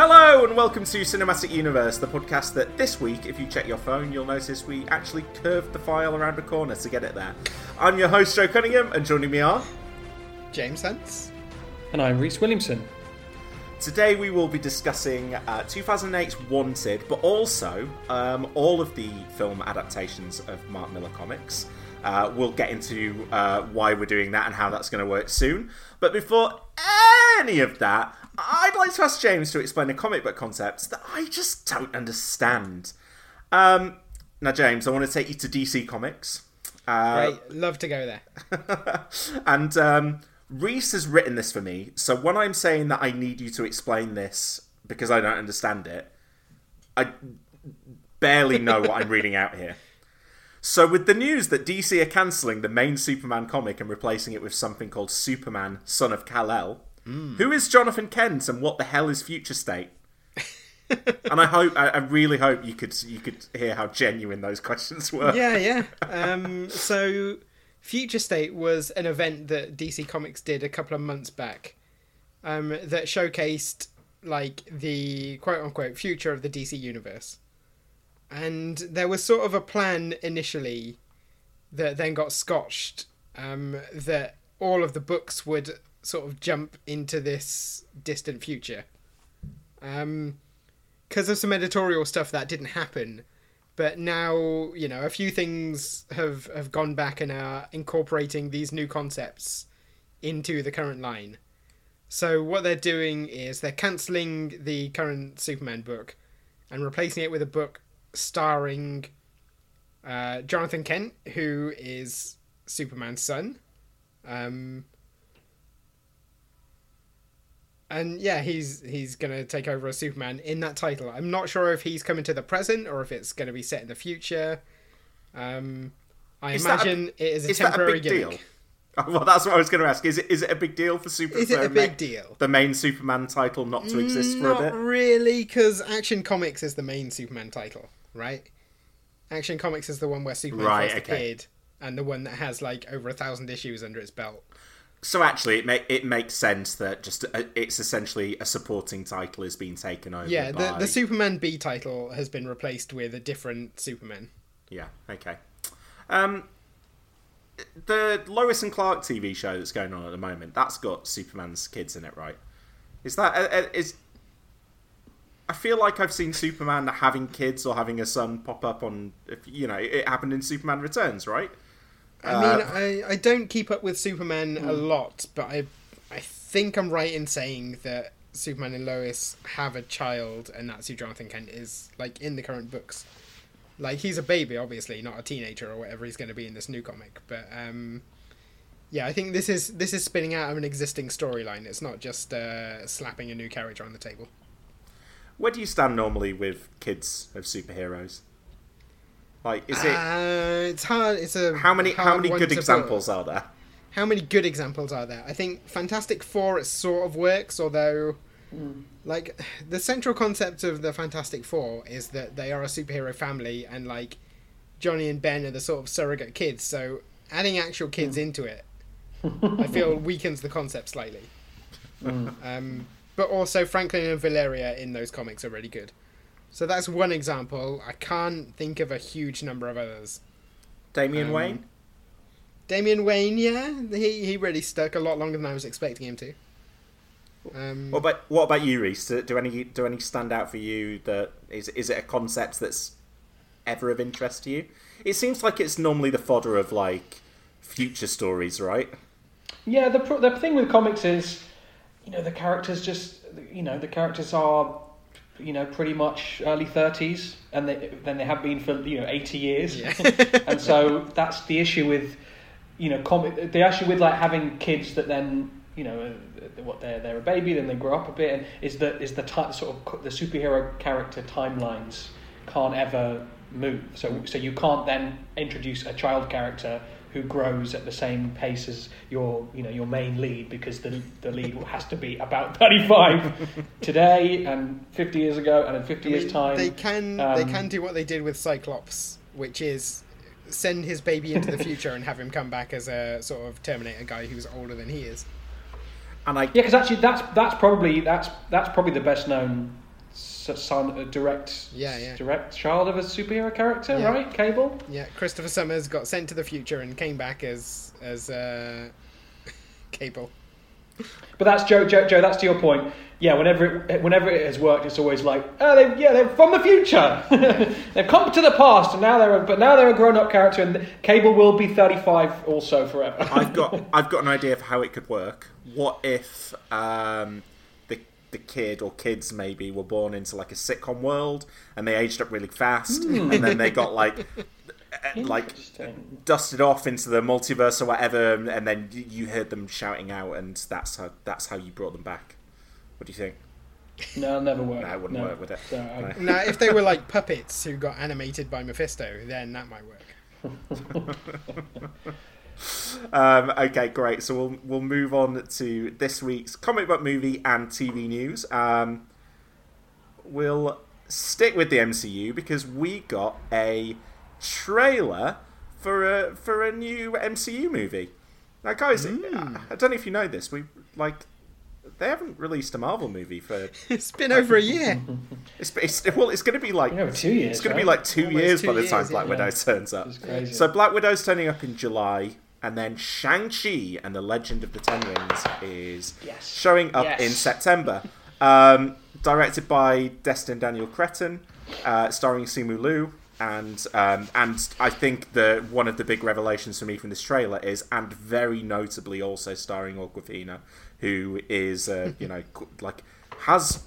Hello and welcome to Cinematic Universe, the podcast that this week, if you check your phone, you'll notice we actually curved the file around a corner to get it there. I'm your host, Joe Cunningham, and joining me are. James Hunts. And I'm Reese Williamson. Today we will be discussing uh, 2008's Wanted, but also um, all of the film adaptations of Mark Millar comics. Uh, we'll get into uh, why we're doing that and how that's going to work soon. But before any of that, I'd like to ask James to explain a comic book concept that I just don't understand. Um, now, James, I want to take you to DC Comics. Uh, Great, love to go there. and um, Reese has written this for me. So when I'm saying that I need you to explain this because I don't understand it, I barely know what I'm reading out here. So with the news that DC are cancelling the main Superman comic and replacing it with something called Superman, Son of Who is Jonathan Kent and what the hell is Future State? and I hope, I, I really hope you could you could hear how genuine those questions were. yeah, yeah. Um, so, Future State was an event that DC Comics did a couple of months back um, that showcased like the quote unquote future of the DC universe. And there was sort of a plan initially that then got scotched um, that all of the books would sort of jump into this distant future. Um, because of some editorial stuff that didn't happen. But now you know a few things have have gone back and are incorporating these new concepts into the current line. So what they're doing is they're cancelling the current superman book and replacing it with a book starring uh, jonathan kent who is superman's son. Um, and yeah, he's he's gonna take over as Superman in that title. I'm not sure if he's coming to the present or if it's gonna be set in the future. Um, I Is that a- imagine it is a is that a temporary gimmick. deal? Well, that's what I was going to ask. Is it is it a big deal for Superman? Is it a big deal? The main Superman title not to exist for Not a bit. really, because Action Comics is the main Superman title, right? Action Comics is the one where Superman Right, first okay. appeared, and the one that has like over a thousand issues under its belt. So actually, it make it makes sense that just uh it's essentially a supporting title is being taken over. Yeah, the by... the Superman B title has been replaced with a different Superman. Yeah. Okay. Um, the Lois and Clark TV show that's going on at the moment that's got Superman's kids in it, right? Is that uh, uh, is? I feel like I've seen Superman having kids or having a son pop up on. If you know, it happened in Superman Returns, right? I mean, I, I don't keep up with Superman a Hmm. lot, but I I think I'm right in saying that Superman and Lois have a child, and that's who Jonathan Kent is, like in the current books. Like he's a baby, obviously, not a teenager or whatever he's going to be in this new comic. But um, yeah, I think this is this is spinning out of an existing storyline. It's not just uh, slapping a new character on the table. Where do you stand normally with kids of superheroes? Like, is it Uh, it's hard. It's a how many how many good to put. examples are there? how many good examples are there? I think Fantastic Four it sort of works, although like the central concept of the Fantastic Four is that they are a superhero family and like Johnny and Ben are the sort of surrogate kids, so adding actual kids into it I feel weakens the concept slightly. Um, but also Franklin and Valeria in those comics are really good. So that's one example. I can't think of a huge number of others. Damian Um, Wayne. Damian Wayne, yeah, he he really stuck a lot longer than I was expecting him to. Um, What about what about you, Reese? Do, do any do any stand out for you? That is is it a concept that's ever of interest to you? It seems like it's normally the fodder of like future stories, right? Yeah, the the thing with comics is, you know, the characters just, you know, the characters are you know, pretty much early thirties, and they, than they have been for you know eighty years. Yeah. and so that's the issue with, you know, comic. The issue with like having kids that then you know uh, what they're they're a baby, then they grow up a bit, and is that is the ti sort of the superhero character timelines can't ever move. So so you can't then introduce a child character who grows at the same pace as your you know your main lead because the the lead has to be about 35 today and 50 years ago and in 50 I mean, years time They can they um, can do what they did with Cyclops, which is send his baby into the future and have him come back as a sort of Terminator guy who's older than he is. And I yeah because actually that's that's probably that's that's probably the best known s- son a direct Yeah, yeah. direct child of a superhero character Yeah. right cable Yeah, Christopher Summers got sent to the future and came back as as uh, Cable. But that's Joe, Joe. Joe, that's to your point. Yeah, whenever it, whenever it has worked, it's always like, oh, they, yeah, they're from the future. They've come to the past, and now they're, a, but now they're a grown-up character, and Cable will be thirty-five also forever. I've got I've got an idea of how it could work. What if um, the the kid or kids maybe were born into like a sitcom world and they aged up really fast, and then they got like uh, like dusted off into the multiverse or whatever, and then you- you heard them shouting out, and that's how that's how you brought them back. What do you think? no, it'll never work. No, it wouldn't No. work with it. So, I- No. Now, if they were like puppets who got animated by Mephisto, then that might work. Um, okay, great. So we'll we'll move on to this week's comic book movie and TV news. Um, we'll stick with the MCU because we got a trailer for a for a new MCU movie. Now, guys, I I don't know if you know this. We like they haven't released a Marvel movie for It's been over a year. it's, it's well, it's going to be like Yeah, two years, It's going to be like two Almost years two by the years, time yeah. Black Widow turns up. Crazy. So Black Widow's turning up in July, and then Shang Chi and the Legend of the Ten Rings is Yes. showing up Yes. in September. Um, directed by Destin Daniel Cretton, uh, starring Simu Liu. And um, and I think the one of the big revelations for me from this trailer is, and very notably also starring Awkwafina, who is uh, you know like has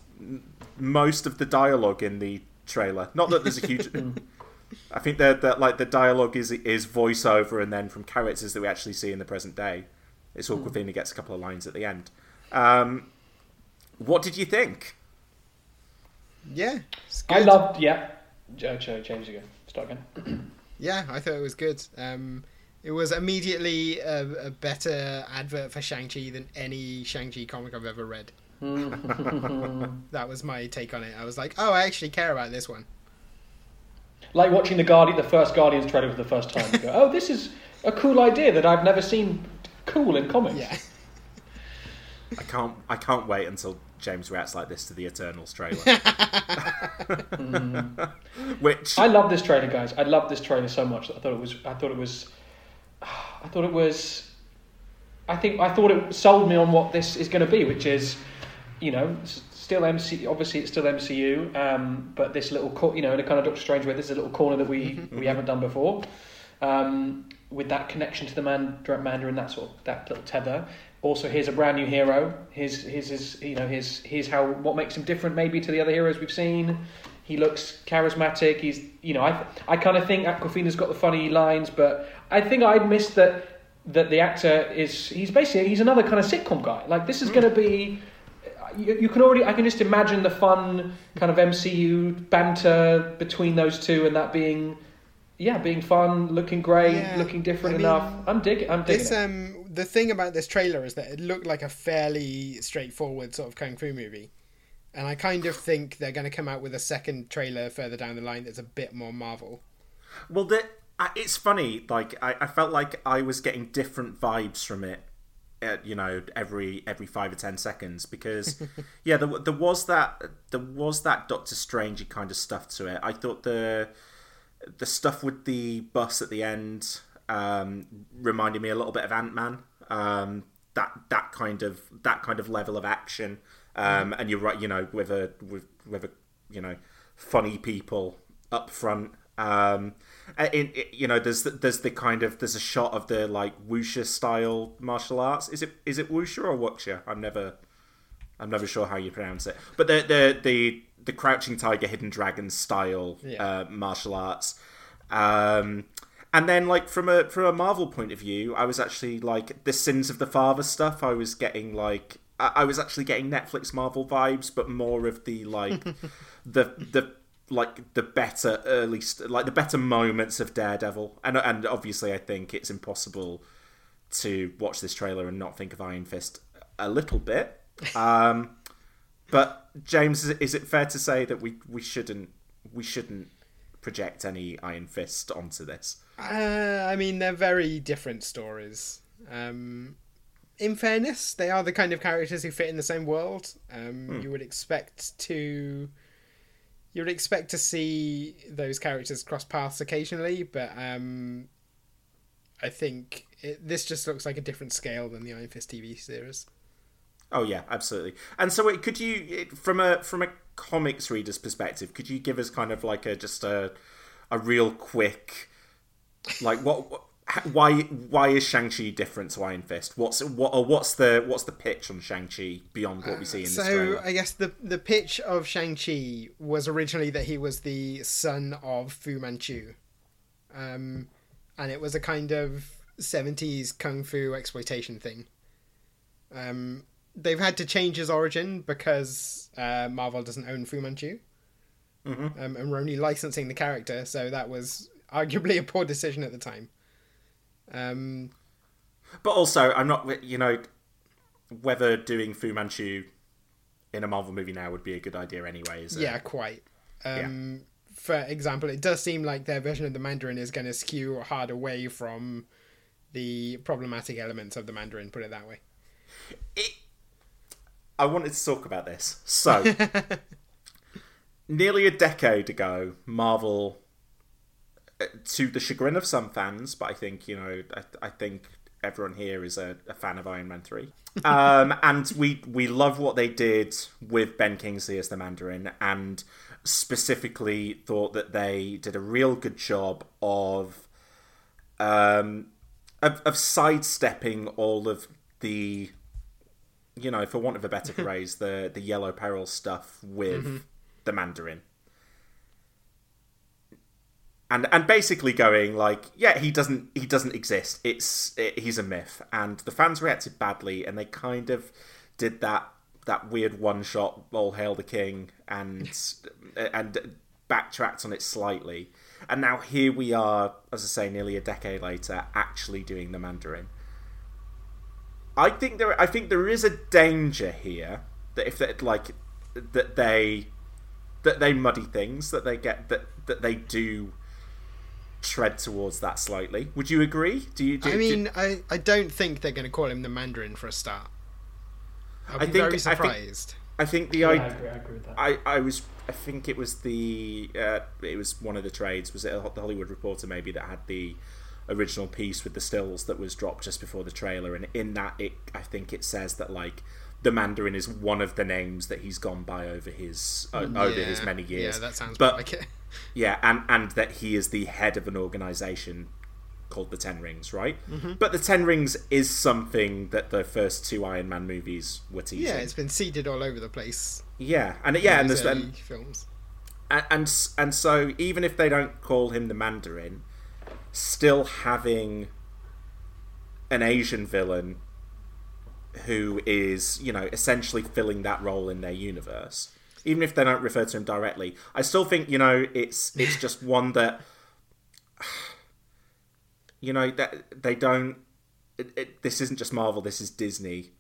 most of the dialogue in the trailer. Not that there's a huge. I think that that like the dialogue is is voiceover, and then from characters that we actually see in the present day. It's all Awkwafina gets a couple of lines at the end. Um, what did you think? Yeah, it's I loved. Yeah, Joe, Joe, James, you. Start again. Yeah, I thought it was good. Um, it was immediately a, a better advert for Shang Chi than any Shang Chi comic I've ever read. that was my take on it. I was like, oh, I actually care about this one. Like watching the Guardian, the first Guardians trailer for the first time. You go, oh, this is a cool idea that I've never seen cool in comics. Yeah. I can't I can't wait until James reacts like this to the Eternals trailer. Mm. Which I love this trailer, guys. I love this trailer so much. I thought it was. I thought it was. I thought it was. I think I thought it sold me on what this is going to be, which is, you know, s- still MC. Obviously, it's still MCU, um, but this little, cor- you know, in a kind of Doctor Strange way, this is a little corner that we we haven't done before, um, with that connection to the man, Mandarin, that sort of that little tether. Also, here's a brand new hero. Here's here's his, you know, here's here's how what makes him different maybe to the other heroes we've seen. He looks charismatic. He's, you know, I I kind of think Awkwafina's got the funny lines, but I think I'd missed that that the actor is he's basically he's another kind of sitcom guy. Like this is going to be. You, you can already I can just imagine the fun kind of MCU banter between those two, and that being, yeah, being fun, looking great, Yeah, looking different I mean, enough. I'm digging. I'm digging. This it. um the thing about this trailer is that it looked like a fairly straightforward sort of kung fu movie. And I kind of think they're going to come out with a second trailer further down the line that's a bit more Marvel. Well, the, I- it's funny. Like I, I felt like I was getting different vibes from it. Uh you know, every every five or ten seconds because, yeah, there, there was that there was that Doctor Strangey kind of stuff to it. I thought the the stuff with the bus at the end um, reminded me a little bit of Ant Man. Um, that that kind of that kind of level of action. Um, and you're right, you know, with a with with a you know funny people up front. Um, in, in- you know, there's the, there's the kind of there's a shot of the like wuxia style martial arts. Is it is it wuxia or wuxia? I'm never I'm never sure how you pronounce it, but the the the the Crouching Tiger, Hidden Dragon style Yeah. uh, martial arts. Um, and then, like from a from a Marvel point of view, I was actually like the Sins of the Father stuff. I was getting like I, I was actually getting Netflix Marvel vibes, but more of the like the the like the better early st- like the better moments of Daredevil. And and obviously, I think it's impossible to watch this trailer and not think of Iron Fist a little bit. Um, but James, is it fair to say that we, we shouldn't we shouldn't project any Iron Fist onto this? Uh, I mean, they're very different stories. Um, in fairness, they are the kind of characters who fit in the same world. Um, You would expect to, you would expect to see those characters cross paths occasionally, but um, I think it, this just looks like a different scale than the Iron Fist TV series. Oh yeah, absolutely. And so, wait, could you, from a from a comics reader's perspective, could you give us kind of like a just a a real quick, like what, what why why is Shang Chi different to Iron Fist? What's what or what's the what's the pitch on Shang Chi beyond what we see in So this trailer? I guess the the pitch of Shang Chi was originally that he was the son of Fu Manchu, um, and it was a kind of seventies kung fu exploitation thing. Um, they've had to change his origin because uh, Marvel doesn't own Fu Manchu, um, and we're only licensing the character, so that was arguably a poor decision at the time. Um, But also, I'm not, you know, whether doing Fu Manchu in a Marvel movie now would be a good idea anyway. Is it? Yeah, quite. Um, For example, it does seem like their version of the Mandarin is going to skew hard away from the problematic elements of the Mandarin. Put it that way. It, I wanted to talk about this. So, nearly a decade ago, Marvel, to the chagrin of some fans, but I think you know, I, I think everyone here is a, a fan of Iron Man three, um, and we we love what they did with Ben Kingsley as the Mandarin, and specifically thought that they did a real good job of um, of, of sidestepping all of the, you know, for want of a better phrase, the the yellow peril stuff with the Mandarin, and and basically going like, yeah, he doesn't he doesn't exist. It's it, he's a myth, and the fans reacted badly, and they kind of did that that weird one shot, all hail the king, and uh, and backtracked on it slightly. And now here we are, as I say, nearly a decade later, actually doing the Mandarin. I think there, I think there is a danger here that if they like that they that they muddy things, that they get that that they do tread towards that slightly. Would you agree? Do you? Do, I do- mean, I, I don't think they're going to call him the Mandarin for a start. I'll be I think- I very think- surprised. I think the Yeah, I idea. agree. I agree with that. I, I was I think it was the uh, it was one of the trades was it the Hollywood Reporter maybe that had the original piece with the stills that was dropped just before the trailer and in that it I think it says that like the Mandarin is one of the names that he's gone by over his uh, over his many years. Yeah, that sounds but like it. yeah, and and that he is the head of an organization called the Ten Rings, right? But the Ten Rings is something that the first two Iron Man movies were teasing. Yeah, it's been seeded all over the place. yeah, and yeah, and there's and, films. and and and so even if they don't call him the Mandarin, still having an Asian villain who is you know essentially filling that role in their universe, even if they don't refer to him directly, I still think you know it's it's just one that you know that they don't. It, it, this isn't just Marvel. This is Disney.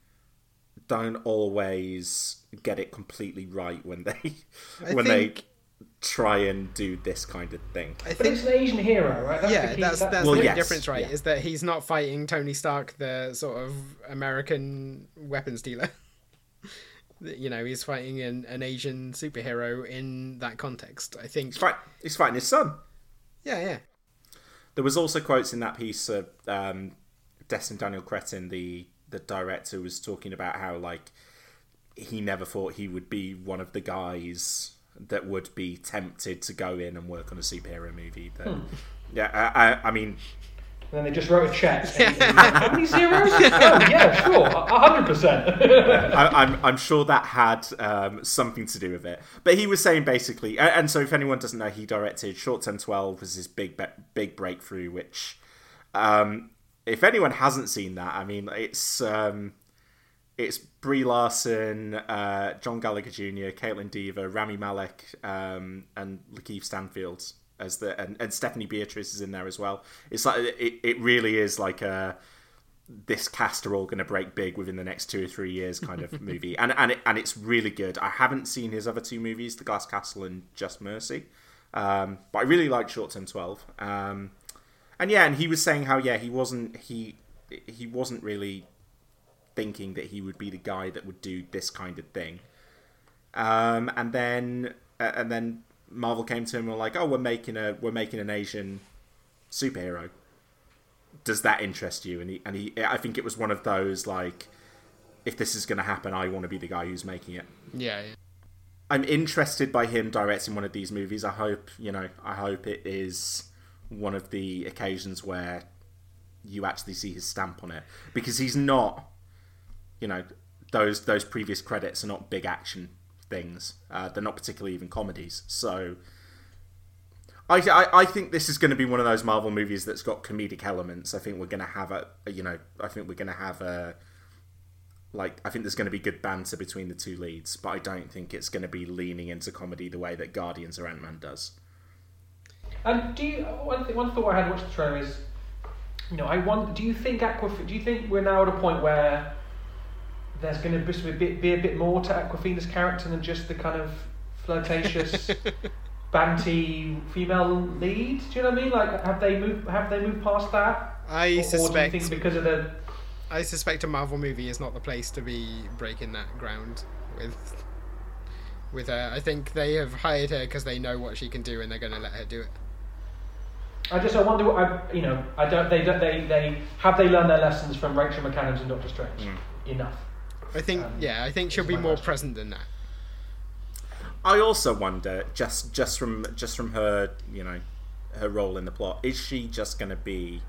Don't always get it completely right when they I when think- they try and do this kind of thing. I But think it's an Asian hero, right? That's yeah, the key. that's that's Well, the big yes, difference, right? yeah. Is that he's not fighting Tony Stark, the sort of American weapons dealer. you know, he's fighting an, an Asian superhero in that context. I think. He's, fight, he's fighting his son. Yeah, yeah. There was also quotes in that piece of um, Destin Daniel Cretton, the the director, was talking about how like he never thought he would be one of the guys that would be tempted to go in and work on a superhero movie. That, Yeah, I, I, I mean, And then they just wrote a check. And, and, How many zeros? oh, yeah, sure, a hundred percent. I, I'm I'm sure that had um, something to do with it. But he was saying basically, and, and so if anyone doesn't know, he directed Short Term Twelve was his big big breakthrough. Which, um, if anyone hasn't seen that, I mean, it's um, it's Brie Larson, uh, John Gallagher Jr., Kaitlyn Dever, Rami Malek, um, and LaKeith Stanfield as the and, and Stephanie Beatrice is in there as well. It's like it, it really is like a this cast are all going to break big within the next two or three years kind of movie, and and it, and it's really good. I haven't seen his other two movies, The Glass Castle and Just Mercy, um, but I really like Short Term Twelve. Um, and yeah, and he was saying how yeah he wasn't he he wasn't really thinking that he would be the guy that would do this kind of thing. Um, and then uh, and then Marvel came to him and were like, "Oh, we're making a we're making an Asian superhero. Does that interest you?" And he and he, I think it was one of those like, if this is going to happen, I want to be the guy who's making it. Yeah, yeah. I'm interested by him directing one of these movies. I hope you know. I hope it is one of the occasions where you actually see his stamp on it because he's not. You know, those those previous credits are not big action things. Uh, they're not particularly even comedies. So I, I, I think this is going to be one of those Marvel movies that's got comedic elements. I think we're going to have a, you know I think we're going to have a like I think there's going to be good banter between the two leads, but I don't think it's going to be leaning into comedy the way that Guardians or Ant Man does. And do you one thing, one thought I had watched the trailer is, you know, I want. Do you think Aquaf- Do you think we're now at a point where there's going to be a bit, be a bit more to Awkwafina's character than just the kind of flirtatious, banty female lead? Do you know what I mean? Like, have they moved? Have they moved past that? I Or- Or suspect do you think because of the I suspect a Marvel movie is not the place to be breaking that ground with. With her, I think they have hired her because they know what she can do, and they're going to let her do it. I just I wonder I you know I don't they don't they they have they learned their lessons from Rachel McAdams and Doctor Strange mm. enough. I think, Um, yeah, I think she'll be more question. present than that. I also wonder just just from just from her you know her role in the plot is she just going to be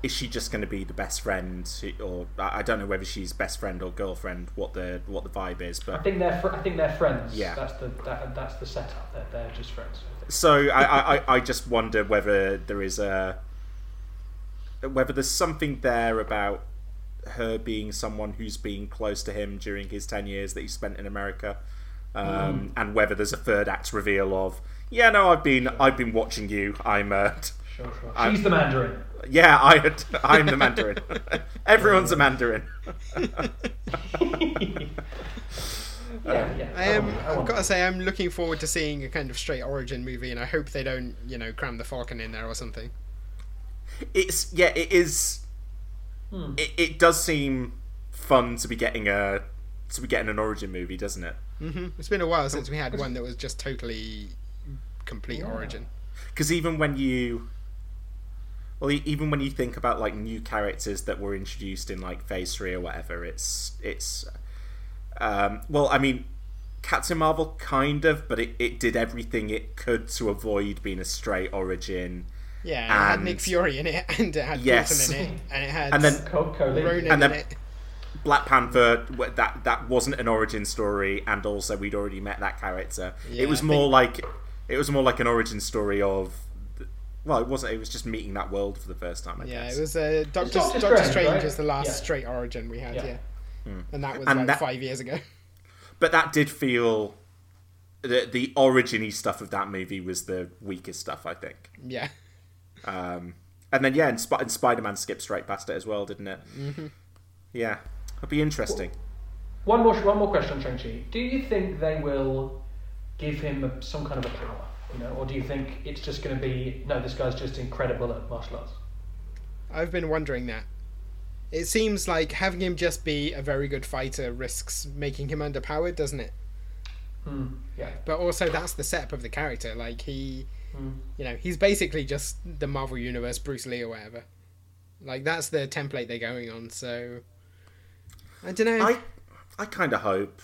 is she just going to be the best friend or I I don't know whether she's best friend or girlfriend what the what the vibe is but I but think they're fr- I think they're friends. Yeah. that's the that, that's the setup. They're, they're just friends. so I, I I- I just wonder whether there is a whether there's something there about her being someone who's been close to him during his 10 years that he spent in America um, and whether there's a third act reveal of yeah no I've been I've been watching you I'm uh, Sure, sure. I- She's the Mandarin. yeah I I'm the Mandarin everyone's a Mandarin Yeah, yeah. I am. I I've got to say, I'm looking forward to seeing a kind of straight origin movie, and I hope they don't, you know, cram the Falcon in there or something. it's yeah it is it, it does seem fun to be getting a to be getting an origin movie doesn't it? Hmm It's been a while since we had one that was just totally complete origin. because even when you well e- even when you think about like new characters that were introduced in like phase 3 or whatever it's it's um well i mean captain marvel kind of but it, it did everything it could to avoid being a straight origin Yeah, it had Nick Fury in it, and it had Yes. Coulson in it, and it had and then Co- co-lead. Ronan and in then- it. Black Panther that that wasn't an origin story, and also we'd already met that character. Yeah, it was I more think- like it was more like an origin story of. Well, it wasn't. It was just meeting that world for the first time. I Yeah, guess. it was uh, Doctor Doctor Doctor Strange, Strange right? is the last Yeah. straight origin we had, yeah, Yeah. and that was And like that- five years ago. But that did feel. The the originy stuff of that movie was the weakest stuff, I think. yeah, Um, and then yeah, and, Sp- and Spider Man skipped straight past it as well, didn't it? Mm-hmm. Yeah, it'll be interesting. One more, one more question on Shang-Chi. Do you think they will give him some kind of a power? You know, or do you think it's just going to be no? This guy's just incredible at martial arts. I've been wondering that. It seems like having him just be a very good fighter risks making him underpowered, doesn't it? Hmm. Yeah. But also, that's the setup of the character. Like he, Hmm. you know, he's basically just the Marvel Universe Bruce Lee or whatever. Like that's the template they're going on. So I don't know. I I kind of hope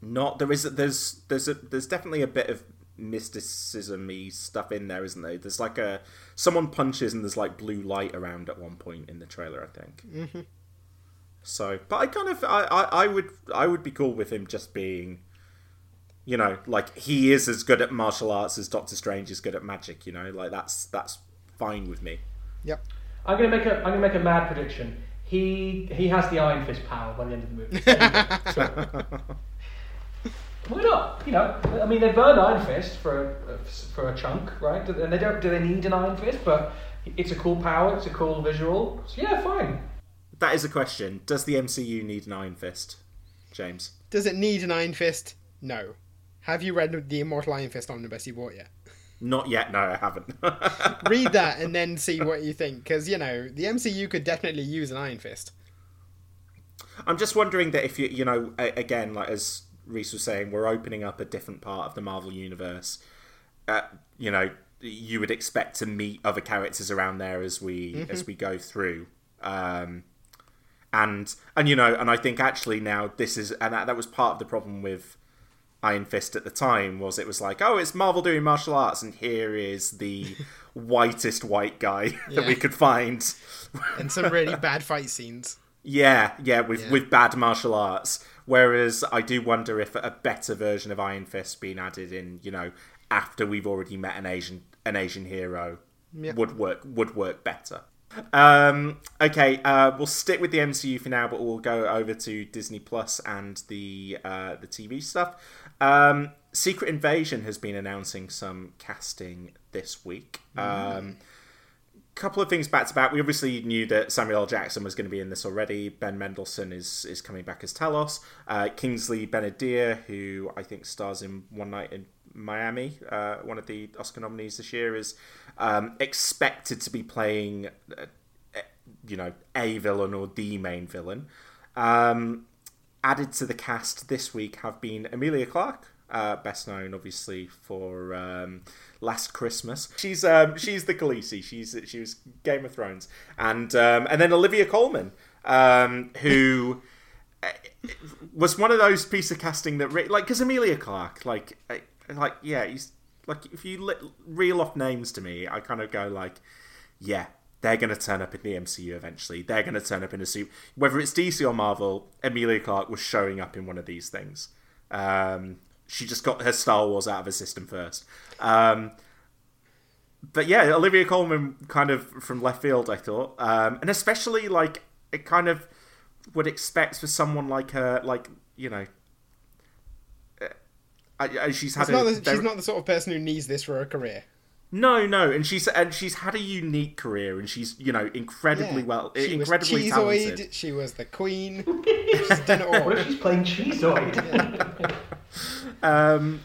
not. There is there's there's a, there's definitely a bit of mysticism-y stuff in there, isn't there? There's like a someone punches and there's like blue light around at one point in the trailer, I think. Mm-hmm. So, but I kind of I, I, I would I would be cool with him just being, you know, like he is as good at martial arts as Doctor Strange is good at magic. You know, like that's that's fine with me. Yep. I'm gonna make a I'm gonna make a mad prediction. He he has the Iron Fist power by the end of the movie. Why not? You know, I mean, they burned Iron Fist for a, for a chunk, right? And they don't. Do they need an Iron Fist? But it's a cool power. It's a cool visual. So yeah, fine. That is a question. Does the MCU need an Iron Fist, James? Does it need an Iron Fist? No. Have you read the Immortal Iron Fist omnibus you bought yet? Not yet. No, I haven't. Read that and then see what you think, because you know the MCU could definitely use an Iron Fist. I'm just wondering that if you, you know, again, like as Reese was saying, we're opening up a different part of the Marvel universe. Uh, you know, you would expect to meet other characters around there as we mm-hmm. as we go through. Um, and and you know, and I think actually now this is and that, that was part of the problem with Iron Fist at the time was it was like, oh, it's Marvel doing martial arts, and here is the whitest white guy that we could find, and some really bad fight scenes. Yeah, yeah, with yeah. with bad martial arts. Whereas I do wonder if a better version of Iron Fist being added in, you know, after we've already met an Asian an Asian hero yep. would work would work better. Um, okay, uh, we'll stick with the MCU for now, but we'll go over to Disney Plus and the uh, the TV stuff. Um, Secret Invasion has been announcing some casting this week. Mm. Um, couple of things back to back. We obviously knew that Samuel L. Jackson was going to be in this already. Ben Mendelsohn is is coming back as Talos. Uh, Kingsley Ben-Adir, who I think stars in One Night in Miami, uh, one of the Oscar nominees this year, is um, expected to be playing, uh, you know, a villain or the main villain. Um, added to the cast this week have been Emilia Clarke, uh, best known obviously for um, Last Christmas. She's um, she's the Khaleesi. She's she was Game of Thrones, and um, and then Olivia Colman, um, who uh, was one of those piece of casting that re- like because Emilia Clarke like like yeah, he's like if you li- reel off names to me, I kind of go like, yeah, they're going to turn up in the MCU eventually. They're going to turn up in a suit. Whether it's DC or Marvel, Emilia Clarke was showing up in one of these things. Um, she just got her Star Wars out of her system first. Um, but yeah, Olivia Colman kind of from left field, I thought, um, and especially like it kind of would expect for someone like her, like you know, uh, she's had. A, the, she's not the sort of person who needs this for a career. No, no, and she's and she's had a unique career, and she's you know incredibly yeah. well, she incredibly was Cheezoid, talented. She was the queen. she's done it all. What if she's playing Cheezoid? um,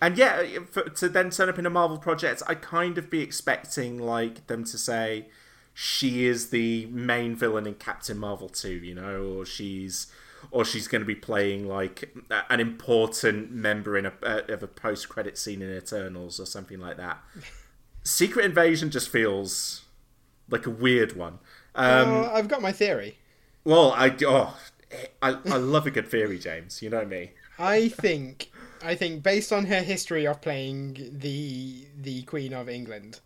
and yeah, for, to then turn up in a Marvel project, I kind of be expecting like them to say she is the main villain in Captain Marvel 2, you know, or she's or she's going to be playing like an important member in a uh, of a post credit scene in Eternals or something like that. Secret Invasion just feels like a weird one. Um, well, I've got my theory. Well, I oh, I, I love a good theory, James. You know me. I think I think based on her history of playing the the Queen of England,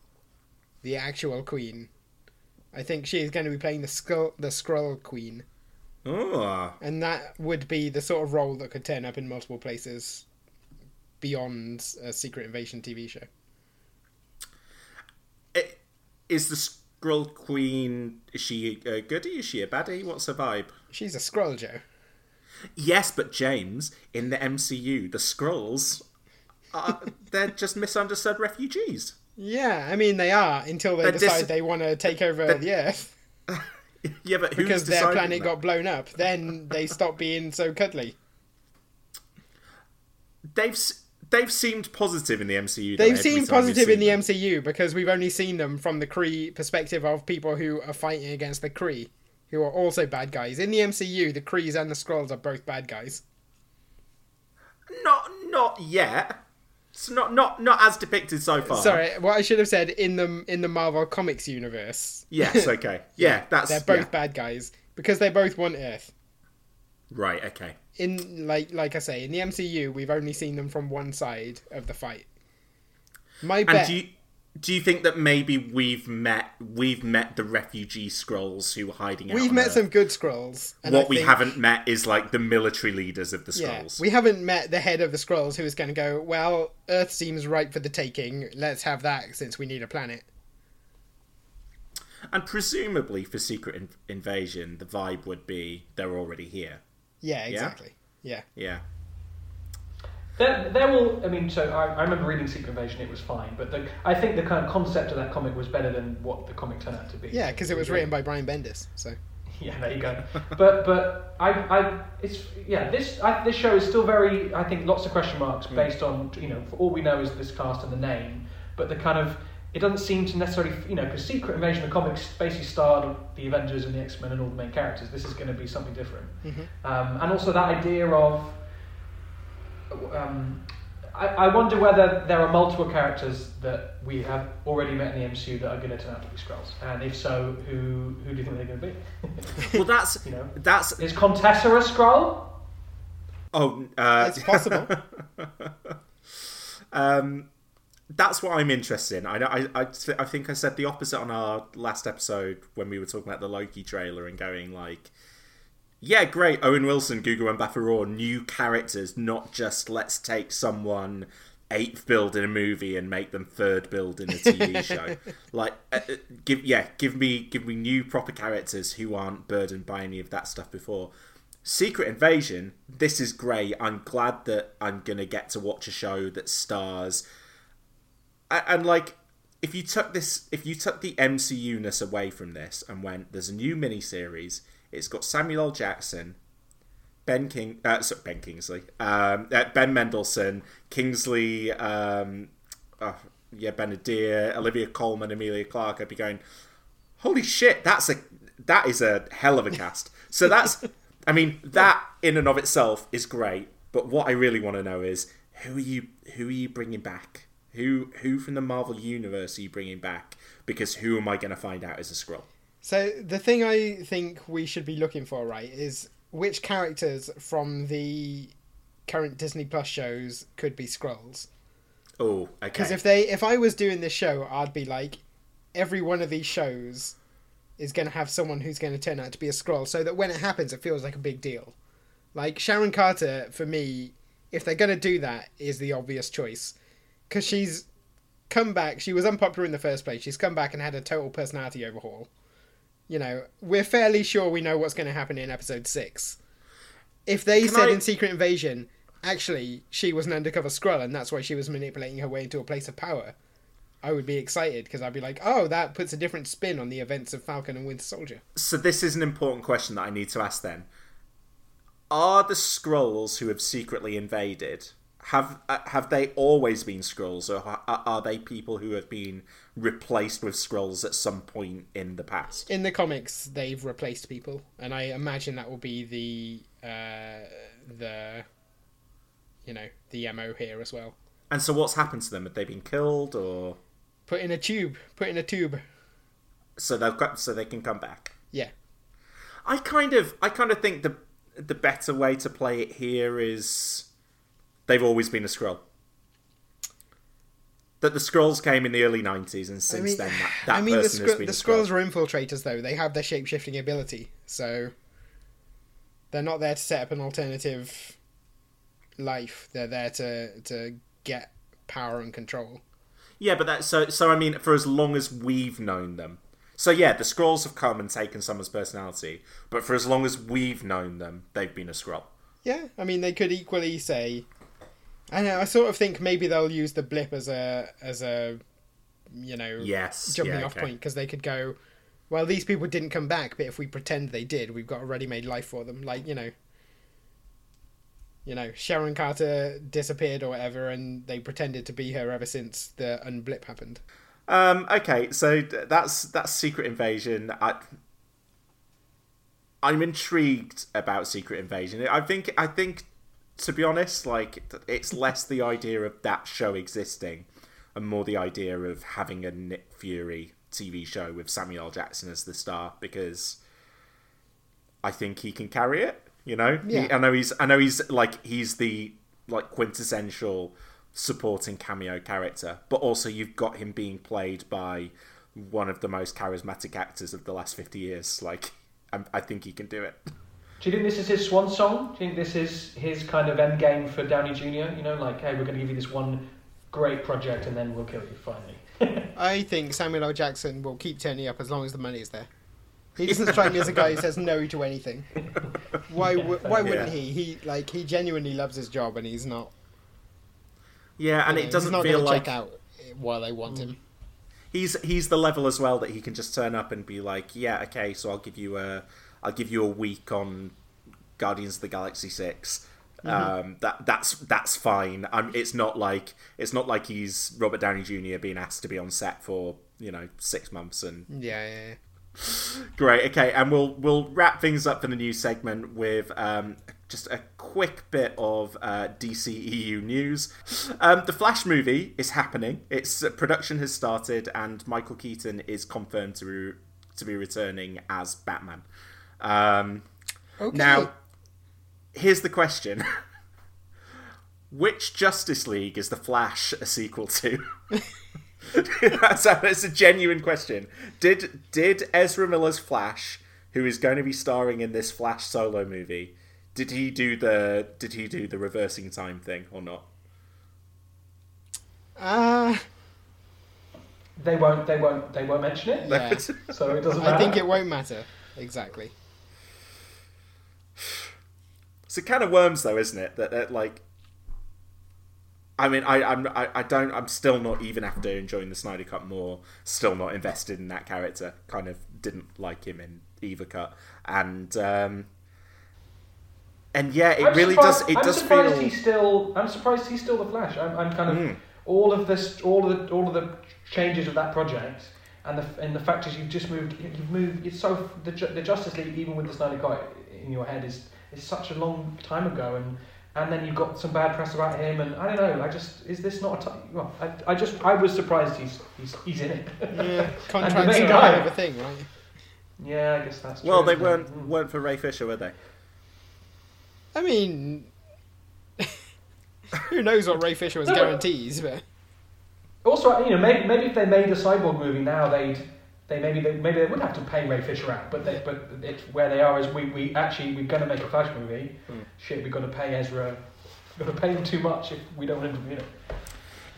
the actual Queen, I think she is going to be playing the skull the Skrull Queen. Oh. And that would be the sort of role that could turn up in multiple places beyond a Secret Invasion TV show. It, is the Skrull Queen? Is she uh, a goodie? Is she a baddie? What's her vibe? She's a Skrull, Joe. Yes, but James, in the MCU, the Skrulls, uh, are, they're just misunderstood refugees. Yeah, I mean they are until they they're decide dis- they want to take over the Earth. yeah, but because their planet that? got blown up, then they stop being so cuddly. They've they've seemed positive in the MCU. They've seemed positive in the them. MCU because we've only seen them from the Kree perspective of people who are fighting against the Kree, who are also bad guys. In the MCU, the Krees and the Skrulls are both bad guys. Not not yet. It's not not not as depicted so far. Sorry, what I should have said in the in the Marvel Comics universe. Yes, okay. Yeah, that's they're both yeah. bad guys because they both want Earth. Right, okay. In like like I say, in the MCU, we've only seen them from one side of the fight My And bet. do you do you think that maybe we've met we've met the refugee Skrulls who are hiding out? We've met Earth? some good Skrulls. and What we think- haven't met is like the military leaders of the Skrulls. Yeah, we haven't met the head of the Skrulls who is going to go. Well, Earth seems ripe for the taking. Let's have that since we need a planet. And presumably for Secret in- Invasion, the vibe would be they're already here. Yeah, exactly. Yeah. Yeah. There, there will. I mean, so I, I remember reading Secret Invasion. It was fine, but the, I think the kind of concept of that comic was better than what the comic turned out to be. Yeah, because it was written by Brian Bendis. So Yeah, there you go. but but I, I it's yeah this I, this show is still very I think lots of question marks based on you know for all we know is this cast and the name, but the kind of it doesn't seem to necessarily you know because Secret Invasion the comics basically starred the Avengers and the X Men and all the main characters. This is going to be something different, um, and also that idea of um, I, I wonder whether there are multiple characters that we have already met in the MCU that are going to turn out to be Skrulls, and if so, who who do you think they're going to be? Well, that's You know. that's Is Contessa a Skrull? oh, uh, it's possible. um, that's what I'm interested in. I know. I I, I think I said the opposite on our last episode when we were talking about the Loki trailer and going like, yeah, great, Owen Wilson, Gugu Mbatha-Raw, new characters, not just let's take someone eighth billed in a movie and make them third billed in a TV show. Like, uh, uh, give yeah, give me give me new proper characters who aren't burdened by any of that stuff before. Secret Invasion, this is great. I'm glad that I'm gonna get to watch a show that stars a- and like if you took this if you took the MCU ness away from this and went there's a new miniseries it's got Samuel L. Jackson Ben King uh, sorry, Ben Kingsley um, uh, Ben Mendelsohn Kingsley um, oh, yeah Ben-Adir Olivia Colman Emilia Clarke. I'd be going holy shit that's a that is a hell of a cast. So that's i mean that in and of itself is great but what i really want to know is who are you who are you bringing back? Who who from the marvel universe are you bringing back? Because who am i going to find out is a Skrull So the thing I think we should be looking for, right, is which characters from the current Disney Plus shows could be Skrulls. oh okay Because if they, if I was doing this show, I'd be like, every one of these shows is going to have someone who's going to turn out to be a Skrull, so that when it happens, it feels like a big deal. Like Sharon Carter, for me, if they're going to do that, is the obvious choice, because she's come back. She was unpopular in the first place. She's come back and had a total personality overhaul. You know, we're fairly sure we know what's going to happen in episode six. If they Can said I- in Secret Invasion, actually, she was an undercover Skrull and that's why she was manipulating her way into a place of power, I would be excited because I'd be like, oh, that puts a different spin on the events of Falcon and Winter Soldier. so this is an important question that i need to ask then are the Skrulls who have secretly invaded have uh, have they always been Skrulls or are they people who have been replaced with Skrulls at some point in the past In the comics, they've replaced people, and I imagine that will be the uh, the you know the mo here as well. and so what's happened to them have they been killed or Put in a tube. Put in a tube. so they've got so they can come back Yeah. i kind of i kind of think the the better way to play it here is they've always been a Skrull that the Skrulls came in the early 90s and since then that, that I mean, the, person has been the a Skrull Skrulls are infiltrators, though. They have their shape shifting ability, so they're not there to set up an alternative life. They're there to to get power and control. Yeah, but that so so I mean for as long as we've known them. So yeah, the Skrulls have come and taken someone's personality, but for as long as we've known them, they've been a Skrull. Yeah, I mean, they could equally say. I know. I sort of think maybe they'll use the blip as a as a, you know, Yes, jumping yeah, off okay. point because they could go. Well, these people didn't come back, but if we pretend they did, we've got a ready-made life for them. Like you know, you know, Sharon Carter disappeared or whatever, and they pretended to be her ever since the unblip happened. Um, okay, so that's that's Secret Invasion. I, I'm intrigued about Secret Invasion. I think I think to be honest, like it's less the idea of that show existing, and more the idea of having a Nick Fury TV show with Samuel Jackson as the star because I think he can carry it. You know, He- I know he's I know he's like he's the like quintessential supporting cameo character, but also you've got him being played by one of the most charismatic actors of the last fifty years. Like, I, I think he can do it. Do you think this is his swan song? Do you think this is his kind of end game for Downey Jr.? You know, like, hey, we're going to give you this one great project and then we'll kill you finally. I think Samuel L. Jackson will keep turning up as long as the money is there. He doesn't strike me as a guy who says no to anything. Why? W- why wouldn't Yeah. he? He like he genuinely loves his job, and he's not. Yeah, and you know, it doesn't he's not feel gonna like check out while they want him. Mm. he's he's the level as well that he can just turn up and be like, yeah, okay, so I'll give you a I'll give you a week on Guardians of the Galaxy 6 Um, that that's that's fine. Um, it's not like it's not like he's Robert Downey Jr. being asked to be on set for you know six months and Yeah, yeah, yeah. Great. Okay, and we'll we'll wrap things up for the new segment with um, just a quick bit of uh, DCEU news. Um, the Flash movie is happening. Its uh, production has started, and Michael Keaton is confirmed to re- to be returning as Batman. Um, Okay. now, here's the question: Which Justice League is the Flash a sequel to? that's, a, that's a genuine question. Did did Ezra Miller's Flash, who is going to be starring in this Flash solo movie, did he do the did he do the reversing time thing or not? Uh, they won't. They won't. They won't mention it. yeah. So it doesn't matter. I think it won't matter. Exactly. It's a can of worms, though, isn't it? That, that like, I mean, I, I'm, I, I don't, I'm still not even after enjoying the Snyder Cut more, still not invested in that character. Kind of didn't like him in either cut, and um, and yeah, it I'm really does. It I'm does surprised feel. he's still. I'm surprised he's still the Flash. I'm, I'm kind of Hmm. all of this, all of the, all of the changes of that project, and the and the fact is you've just moved. You've moved. It's so the the Justice League, even with the Snyder Cut in your head, is is such a long time ago, and and then you got some bad press about him, and I don't know. I just is this not a time? Well, I, I just I was surprised he's he's he's in it. Yeah, contracts the main are guy. a of a thing, right? yeah, I guess that's true. well, they isn't it? weren't Mm. weren't for Ray Fisher, were they? I mean, who knows what Ray Fisher was No, guarantees, but Also, you know, maybe, maybe if they made a cyborg movie now, they'd they maybe they, maybe they would have to pay Ray Fisher out. But they, but it's where they are is we, we actually we're going to make a Flash movie. Shit, we've got to pay Ezra. We've got to pay him too much if we don't want him to be in it.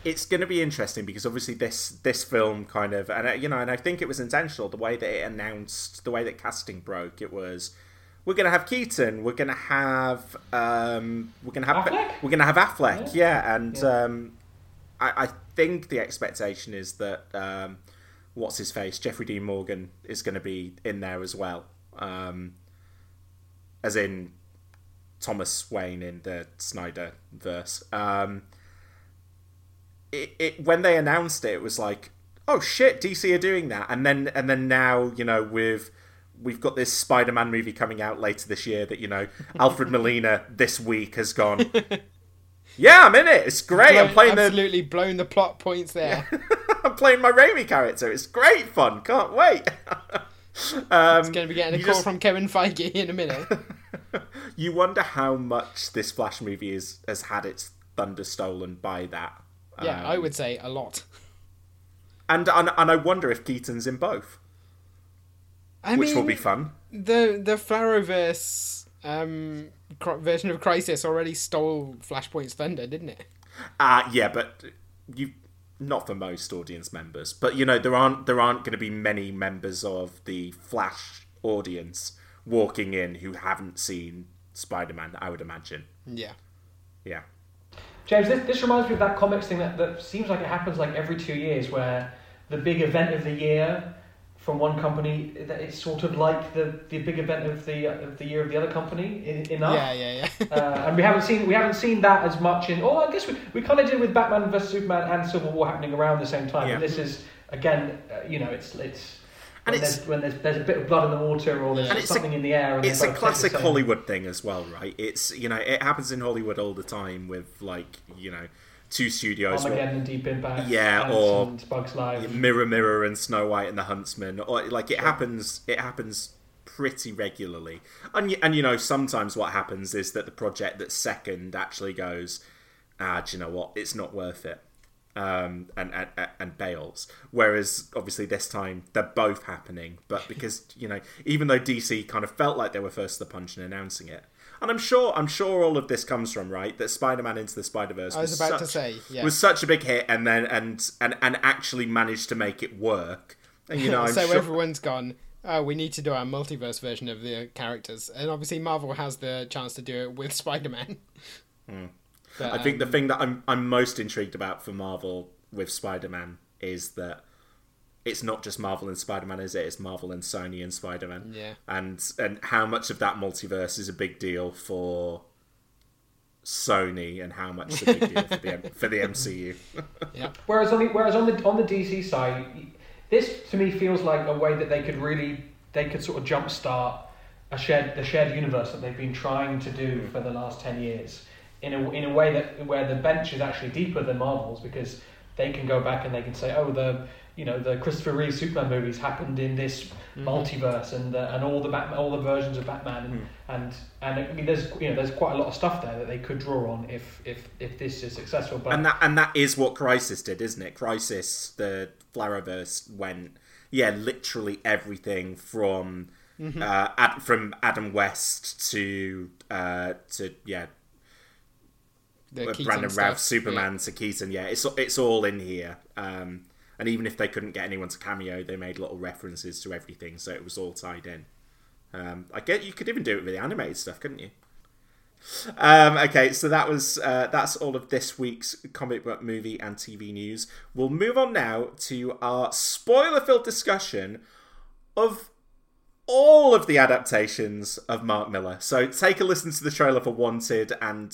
it's going to be interesting because obviously this this film kind of and uh, you know and I think it was intentional the way that it announced the way that casting broke it was we're going to have Keaton we're going to have um we're going to have Affleck? we're going to have Affleck yeah, and Yeah. um I, I think the expectation is that um what's his face Jeffrey Dean Morgan is going to be in there as well um as in Thomas Wayne in the Snyder verse um it, it when they announced it, it was like, oh shit, DC are doing that, and then and then now you know with we've got this Spider-Man movie coming out later this year that you know Alfred Molina this week has gone. Yeah, I'm in it. It's great. I'm blown- playing the absolutely blown the plot points there. I'm playing my Raimi character. It's great fun. Can't wait. um, It's going to be getting a call just- from Kevin Feige in a minute. you wonder how much this Flash movie is, has had its thunder stolen by that. Yeah, Um, I would say a lot. And, and and I wonder if Keaton's in both, I which mean, will be fun. the the Flarrowverse um, version of Crisis already stole Flashpoint's thunder, didn't it? Uh yeah, but you not for most audience members, but you know there aren't there aren't going to be many members of the Flash audience walking in who haven't seen Spider-Man. I would imagine. Yeah. Yeah. James, this, this reminds me of that comics thing that, that seems like it happens like every two years, where the big event of the year from one company, that it's sort of like the, the big event of the of the year of the other company in, enough. Yeah, yeah, yeah. uh, and we haven't seen we haven't seen that as much in. Oh, I guess we, we kind of did with Batman vs Superman and Civil War happening around the same time. Yeah. And this is again, uh, you know, it's it's. And when, it's- there's, when there's, there's a bit of blood in the water or there's And it's a- something in the air. And It's a both take the classic Hollywood thing as well, right? It's you know it happens in Hollywood all the time with like you know two studios. Armageddon and Deep Impact. Yeah, Antz or- and Bug's Life. Mirror Mirror and Snow White and the Huntsman or like it happens it happens pretty regularly and and you know sometimes what happens is that the project that's second actually goes ah, do you know what? It's not worth it. Um, and, and and bails. Whereas obviously this time they're both happening, but because you know, even though DC kind of felt like they were first to the punch in announcing it, and I'm sure I'm sure all of this comes from right that Spider-Man into the Spider-Verse. I was about such, to say, yeah. was such a big hit, and then and and and actually managed to make it work. And you know, so sure, everyone's gone. Oh, we need to do our multiverse version of the characters, and obviously Marvel has the chance to do it with Spider-Man. But, I think the um, thing that I'm I'm most intrigued about for Marvel with Spider-Man is that it's not just Marvel and Spider-Man, is it? It's Marvel and Sony and Spider-Man. Yeah. And and how much of that multiverse is a big deal for Sony, and how much is a big deal for the for the MCU? yeah, Whereas on the whereas on the on the DC side, this to me feels like a way that they could really they could sort of jumpstart a shared the shared universe that they've been trying to do hmm. for the last ten years in a in a way that where the bench is actually deeper than Marvel's because they can go back and they can say oh the you know the Christopher Reeve Superman movies happened in this multiverse and the, and all the Batman all the versions of Batman and, and and I mean there's you know there's quite a lot of stuff there that they could draw on if if if this is successful but and that and that is what Crisis did, isn't it? Crisis, the Flarrowverse went, yeah, literally everything from uh, Ad, from Adam West to uh, to yeah the uh, Brandon stuff, Routh, Superman to Keaton. Yeah, it's it's all in here. Um, and even if they couldn't get anyone to cameo, they made little references to everything, so it was all tied in. Um, I get you could even do it with the animated stuff, couldn't you? Um, okay, so that was uh, that's all of this week's comic book movie and TV news. We'll move on now to our spoiler-filled discussion of all of the adaptations of Mark Millar. So take a listen to the trailer for Wanted and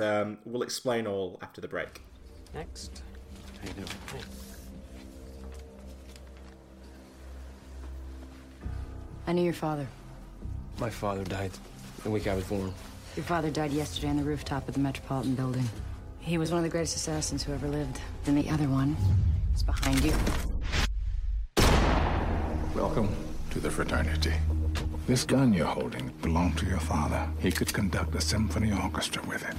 um, we'll explain all after the break. Next. How you doing? I knew your father. My father died the week I was born. Your father died yesterday on the rooftop of the Metropolitan Building. He was one of the greatest assassins who ever lived. Then the other one is behind you. Welcome to the fraternity. This gun you're holding belonged to your father. He could conduct a symphony orchestra with it.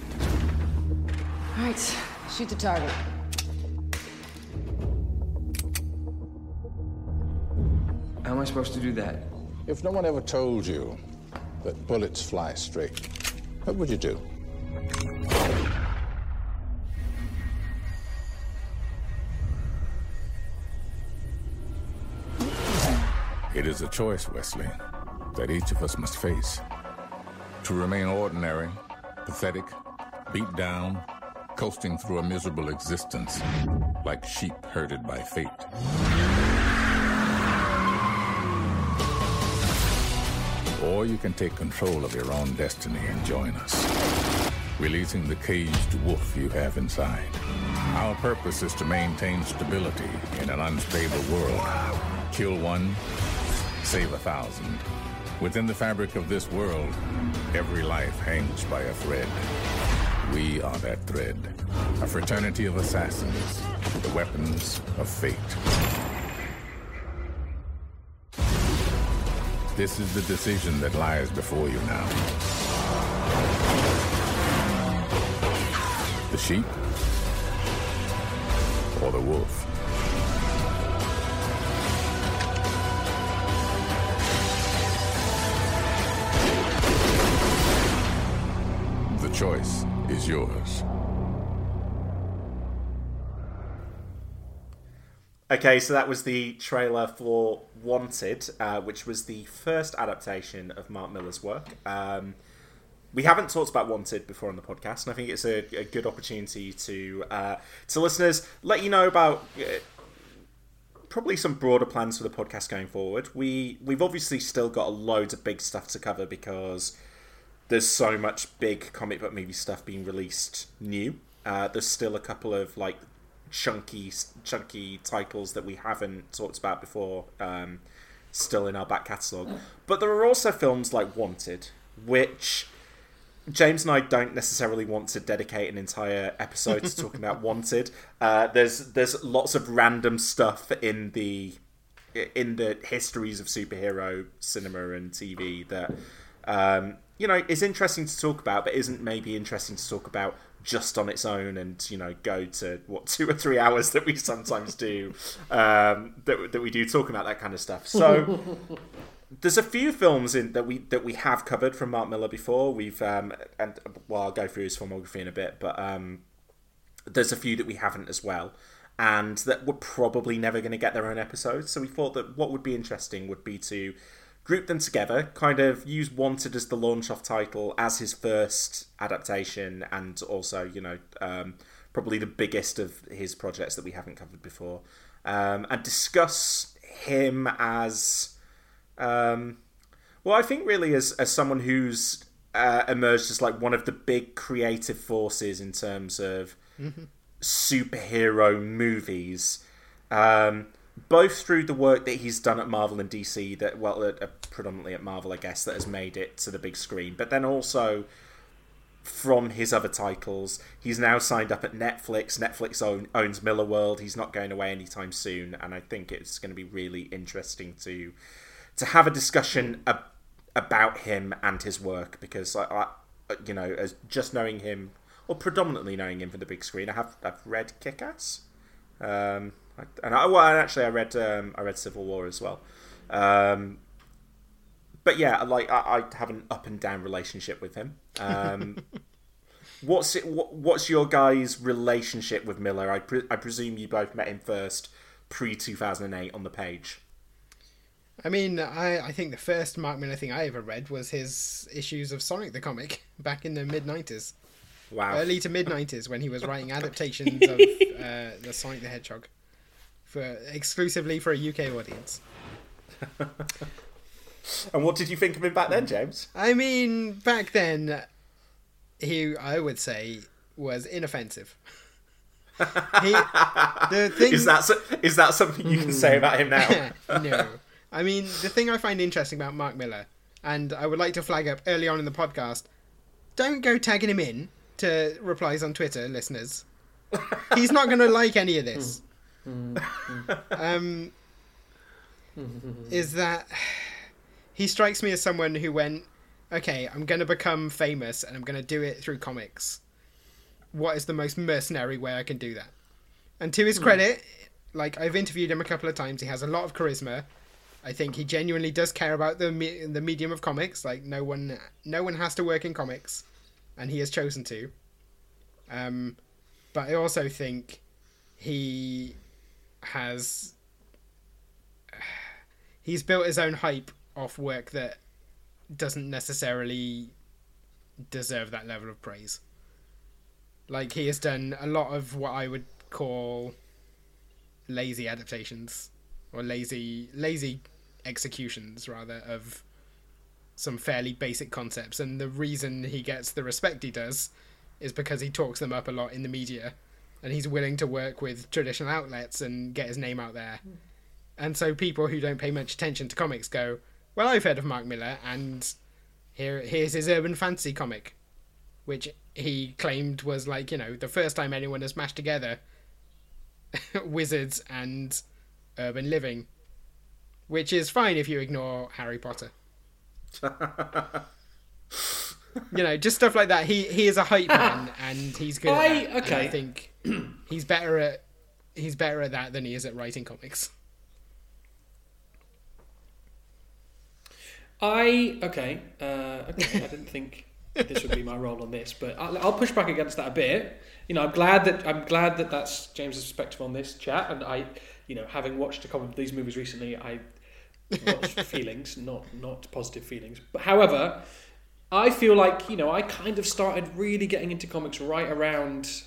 All right, shoot the target. How am I supposed to do that? If no one ever told you that bullets fly straight, what would you do? It is a choice, Wesley, that each of us must face. To remain ordinary, pathetic, beat down, coasting through a miserable existence, like sheep herded by fate. Or you can take control of your own destiny and join us, releasing the caged wolf you have inside. Our purpose is to maintain stability in an unstable world. Kill one, save a thousand. Within the fabric of this world, every life hangs by a thread. We are that thread. A fraternity of assassins, the weapons of fate. This is the decision that lies before you now. The sheep or the wolf? Choice is yours. Okay, so that was the trailer for Wanted, uh, which was the first adaptation of Mark Millar's work. Um, we haven't talked about Wanted before on the podcast, and I think it's a, a good opportunity to uh, to listeners let you know about uh, probably some broader plans for the podcast going forward. We we've obviously still got loads of big stuff to cover because there's so much big comic book movie stuff being released new. Uh, there's still a couple of like chunky chunky titles that we haven't talked about before um, still in our back catalogue. But there are also films like Wanted, which James and I don't necessarily want to dedicate an entire episode to talking about Wanted. Uh, there's there's lots of random stuff in the in the histories of superhero cinema and TV that um, you know is interesting to talk about, but isn't maybe interesting to talk about just on its own and you know go to what two or three hours that we sometimes do um, that that we do talking about that kind of stuff. So there's a few films in that we that we have covered from Mark Millar before. We've um, and well, I'll go through his filmography in a bit, but um, there's a few that we haven't as well, and that we're probably never going to get their own episodes. So we thought that what would be interesting would be to group them together, kind of use Wanted as the launch off title as his first adaptation, and also you know um, probably the biggest of his projects that we haven't covered before, um, and discuss him as um, well, I think really as as someone who's uh, emerged as like one of the big creative forces in terms of Mm-hmm. superhero movies, um, both through the work that he's done at Marvel and DC, that well, uh, predominantly at Marvel, I guess, that has made it to the big screen, but then also from his other titles. He's now signed up at Netflix. Netflix own, owns Millarworld. He's not going away anytime soon, and I think it's going to be really interesting to to have a discussion ab- about him and his work because I, I you know, as just knowing him or predominantly knowing him for the big screen, I have I've read Kick Ass, um, and I, well, actually I read um, I read Civil War as well. Um, but yeah, like I, I have an up and down relationship with him. Um, what's it? What, what's your guys' relationship with Millar? I pre- I presume you both met him first pre two thousand and eight on the page. I mean, I, I think the first Mark Millar thing I ever read was his issues of Sonic the comic back in the mid '90s. Wow. Early to mid '90s when he was writing adaptations of uh, the Sonic the Hedgehog for exclusively for a UK audience. And what did you think of him back then, James? I mean, back then, he I would say was inoffensive. he, the thing Is that so- is that something you can say about him now? no. I mean, the thing I find interesting about Mark Millar, and I would like to flag up early on in the podcast, don't go tagging him in to replies on Twitter, listeners. He's not going to like any of this. um, is that he strikes me as someone who went, okay, I'm going to become famous and I'm going to do it through comics. What is the most mercenary way I can do that? And to his credit, like I've interviewed him a couple of times, he has a lot of charisma. I think he genuinely does care about the me- the medium of comics. Like no one no one has to work in comics, and he has chosen to. Um, but I also think he has he's built his own hype off work that doesn't necessarily deserve that level of praise. Like he has done a lot of what I would call lazy adaptations or lazy lazy executions rather of some fairly basic concepts and the reason he gets the respect he does is because he talks them up a lot in the media and he's willing to work with traditional outlets and get his name out there. Hmm. And so people who don't pay much attention to comics go, well, I've heard of Mark Millar, and here here's his urban fantasy comic, which he claimed was like you know the first time anyone has mashed together wizards and urban living, which is fine if you ignore Harry Potter. you know, just stuff like that. He he is a hype man, and he's good. At I- that, and okay. I think he's better at he's better at that than he is at writing comics. I okay. Uh, okay, I didn't think this would be my role on this, but I'll, I'll push back against that a bit. You know, I'm glad that I'm glad that that's James's perspective on this chat, and I, you know, having watched a couple of these movies recently, I watched feelings, not not positive feelings. But however, I feel like you know I kind of started really getting into comics right around.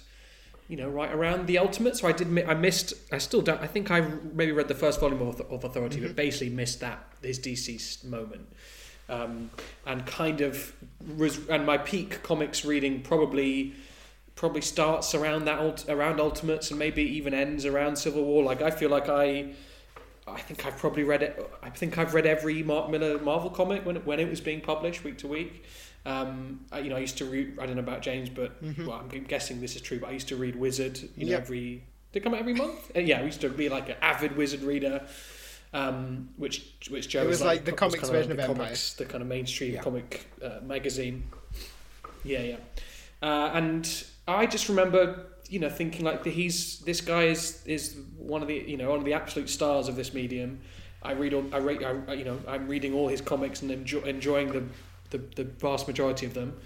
You know, right around the Ultimate, so I did. I missed. I still don't. I think I maybe read the first volume of, of Authority, but basically missed that his deceased moment um, and kind of was and my peak comics reading probably probably starts around that around Ultimates and maybe even ends around Civil War. Like I feel like I. I think I've probably read it. I think I've read every Mark Millar Marvel comic when it, when it was being published week to week. Um, I, you know, I used to read. I don't know about James, but well, I'm guessing this is true. But I used to read Wizard. You know, Yep. every did it come out every month? Uh, yeah, I used to be like an avid Wizard reader. Um, which which Joe It was is like the comics version the of Empire. comics, the kind of mainstream Yeah. comic uh, magazine. Yeah, yeah. Uh, and I just remember, you know, thinking like he's this guy is is one of the you know one of the absolute stars of this medium. I read all I read I, you know I'm reading all his comics and enjoy, enjoying the, the the vast majority of them.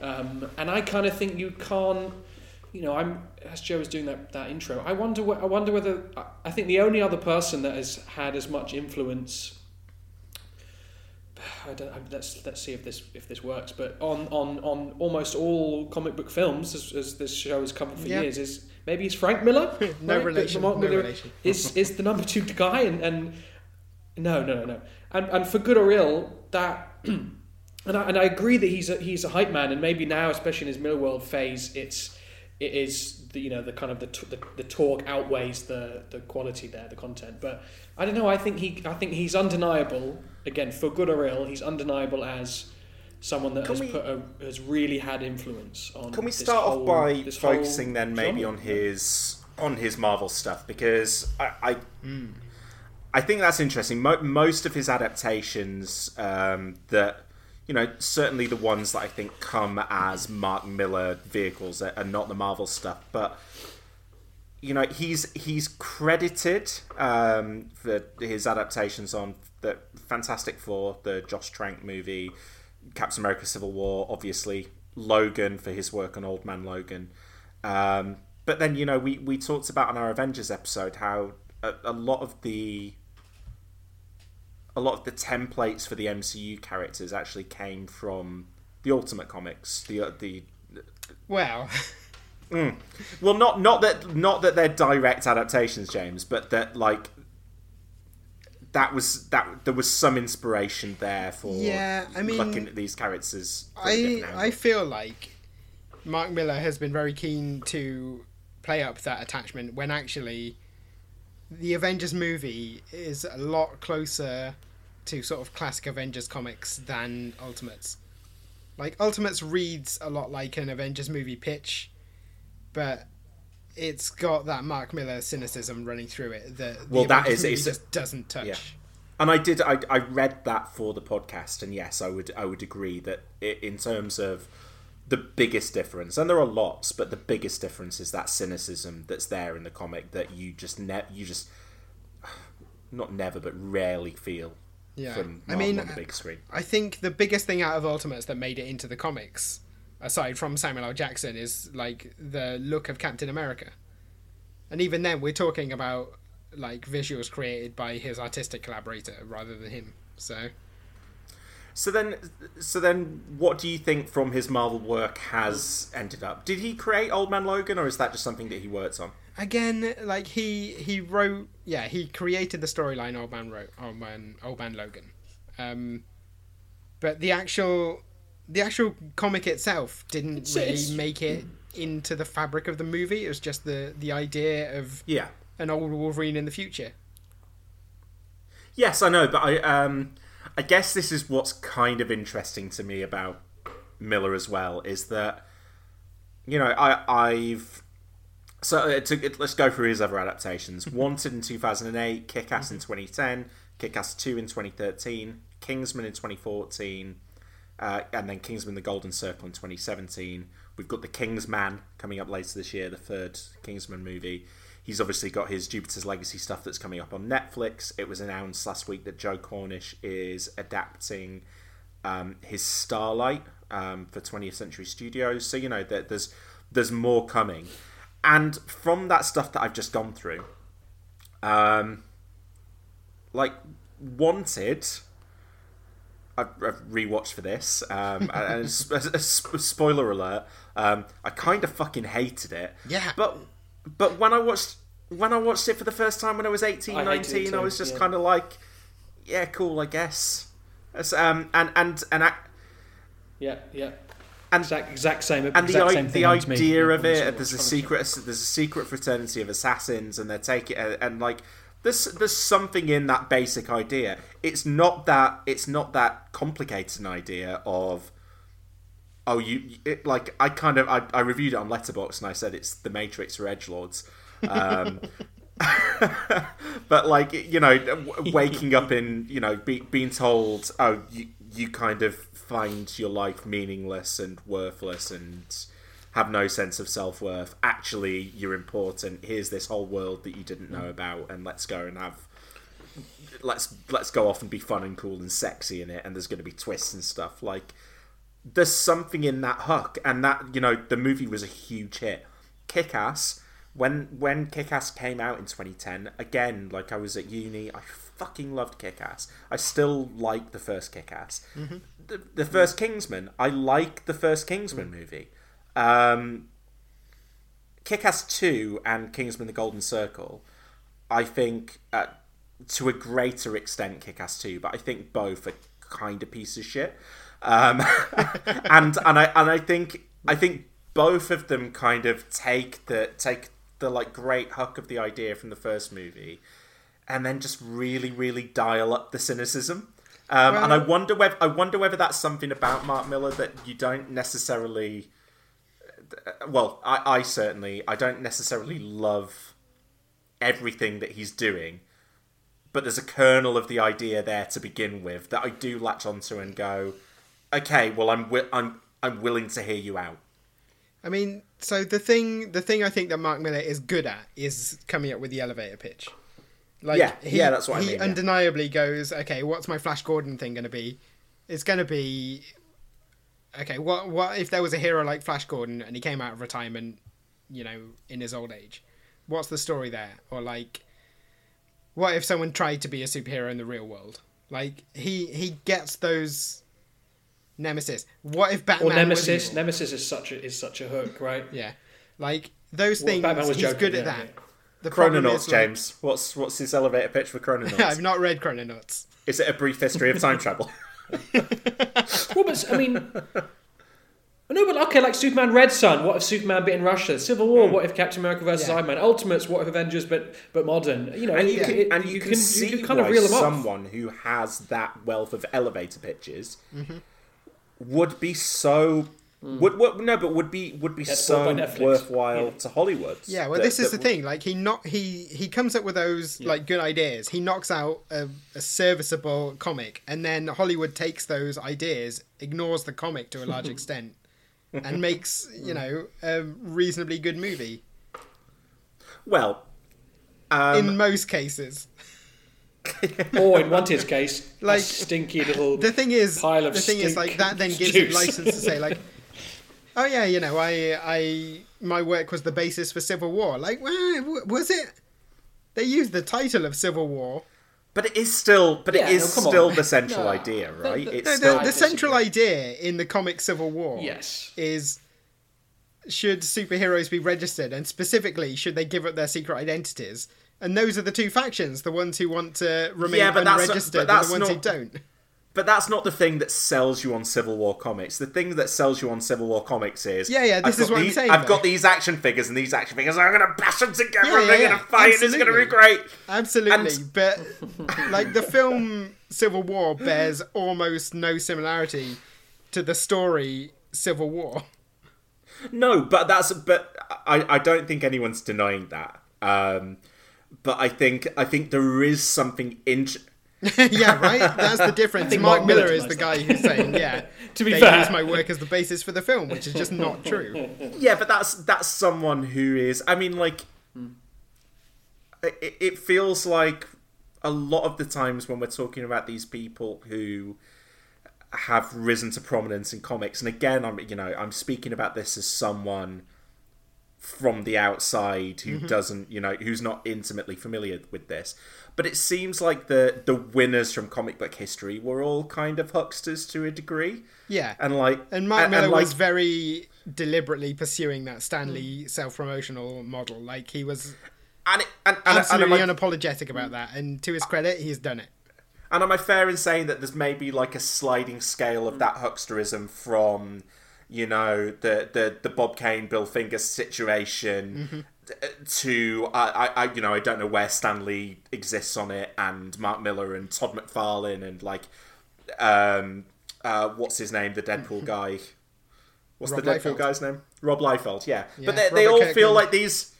Um, and I kind of think you can't. You know, I'm as Joe was doing that, that intro. I wonder. I wonder whether I think the only other person that has had as much influence I don't. Let's let's see if this if this works. But on on on almost all comic book films, as, as this show has covered for Yeah. years, is maybe it's Frank Miller. No right? relation, Mark no Miller relation. is is the number two guy, and, and no no no no, and and for good or ill, that. And I, and I agree that he's a, he's a hype man, and maybe now, especially in his Millarworld phase, it's it is the you know the kind of the t- the, the talk outweighs the the quality there, the content. But I don't know. I think he I think he's undeniable. Again, for good or ill, he's undeniable as someone that Can has we- put a, has really had influence on. Can we this start whole- off by focusing then maybe genre? on his on his Marvel stuff because I I, I think that's interesting. Mo- most of his adaptations um, that you know certainly the ones that I think come as Mark Millar vehicles are not the Marvel stuff, but you know he's he's credited um, for his adaptations on the Fantastic Four, the Josh Trank movie, Captain America: Civil War, obviously Logan for his work on Old Man Logan. Um, but then you know we we talked about on our Avengers episode how a, a lot of the a lot of the templates for the MCU characters actually came from the Ultimate Comics, the uh, the Well, hmm. well, not not that not that they're direct adaptations, James, but that like that was that there was some inspiration there for Yeah, I mean, looking at these characters. I I feel like Mark Millar has been very keen to play up that attachment when actually the Avengers movie is a lot closer to sort of classic Avengers comics than Ultimates. Like Ultimates reads a lot like an Avengers movie pitch, but it's got that Mark Millar cynicism running through it that Well, that is- it's- just doesn't touch. Yeah. And I did. I, I read that for the podcast, and yes, I would. I would agree that i in terms of the biggest difference, and there are lots, but the biggest difference is that cynicism that's there in the comic that you just ne- you just not never, but rarely feel Yeah. from I mean, on the big screen. I think the biggest thing out of Ultimates that made it into the comics, aside from Samuel L. Jackson, is like the look of Captain America. And even then, we're talking about like visuals created by his artistic collaborator rather than him. So So then, so then, what do you think from his Marvel work has ended up? Did he create Old Man Logan, or is that just something that he worked on? again, like he he wrote, yeah, he created the storyline Old Man wrote Old Man Old Man Logan, um, but the actual the actual comic itself didn't It's- really it's- make it into the fabric of the movie. It was just the the idea of Yeah. an old Wolverine in the future. Yes, I know, but I um I guess this is what's kind of interesting to me about Millar as well is that you know I I've so uh, to, let's go through his other adaptations. Wanted in 2008, Kick-Ass in 2010, Kick-Ass 2 in 2013, Kingsman in 2014, uh, and then Kingsman: The Golden Circle in 2017. We've got The Kingsman coming up later this year, the third Kingsman movie. He's obviously got his Jupiter's Legacy stuff that's coming up on Netflix. It was announced last week that Joe Cornish is adapting um, his Starlight um, for 20th Century Studios. So you know that there's there's more coming, and from that stuff that I've just gone through, um, like Wanted. I've, I've rewatched for this, um, and, and spoiler alert, um, I kind of fucking hated it. Yeah. But but when I watched when I watched it for the first time when I was 18, I 19, I was just yeah. kind of like, yeah, cool, I guess. Um, and and and I, Yeah, yeah. And- exact, exact same. and the exact i- same the thing happened to me idea of it, when I there's a secret there's a secret fraternity of assassins, and they're taking and, and like there's there's something in that basic idea. It's not that it's not that complicated an idea of oh you it, like I kind of I, I reviewed it on Letterboxd and I said it's the Matrix for edge lords. Um, but like you know, waking up in you know be, being told oh you you kind of find your life meaningless and worthless and have no sense of self worth. Actually, you're important. Here's this whole world that you didn't know about, and let's go and have let's let's go off and be fun and cool and sexy in it. And there's going to be twists and stuff like. There's something in that hook, and that you know the movie was a huge hit. Kick Ass when when Kick-Ass came out in 2010, again, like I was at uni, I fucking loved Kick-Ass. I still like the first Kick-Ass. The, the first Kingsman, I like the first Kingsman movie. Um, Kick-Ass 2 and Kingsman: The Golden Circle, I think uh, to a greater extent Kick-Ass 2, but I think both are kind of pieces of shit. Um, and and I and I think I think both of them kind of take the take the like great hook of the idea from the first movie, and then just really really dial up the cynicism. Um, and I wonder whether I wonder whether that's something about Mark Millar that you don't necessarily. Well, I, I certainly I don't necessarily love everything that he's doing, but there's a kernel of the idea there to begin with that I do latch onto and go, okay, well I'm wi- I'm I'm willing to hear you out. I mean, so the thing, the thing I think that Mark Millar is good at is coming up with the elevator pitch. Like, Yeah, he, yeah, that's what I he mean, yeah. undeniably goes, okay, what's my Flash Gordon thing going to be? It's going to be, okay, what what if there was a hero like Flash Gordon and he came out of retirement, you know, in his old age? What's the story there? Or like, what if someone tried to be a superhero in the real world? Like he he gets those nemesis. What if Batman Or Nemesis. Was evil? Nemesis is such a is such a hook, right? Yeah, like those Well, things. Batman was he's joking, good at that. yeah. The problem Chrononauts, is, like- James. What's what's his elevator pitch for Chrononauts? I've not read Chrononauts. Is it a brief history of time travel? Well, but I mean, no, but okay, like Superman Red Sun. What if Superman bit in Russia? Civil War. Hmm. What if Captain America versus Yeah. Iron Man? Ultimates. What if Avengers, but but modern? You know, and you, it- can, it- and you, can, see you can kind why of reel them off. someone who has that wealth of elevator pitches would be so would, would no, but would be would be Gets so bought by Netflix. worthwhile Yeah. to Hollywood. Yeah, well, that- this is that the thing. Like he not he he comes up with those like good ideas. He knocks out a, a serviceable comic, and then Hollywood takes those ideas, ignores the comic to a large extent, and makes you know a reasonably good movie Well, um, in most cases. or in Wanted's case, Like, a stinky little The thing is, pile of the thing is, like that then gives him juice. license to say like, oh yeah, you know, I I my work was the basis for Civil War. Like, was it? They used the title of Civil War. but it is still, but Yeah, it is no, still on. the central No. idea, right? the- it's No, still the, the central idea in the comic Civil War Yes. is should superheroes be registered and specifically should they give up their secret identities and those are the two factions the ones who want to remain Yeah, but that's unregistered but that's and the ones not- who don't But that's not the thing that sells you on Civil War comics. The thing that sells you on Civil War comics is Yeah, yeah, this I've is what I'm saying, I've though. got these action figures, and these action figures are going to bash them together, Yeah, and they're yeah, going to fight, and it's going to be great. Absolutely, but like the film Civil War bears almost no similarity to the story Civil War. No, but that's but I I don't think anyone's denying that. Um, but I think I think there is something in. yeah, right. That's the difference. Mark, Mark Millar Millar is the denies guy who's saying, "Yeah, To be they fair. use my work as the basis for the film," which is just not true. Yeah, but that's that's someone who is. I mean, like, hmm. it, it feels like a lot of the times when we're talking about these people who have risen to prominence in comics, and again, I'm you know I'm speaking about this as someone from the outside who mm-hmm. doesn't you know who's not intimately familiar with this. But it seems like the the winners from comic book history were all kind of hucksters to a degree. Yeah, and like and Mark and- Millar and, like, was very deliberately pursuing that Stan Lee mm. self-promotional model. Like he was and, it, and, and, and, absolutely am I, unapologetic about that, and to his uh, credit, he's done it. and am I fair in saying that there's maybe like a sliding scale of that hucksterism from you know the the the Bob Kane Bill Finger situation to I, I you know I don't know where Stan Lee exists on it and Mark Millar and Todd McFarlane and like um uh what's his name? The Deadpool guy. What's Rob the Deadpool Liefeld. guy's name? Rob Liefeld yeah, Yeah, but they, they all feel like these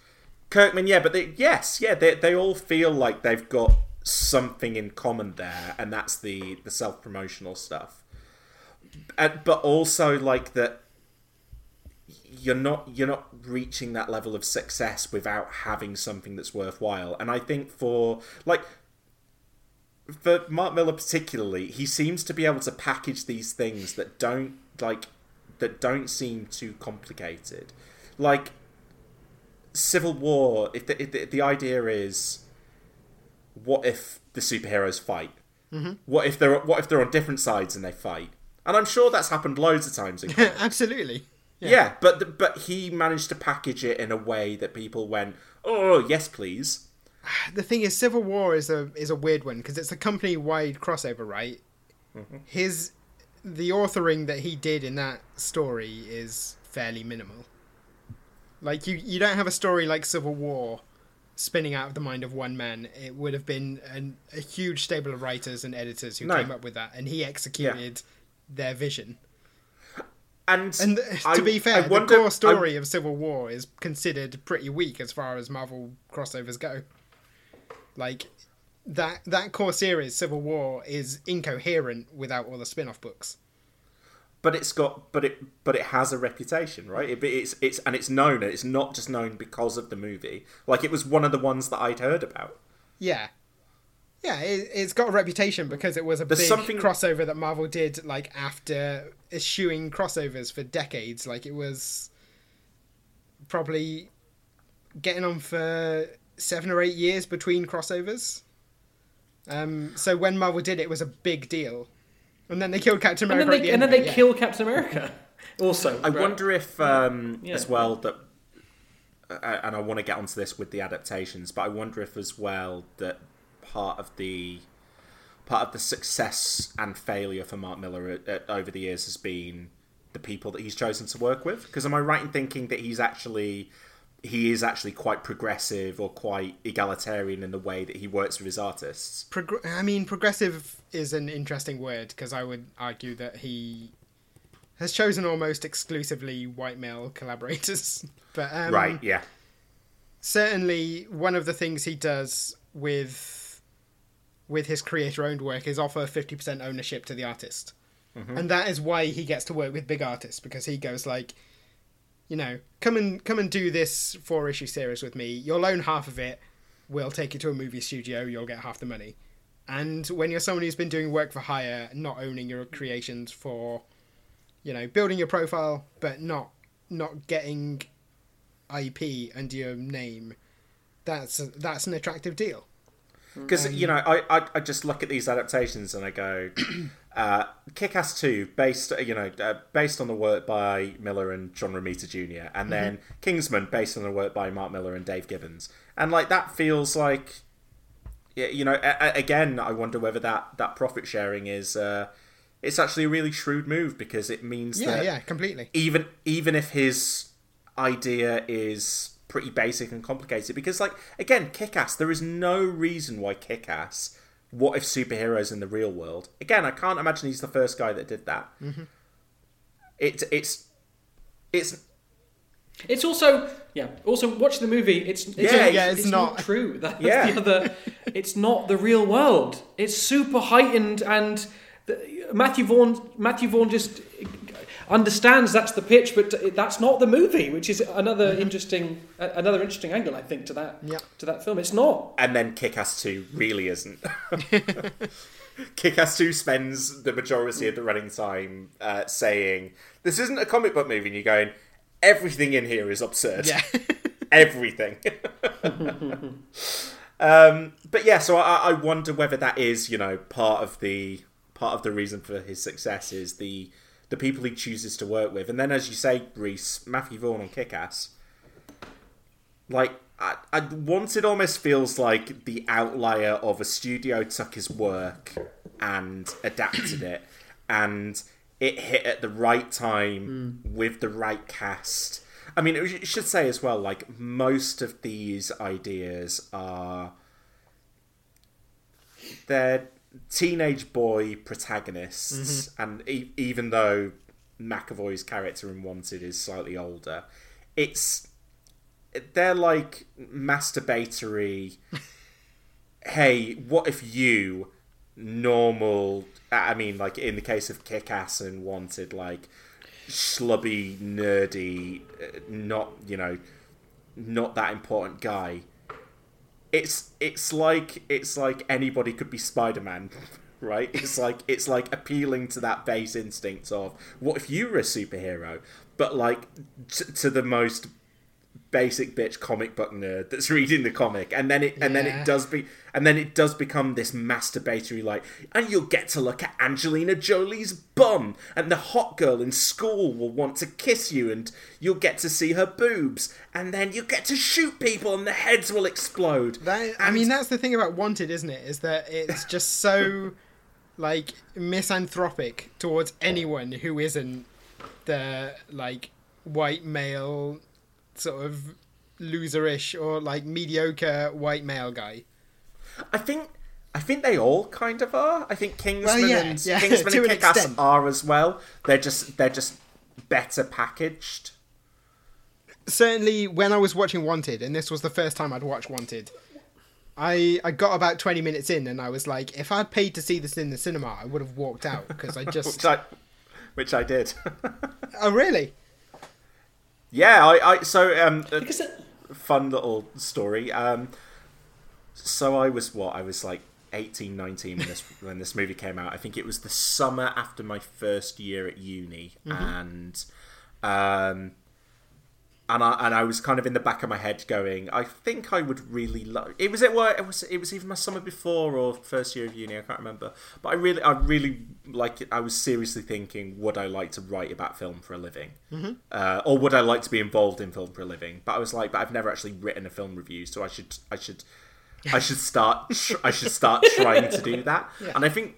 Kirkman yeah but they yes yeah they they all feel like they've got something in common there and that's the the self promotional stuff. And, but also like that you're not you're not reaching that level of success without having something that's worthwhile and i think for like for mark millar particularly he seems to be able to package these things that don't like that don't seem too complicated like civil war if the, if the, the idea is what if the superheroes fight mm-hmm. what if they're what if they're on different sides and they fight and i'm sure that's happened loads of times in comics. absolutely. Yeah. but but he managed to package it in a way that people went, "Oh, yes, please." the thing is, Civil War is a is a weird one because it's a company wide crossover, right? Mm-hmm. His the authoring that he did in that story is fairly minimal. Like you, you don't have a story like Civil War spinning out of the mind of one man. It would have been an, a huge stable of writers and editors who No. came up with that, and he executed their vision. And And uh, I- to be fair, I the wonder- core I- story of Civil War is considered pretty weak as far as Marvel crossovers go. Like that that core series, Civil War, is incoherent without all the spin-off books. but it's got but it but it has a reputation, right? It, it's it's and it's known. And it's not just known because of the movie. Like it was one of the ones that I'd heard about. Yeah. Yeah, it, it's got a reputation because it was a There's big something- crossover that Marvel did like after eschewing crossovers for decades. Like it was probably getting on for seven or eight years between crossovers. Um, so when Marvel did it, it was a big deal. And then they killed Captain And America. then they, the and then they yeah. kill Captain America. Also, I right? wonder if, um, Yeah. as well, that, uh, and I want to get onto this with the adaptations, but I wonder if as well that part of the part of the success and failure for Mark Millar at, at, over the years has been the people that he's chosen to work with. Because am I right in thinking that he's actually he is actually quite progressive or quite egalitarian in the way that he works with his artists? Progr- I mean, progressive is an interesting word because I would argue that he has chosen almost exclusively white male collaborators. But um, right? Yeah. certainly, one of the things he does with with his creator-owned work is offer fifty percent ownership to the artist, mm-hmm. and that is why he gets to work with big artists because he goes like, you know, come and come and do this four issue series with me. You'll own half of it. We'll take you to a movie studio. You'll get half the money. And when you're someone who's been doing work for hire, not owning your creations for, you know, building your profile, but not not getting IP under your name, that's that's an attractive deal. Because you know, I, I I just look at these adaptations and I go, uh, Kick-Ass Two, based you know uh, based on the work by Millar and John Romita Jr., and then Kingsman, based on the work by Mark Millar and Dave Gibbons, and like that feels like, yeah, you know, a- a- again, I wonder whether that that profit sharing is uh, it's actually a really shrewd move because it means Yeah, that yeah, completely. even even if his idea is pretty basic and complicated because like again kick-ass there is no reason why kick-ass what if superheroes in the real world again i can't imagine he's the first guy that did that Mhm. it's it's it's It's also yeah. Also, watch the movie. It's, it's Yeah, it's, yeah, it's it's not, not- true. That's Yeah. the other. It's not the real world. It's super heightened, and the, Matthew Vaughn. Matthew Vaughn just understands that's the pitch, but that's not the movie, which is another interesting a- another interesting angle, I think, to that Yeah. to that film. It's not. and then kick-ass 2 really isn't kick-ass 2 spends the majority of the running time uh, saying this isn't a comic book movie and you're going everything in here is absurd Yeah. everything. um, but yeah, so I, I wonder whether that is, you know, part of the part of the reason for his success is the the people he chooses to work with, and then as you say, Reese Matthew Vaughn on Kick-Ass, like. I, I Wanted almost feels like the outlier of a studio took his work and adapted it, and it hit at the right time hmm. with the right cast. I mean, it should say as well, like most of these ideas are they're teenage boy protagonists, and e- even though McAvoy's character in Wanted is slightly older, it's they're like masturbatory. hey, what if you normal? I mean, like in the case of Kick Ass and Wanted, like schlubby, nerdy, uh, not you know, not that important guy. It's it's like it's like anybody could be Spider Man, right? It's like it's like appealing to that base instinct of what if you were a superhero, but like t- to the most basic bitch comic book nerd that's reading the comic. And then it and then it does be and then it does become this masturbatory like and you'll get to look at Angelina Jolie's bum and the hot girl in school will want to kiss you and you'll get to see her boobs and then you get to shoot people and the heads will explode. That, I mean, that's the thing about Wanted, isn't it? Is that it's just so like misanthropic towards anyone who isn't the like white male sort of loserish or like mediocre white male guy. I think I think they all kind of are. I think Kingsman Well, yeah, and yeah, Kingsman and Kick-Ass extent. are as well. They're just they're just better packaged. Certainly, when I was watching Wanted, and this was the first time I'd watched Wanted, I I got about twenty minutes in, and I was like, if I'd paid to see this in the cinema, I would have walked out because I just. which I which I did. oh really? Yeah, I, I so um a Because it, fun little story. Um so I was what? I was like 18, 19 when this when this movie came out. I think it was the summer after my first year at uni and um and I and I was kind of in the back of my head going, I think I would really love. It was it was it was even my summer before or first year of uni. I can't remember, but I really I really like. It I was seriously thinking, would I like to write about film for a living, uh, or would I like to be involved in film for a living? But I was like, but I've never actually written a film review, so I should I should I should start I should start trying to do that. And I think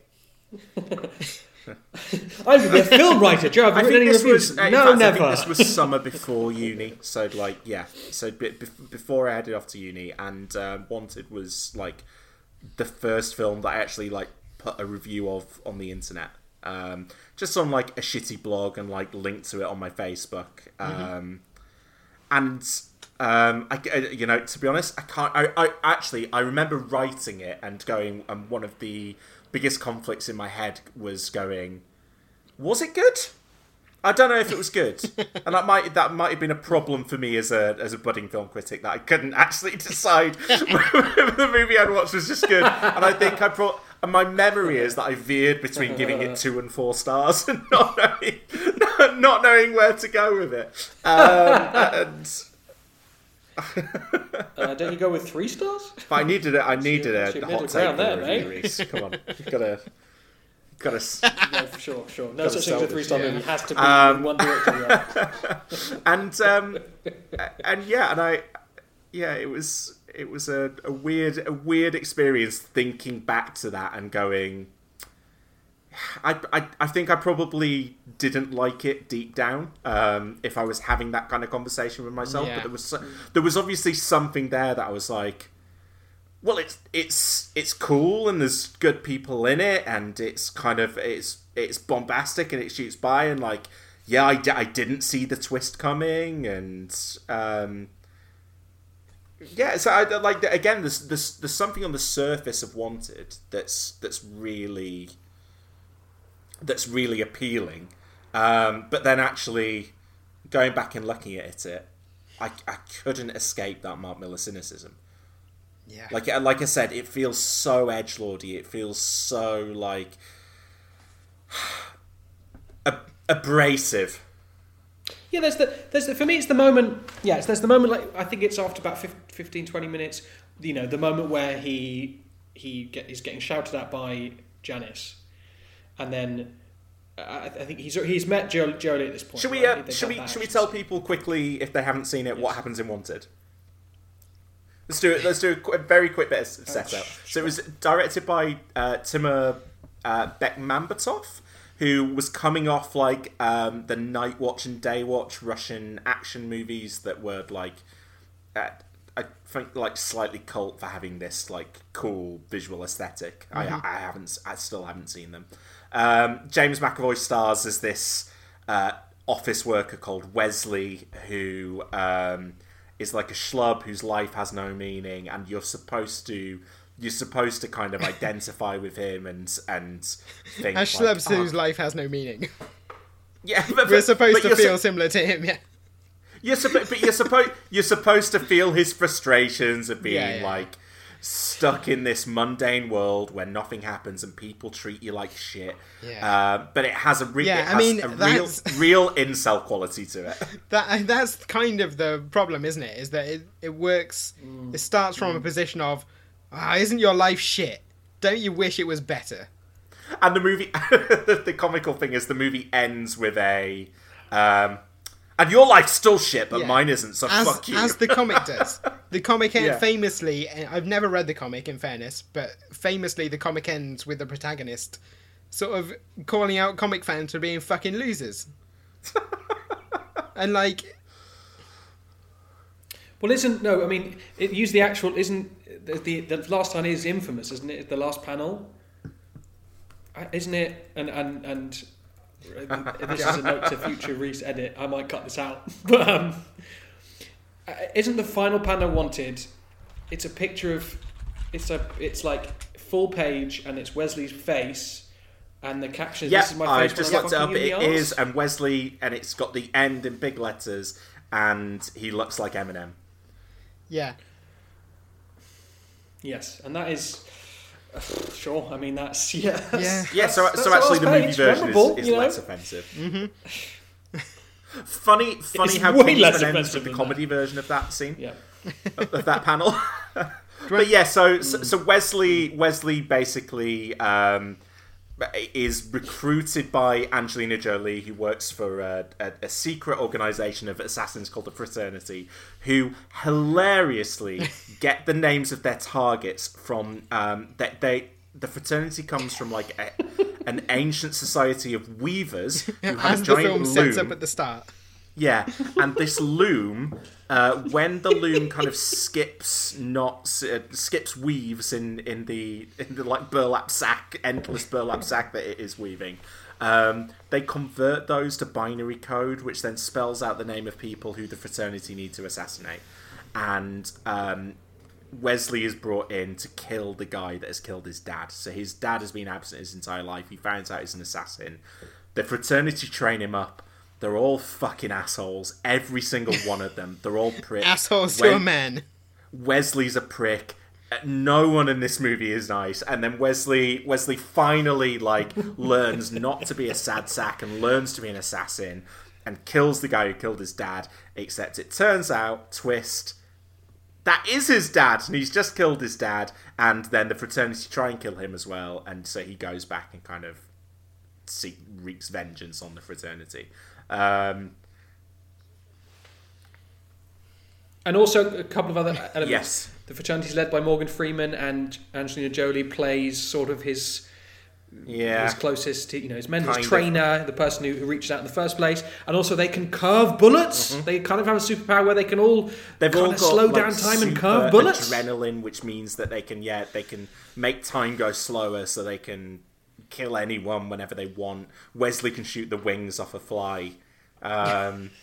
I'm be a film writer. Joe, have you think written any this reviews? was uh, no, fact, never. This was summer before uni, so like yeah, so be- bef- before I headed off to uni, and um, Wanted was like the first film that I actually like put a review of on the internet, um, just on like a shitty blog and like linked to it on my Facebook, um, and um, I, I- you know, to be honest, I can't. I, I actually I remember writing it and going, and one of the biggest conflicts in my head was going was it good? I don't know if it was good, and that might that might have been a problem for me as a as a budding film critic that I couldn't actually decide whether the movie I'd watched was just good. And I think I brought and my memory is that I veered between giving it two and four stars and not knowing not knowing where to go with it. Um, and Uh, don't you go with three stars? but I needed it. I needed What's a your hot middle take ground there, mate? Reese. Come on, you've got to got to. no, for sure, sure. No Gotta such thing as a three star this, movie. yeah. Has to be Um, in one direction. Yeah. and um, and yeah, and I, yeah, it was it was a, a weird a weird experience thinking back to that and going, I, I, I think I probably didn't like it deep down um, if I was having that kind of conversation with myself. Yeah. But there was so, there was obviously something there that I was like, well, it's it's it's cool and there's good people in it and it's kind of it's it's bombastic and it shoots by and like yeah I, I didn't see the twist coming and um, yeah so I like again there's, there's there's something on the surface of Wanted that's that's really that's really appealing um, but then actually going back and looking at it I, I couldn't escape that Mark Millar cynicism Yeah. like like I said, it feels so edge lordy. It feels so like ab- abrasive. Yeah, there's the there's the, for me it's the moment. Yes, there's the moment like I think it's after about 15, 15 20 minutes. You know, the moment where he he get he's getting shouted at by Janice, and then I, I think he's he's met jo- Jolie at this point. Should we right? uh, should we should we tell people quickly if they haven't seen it what happens in Wanted? Let's do it. Let's do a, qu- a very quick bit of s- setup. So it was directed by uh, Timur uh, Bekmambetov, who was coming off like um, the Night Watch and Day Watch Russian action movies that were like, uh, I think like slightly cult for having this like cool visual esthetic I, I haven't, I still haven't seen them. Um, James McAvoy stars as this uh, office worker called Wesley, who um, is like a schlub whose life has no meaning, and you're supposed to you're supposed to kind of identify with him and and think A like, schlub "Oh, whose life has no meaning. yeah, but, We're supposed but to feel su- similar to him, yeah. You're supposed, but you're supposed you're supposed to feel his frustrations of being Yeah, yeah. like stuck in this mundane world where nothing happens and people treat you like shit. Yeah. Uh, but it has a real, Yeah, it I mean, a real, real incel quality to it. That that's kind of the problem, isn't it? Is that it, it works. Mm. It starts from a position of, ah, isn't your life shit? Don't you wish it was better? And the movie, the, the comical thing is, the movie ends with a, um, and your life's still shit, but Yeah. mine isn't. So As fuck you. as the comic does. The comic end Yeah. famously. I've never read the comic, in fairness, but famously the comic ends with the protagonist sort of calling out comic fans for being fucking losers. and like, Well, isn't no? I mean, it use the actual isn't the, the the last line is infamous, isn't it? The last panel, Uh, isn't it? And and and this is a note to future Reese edit. I might cut this out, but um, uh, isn't the final panel wanted? It's a picture of it's a it's like full page and it's Wesley's face and the caption is Yeah, this is my I face just I'm looked it up. fucking It you is, and Wesley, and it's got the end in big letters, and he looks like Eminem. yeah, Yes, and that is sure. I mean, that's yeah. Yeah. Yeah, so That's- so that's actually the movie version is, is you know? less offensive. Mm-hmm. funny, funny It's how way Kingsman less ends offensive with the than comedy version of that scene Yeah. of, of that panel. but yeah, so, so so Wesley Wesley basically um, is recruited by Angelina Jolie, who works for a, a, a secret organization of assassins called the Fraternity, who hilariously get the names of their targets from um, that they. The fraternity comes from like a, an ancient society of weavers who had a the giant film sets loom. up at the start. Yeah, and this loom, uh, when the loom kind of skips knots, uh, skips weaves in in the in the like burlap sack, endless burlap sack that it is weaving. Um, they convert those to binary code, which then spells out the name of people who the fraternity need to assassinate. And um, Wesley is brought in to kill the guy that has killed his dad. So his dad has been absent his entire life. He finds out he's an assassin. The fraternity train him up. They're all fucking assholes. Every single one of them. They're all pricks. Assholes to Wes- a man. Wesley's a prick. No one in this movie is nice. And then Wesley Wesley finally like learns not to be a sad sack and learns to be an assassin and kills the guy who killed his dad. Except it turns out, twist, that is his dad, and he's just killed his dad, and then the fraternity try and kill him as well, and so he goes back and kind of seek, wreaks vengeance on the fraternity. Um, And also a couple of other elements. Yes. The fraternity is led by Morgan Freeman, and Angelina Jolie plays sort of his Yeah. his closest, you know, his mentor's Kind of. trainer, the person who, who reached out in the first place, and also they can curve bullets. They kind of have a superpower where they can all Mm-hmm. They've all of got slow like, down time and curve bullets. Adrenaline, which means that they can, yeah, they can make time go slower, so they can kill anyone whenever they want. Wesley can shoot the wings off a fly. Um,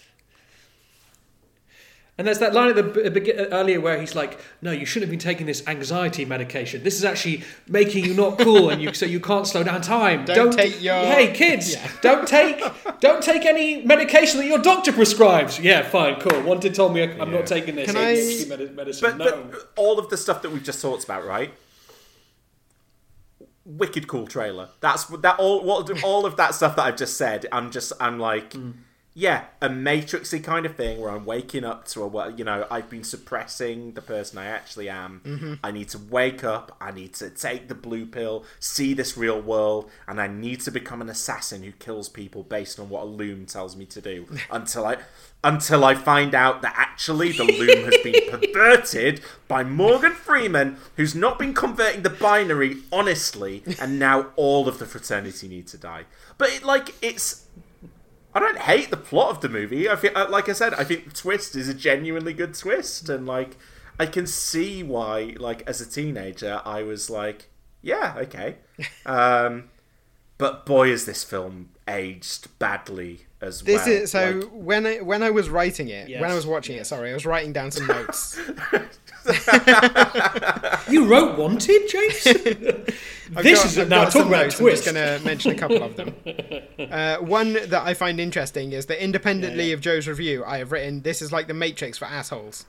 And there's that line at the b- earlier where he's like, "No, you shouldn't have been taking this anxiety medication. This is actually making you not cool, and you so you can't slow down time. Don't take your- hey kids, Yeah. don't take don't take any medication that your doctor prescribes. Yeah, fine, cool. One did told me I- I'm not taking this Can I- medicine. but, no, but all of the stuff that we've just talked about, right? Wicked cool trailer. That's that all. What all of that stuff that I've just said. I'm just. I'm like, mm. Yeah, a matrixy kind of thing where I'm waking up to a. You know, I've been suppressing the person I actually am. Mm-hmm. I need to wake up. I need to take the blue pill, see this real world, and I need to become an assassin who kills people based on what a loom tells me to do. until I, until I find out that actually the loom has been perverted by Morgan Freeman, who's not been converting the binary honestly, and now all of the fraternity need to die. But it, like it's. I don't hate the plot of the movie. I feel, uh, like I said, I think the twist is a genuinely good twist, and like I can see why, like as a teenager, I was like, yeah, okay. Um, but boy, is this film aged badly as This well. is so Like, when I when I was writing it, when I was watching it, sorry, I was writing down some notes. you wrote Wanted, James. I've this got- is I've now got talk some about notes. twist. I'm just going to mention a couple of them. Uh, one that I find interesting is that independently of Joe's review, I have written this is like the Matrix for assholes.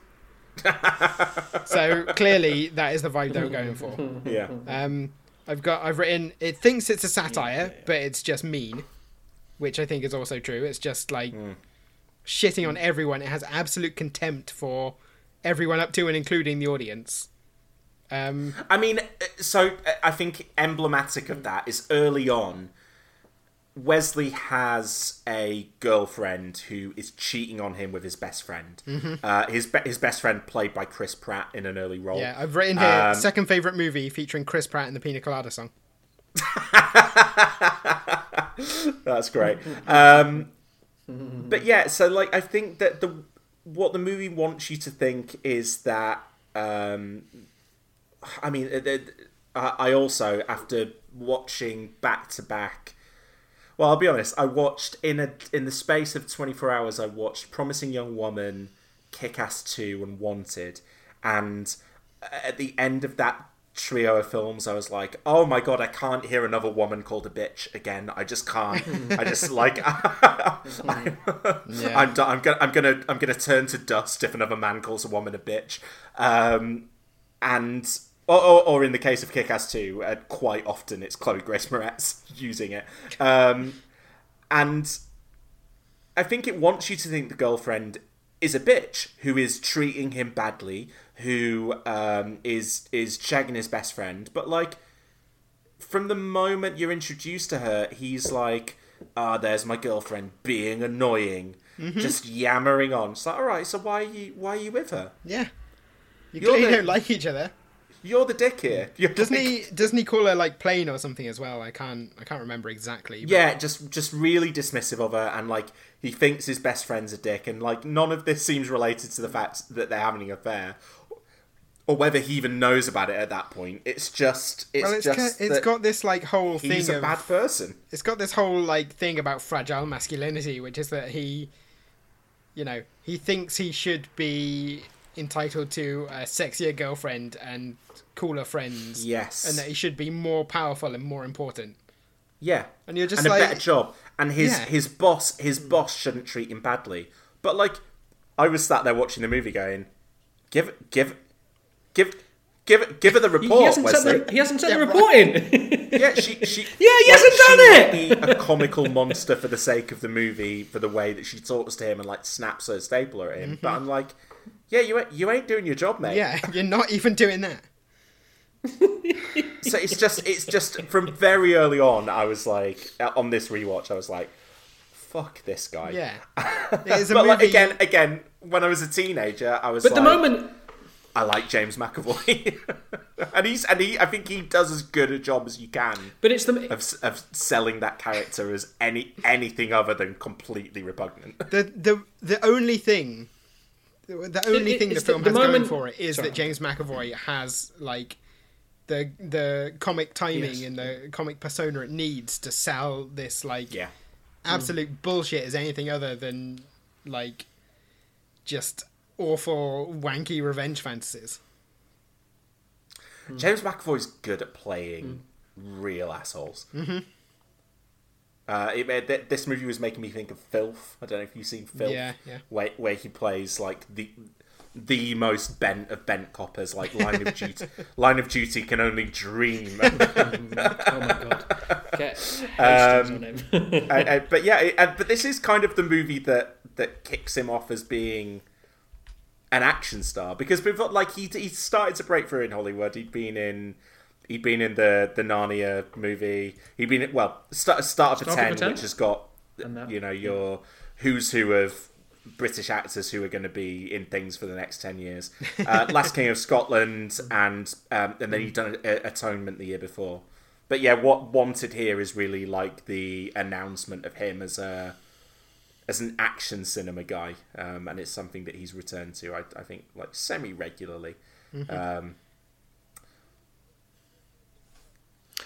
so clearly, that is the vibe they were going for. yeah. Um, I've got I've written it thinks it's a satire, but it's just mean, which I think is also true. It's just like shitting on everyone. It has absolute contempt for everyone up to and including the audience. Um, I mean, uh, so uh, I think emblematic of that is early on. Wesley has a girlfriend who is cheating on him with his best friend. Uh, his be- his best friend played by Chris Pratt in an early role. yeah, I've written here Um, second favorite movie featuring Chris Pratt and the Pina Colada song. That's great. Um, but yeah, so like I think that the what the movie wants you to think is that um, I mean, uh, uh, I also after watching back to back. Well, I'll be honest. I watched in a in the space of twenty four hours. I watched Promising Young Woman, Kick Ass Two, and Wanted. And at the end of that trio of films, I was like, "Oh my god, I can't hear another woman called a bitch again. I just can't. I just like, I'm, I'm, I'm gonna, I'm gonna, I'm gonna turn to dust if another man calls a woman a bitch." Um, and or, or, or in the case of Kick-Ass 2, uh, quite often it's Chloe Grace Moretz using it. Um, and I think it wants you to think the girlfriend is a bitch who is treating him badly, who um, is is shagging his best friend. But like, from the moment you're introduced to her, he's like, "Ah, there's my girlfriend being annoying, just yammering on." It's like, all right, so why are you why are you with her? Yeah, you You're clearly the- don't like each other. You're the dick here. You're Doesn't like- he? Doesn't he call her like plain or something as well? I can't. I can't remember exactly. but- Yeah, just just really dismissive of her, and like he thinks his best friend's a dick, and like none of this seems related to the fact that they're having an affair, or whether he even knows about it at that point. It's just it's, well, it's just ca- it's got this like whole thing he's a of bad person. it's got this whole like thing about fragile masculinity, which is that he, you know, he thinks he should be entitled to a sexier girlfriend and cooler friends. Yes. and that he should be more powerful and more important. Yeah, And you're just and like- a better job, and his Yeah. his boss his boss shouldn't treat him badly. But like, I was sat there watching the movie, going, give give give. Give it, give her the report, he hasn't Wesley. sent the, he hasn't sent Yeah, the right. report in. Yeah, she, she. Yeah, he hasn't she done might it! Be a comical monster for the sake of the movie, for the way that she talks to him and like snaps her stapler at him. But I'm like, yeah, you ain't, you ain't doing your job, mate. Yeah, you're not even doing that. So it's just, it's just from very early on. I was like, uh, on this rewatch, I was like, fuck this guy. Yeah, it is a but movie. like again, again, when I was a teenager, I was. But the moment I like James McAvoy, and he's and he I think he does as good a job as you can. But it's the of, of selling that character as any anything other than completely repugnant. The the the only thing, the only It- it- thing the film the- has the going for it is Sorry. that James McAvoy has like the the comic timing Yes. and the comic persona it needs to sell this like Yeah, absolute bullshit as anything other than like just awful wanky revenge fantasies. James McAvoy's good at playing real assholes. Mm-hmm. Uh, it, made- th- this movie was making me think of Filth. I don't know if you've seen Filth. Yeah, yeah. Where, where he plays like the the most bent of bent coppers. Like Line of Duty, Line of Duty can only dream. oh my god, get Hastings Um, on him. Uh, uh, but yeah, it, uh, but this is kind of the movie that that kicks him off as being an action star because before, like he he started to break through in Hollywood. He'd been in he'd been in the the Narnia movie. He'd been in, well start start of a Starter for ten, which has got you know your who's who of British actors who are going to be in things for the next ten years. Uh, Last King of Scotland, and um, and then he'd done Atonement the year before. But yeah, what wanted here is really like the announcement of him as a as an action cinema guy, um, and it's something that he's returned to. I, I think like semi regularly. Um,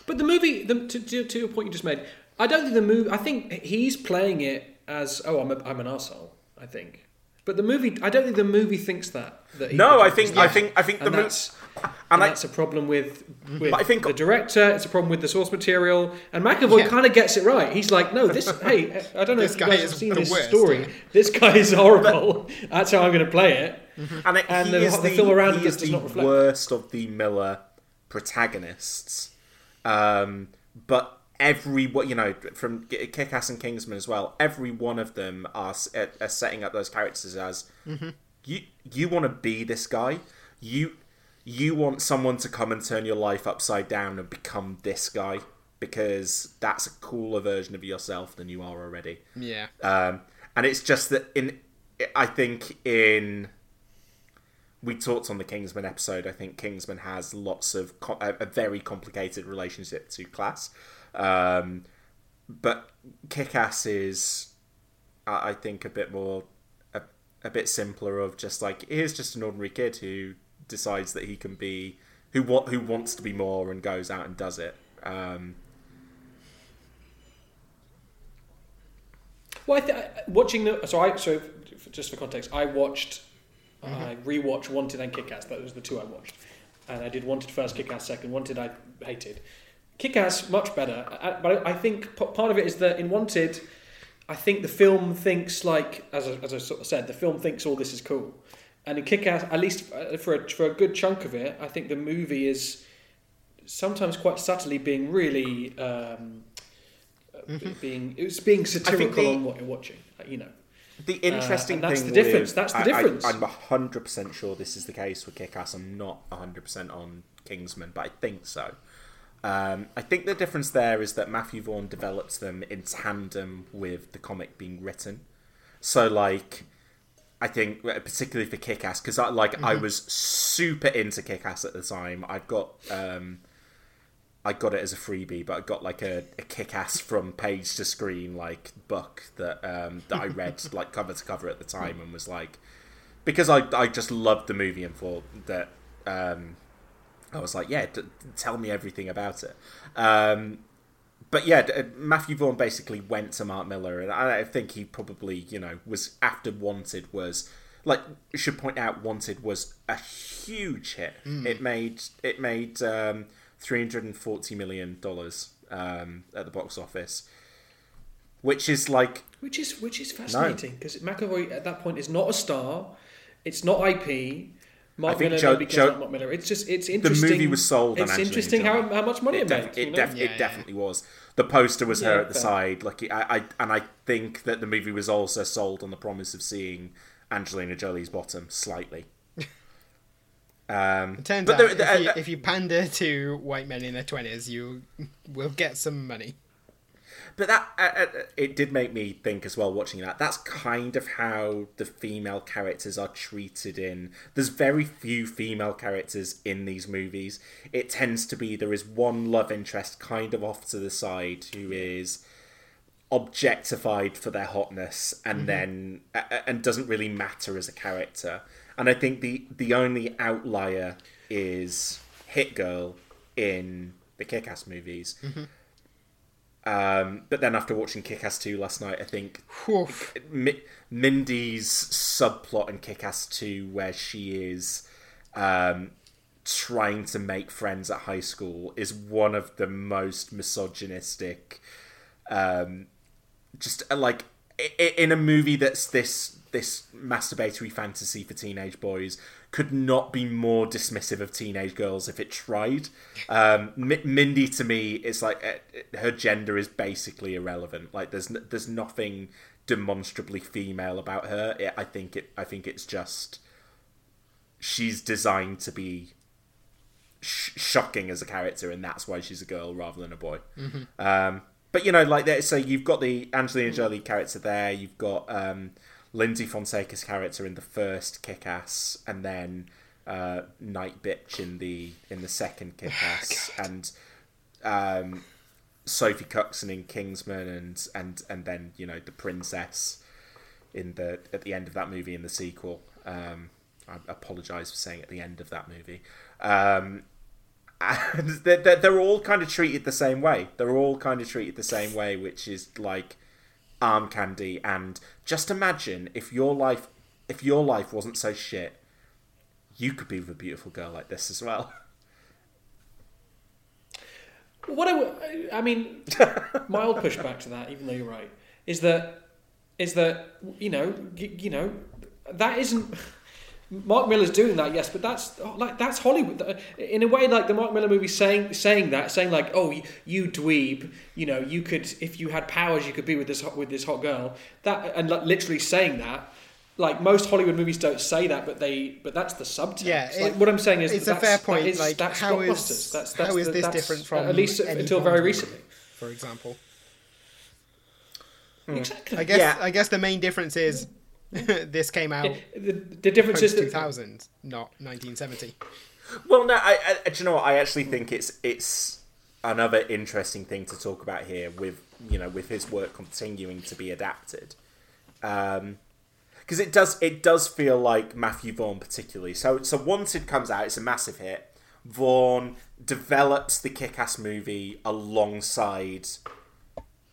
But the movie, the, to, to, to your point you just made, I don't think the movie. I think he's playing it as oh, I'm a, I'm an asshole. I think, but the movie, I don't think the movie thinks that. that he- No, I think- I Yeah. think- I think the and mo- and and I- that's a problem with with I think- the director. It's a problem with the source material, and McAvoy Yeah. kind of gets it right. He's like, no, this. hey, I don't know This if you guy guys have seen this worst, story. yeah. This guy is horrible. that's how I'm going to play it. and it, And he the- is the film around him he is the not reflect that. worst of the Millar protagonists. Um, but every what you know from Kick Ass and Kingsman as well, every one of them are, are are setting up those characters as you you want to be this guy. You you want someone to come and turn your life upside down and become this guy because that's a cooler version of yourself than you are already. Yeah. Um, and it's just that in, I think in, we talked on the Kingsman episode. I think Kingsman has lots of co- a, a very complicated relationship to class, um, but Kick-Ass is, I I think, a bit more, a, a bit simpler. Of just like here's just an ordinary kid who decides that he can be who what who wants to be more and goes out and does it. Um, Well, I th- watching the so I so f- just for context, I watched, I rewatched Wanted and Kick-Ass. That was the two I watched, and I did Wanted first, Kick-Ass second. Wanted I hated, Kick-Ass much better. Uh, But I think part of it is that in Wanted, I think the film thinks like as I, as I sort of said, the film thinks all this is cool, and in Kick-Ass, at least uh, for a, for a good chunk of it, I think the movie is sometimes quite subtly being really. Um, uh, being it was being satirical the- on what you're watching, uh, you know. The interesting and that's thing the difference. with- That's the I- I- difference. I'm hundred percent sure this is the case with Kick-Ass. I'm not hundred percent on Kingsman, but I think so. Um, I think the difference there is that Matthew Vaughn develops them in tandem with the comic being written. So, like, I think uh, particularly for Kick-Ass because I like I was super into Kick-Ass at the time. I've got um, I got it as a freebie, but I got like a, a kick-ass from page to screen like book that um, that I read like cover to cover at the time and was like because I I just loved the movie and thought that um, I was like yeah d- tell me everything about it. Um, but yeah, d- Matthew Vaughn basically went to Mark Millar, and I think he probably you know was after Wanted was like should point out Wanted was a huge hit. It made it made um, three hundred and forty million dollars um, at the box office, which is like Which is which is fascinating because McAvoy at that point is not a star, it's not IP. Mark I think Millar Joe- Joe- gets Mark Millar. It's just it's interesting. the interesting. movie was sold. on It's Angelina interesting how, how much money it, it, def- made. it, you know? def- Yeah, it yeah. definitely was. The poster was her at the fair. side, like I, I, and I think that the movie was also sold on the promise of seeing Angelina Jolie's bottom slightly. Um, It turns but out there- if, there- you, uh, if you pander to white men in their twenties, you will get some money. But that uh, uh, it did make me think as well watching that. That's kind of how the female characters are treated in. There's very few female characters in these movies. It tends to be there is one love interest kind of off to the side who is objectified for their hotness and Mm-hmm. then uh, and doesn't really matter as a character. And I think the the only outlier is Hit Girl in the Kick-Ass movies. Mm-hmm. Um, but then after watching Kick-Ass 2 last night, I think. Mi- Mindy's subplot in Kick-Ass 2 where she is um, trying to make friends at high school is one of the most misogynistic um, just uh, like in a movie that's this this masturbatory fantasy for teenage boys could not be more dismissive of teenage girls if it tried. Um, Mi- Mindy to me is like uh, her gender is basically irrelevant. Like there's n- there's nothing demonstrably female about her. It, I think it I think it's just she's designed to be sh- shocking as a character, and that's why she's a girl rather than a boy. Um, but you know, like that. So you've got the Angelina Jolie character there. You've got um, Lyndsy Fonseca's character in the first Kick-Ass, and then uh, Night Bitch in the in the second Kick-Ass, and um, Sophie Cookson in Kingsman, and and and then you know the princess in the at the end of that movie in the sequel. Um, I apologise for saying at the end of that movie. Um, and they're, they're all kind of treated the same way. They're all kind of treated the same way, which is like arm candy. And just imagine if your life, if your life wasn't so shit, you could be with a beautiful girl like this as well. What I, w- I mean, mild pushback to that, even though you're right, is that is that you know you know that isn't Mark Millar's doing that, yes, but that's oh, like that's Hollywood uh, in a way. Like the Mark Millar movie saying saying that, saying like, oh, you, you dweeb, you know, you could if you had powers, you could be with this hot, with this hot girl. That and like, literally saying that. Like most Hollywood movies don't say that, but they but that's the subtext. Yeah, like, what I'm saying is it's that a fair point, is- like, that's how is- blockbusters. that's, that's how is the- this different from at least any until very movie, recently? for example? Hmm. Exactly. I guess Yeah. I guess the main difference is this came out The, the difference is 2000, not 1970. Well, no, I, I, do you know what? I actually think it's it's another interesting thing to talk about here with you know with his work continuing to be adapted, um, because it does it does feel like Matthew Vaughn particularly. So so Wanted comes out, it's a massive hit. Vaughn develops the Kick-Ass movie alongside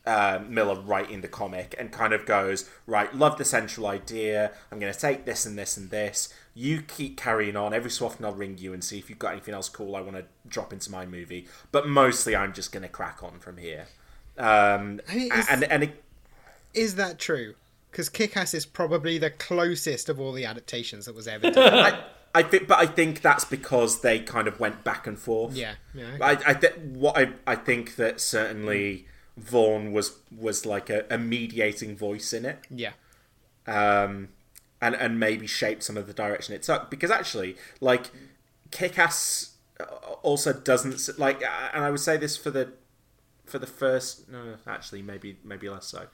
uh, Millar writing the comic and kind of goes, right, love the central idea. I'm going to take this and this and this. You keep carrying on. Every so often I'll ring you and see if you've got anything else cool I want to drop into my movie. But mostly I'm just going to crack on from here. Um, I mean, it's- and and it, Is that true? Because Kick-Ass is probably the closest of all the adaptations that was ever done. I, I think, but I think that's because they kind of went back and forth. Yeah, yeah. I, I th- what I, I think that certainly Vaughn was was like a, a mediating voice in it. yeah. um, and and maybe shape some of the direction it took. Because actually, like Kick-Ass also doesn't like, and I would say this for the for the first. No, actually, maybe maybe less so.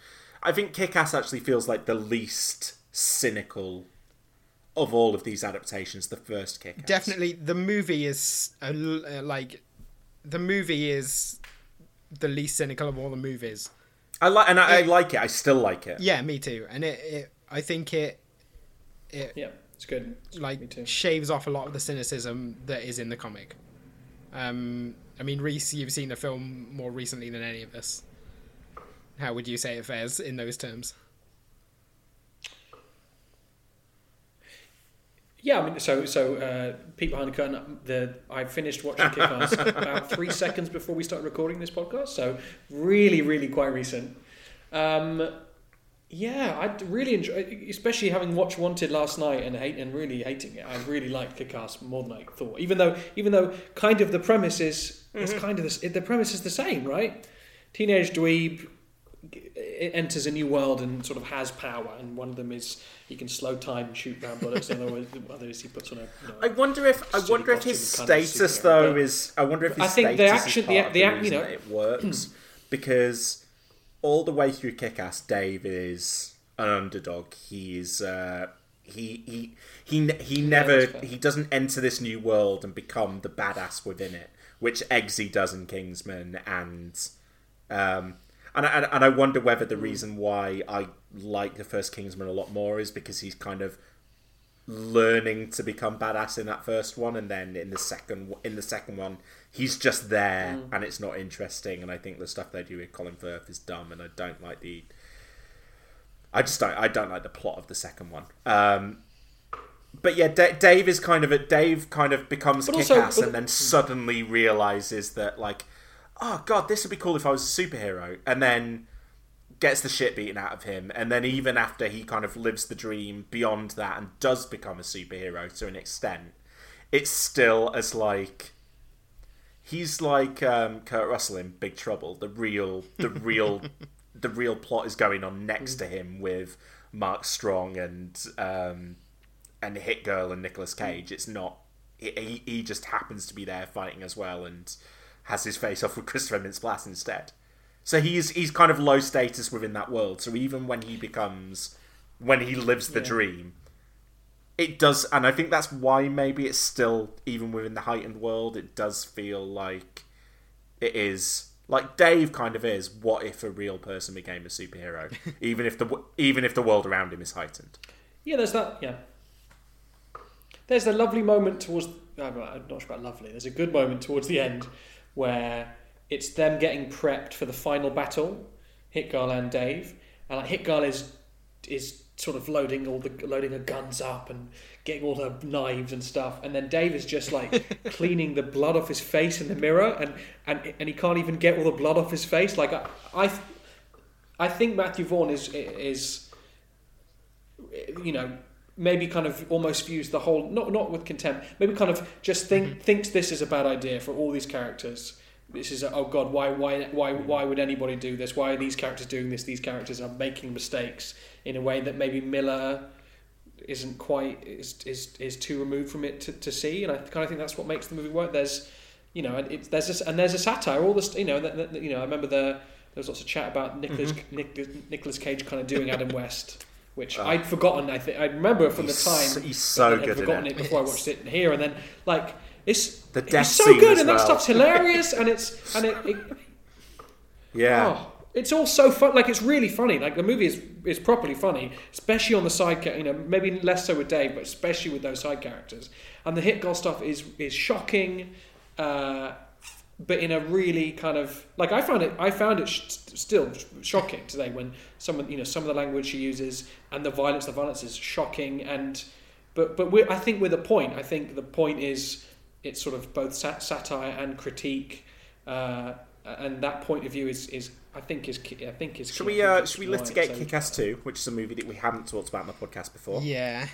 I think Kick-Ass actually feels like the least cynical of all of these adaptations. The first Kick-Ass, Definitely, the movie is a uh, like the movie is the least cynical of all the movies. I like, and I, I like it. I still like it. Yeah, me too. And it, it I think it, it yeah, it's good. Me like too. shaves off a lot of the cynicism that is in the comic. Um, I mean, Reese, you've seen the film more recently than any of us. How would you say it fares in those terms? Yeah, I mean, so so uh, Pete behind the curtain. The I finished watching Kick-Ass about three seconds before we started recording this podcast. So really, really quite recent. Um, yeah, I really enjoy, especially having watched Wanted last night and hate and really hating it. I really liked Kick-Ass more than I thought. Even though, even though, kind of the premise is it's kind of the, the premise is the same, right? Teenage dweeb it enters a new world and sort of has power, and one of them is he can slow time and shoot round bullets. the other other is he puts on a. You know, I wonder if I wonder if his and kind of status though but- is I wonder if his I think the action- the- the the you know- it works because all the way through Kick-Ass, Dave is an underdog. He's uh, he he he he never he doesn't enter this new world and become the badass within it, which Eggsy does in Kingsman, and um, and I, and I wonder whether the reason why I like the first Kingsman a lot more is because he's kind of learning to become badass in that first one, and then in the second in the second one, he's just there, Mm. and it's not interesting. And I think the stuff they do with Colin Firth is dumb, and I don't like the. I just don't. I don't like the plot of the second one. Um, but yeah, D- Dave is kind of a Dave kind of becomes kick ass and then suddenly realizes that like, oh god, this would be cool if I was a superhero, and then gets the shit beaten out of him, and then even after he kind of lives the dream beyond that and does become a superhero to an extent, it's still as like he's like um, Kurt Russell in Big Trouble. The real, the real, the real plot is going on next to him with Mark Strong and um, and Hit Girl and Nicolas Cage. It's not. He, he just happens to be there fighting as well and has his face off with Christopher Mintz-Plasse instead. So he's he's kind of low status within that world. So even when he becomes when he lives the Yeah. dream, it does and I think that's why maybe it's still even within the heightened world, it does feel like it is like Dave kind of is. What if a real person became a superhero, even if the even if the world around him is heightened? Yeah, there's that. Yeah, there's a lovely moment towards. I'm not sure about lovely. There's a good moment towards the end where it's them getting prepped for the final battle, Hit Girl and Dave, and like Hit Girl is is sort of loading all the loading her guns up and getting all her knives and stuff, and then Dave is just like cleaning the blood off his face in the mirror, and and and he can't even get all the blood off his face. Like I, I, I think Matthew Vaughn is is you know maybe kind of almost views the whole not not with contempt maybe kind of just think mm-hmm. thinks this is a bad idea for all these characters. This is a, oh god why why why mm-hmm. why would anybody do this? Why are these characters doing this? These characters are making mistakes in a way that maybe Millar isn't quite is is, is too removed from it to, to see and I kind of think that's what makes the movie work. There's you know and it's there's this and there's a satire all this you know that, that- you know I remember the there was lots of chat about Nicolas mm-hmm. Nic- Nicolas Cage kind of doing Adam West which Oh. I'd forgotten. I think I remember from He's the time. so- he's so I'd good in forgotten it. it before I watched it here, and then like it's The death it's so good, and that stuff's hilarious, and it's and it, it Yeah. oh, it's all so fun. Like it's really funny. Like the movie is is properly funny, especially on the side. You know, maybe less so with Dave, but especially with those side characters. And the hit girl stuff is is shocking, uh, but in a really kind of like I found it. I found it sh- still shocking today when some of you know some of the language she uses and the violence. The violence is shocking, and but but we're, I think with a point. I think the point is it's sort of both sat- satire and critique. Uh, and that point of view is, is I think is key- I think is. Should key. we uh, should we litigate right, so- Kick-Ass 2, which is a movie that we haven't talked about in the podcast before? Yeah.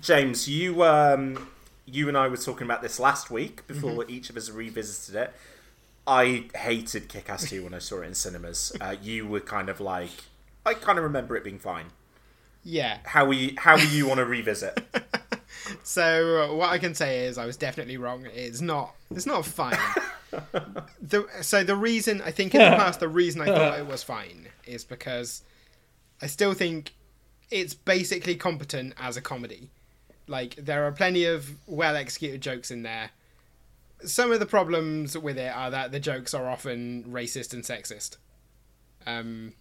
James, you um, you and I were talking about this last week before Mhm. each of us revisited it. I hated Kick-Ass 2 when I saw it in cinemas. Uh, you were kind of like, I kind of remember it being fine. Yeah. How we how were you on a revisit? So uh, what I can say is I was definitely wrong. It's not. It's not fine. the, so the reason I think in the past the reason I thought it was fine is because I still think it's basically competent as a comedy. Like there are plenty of well executed jokes in there. Some of the problems with it are that the jokes are often racist and sexist. Um,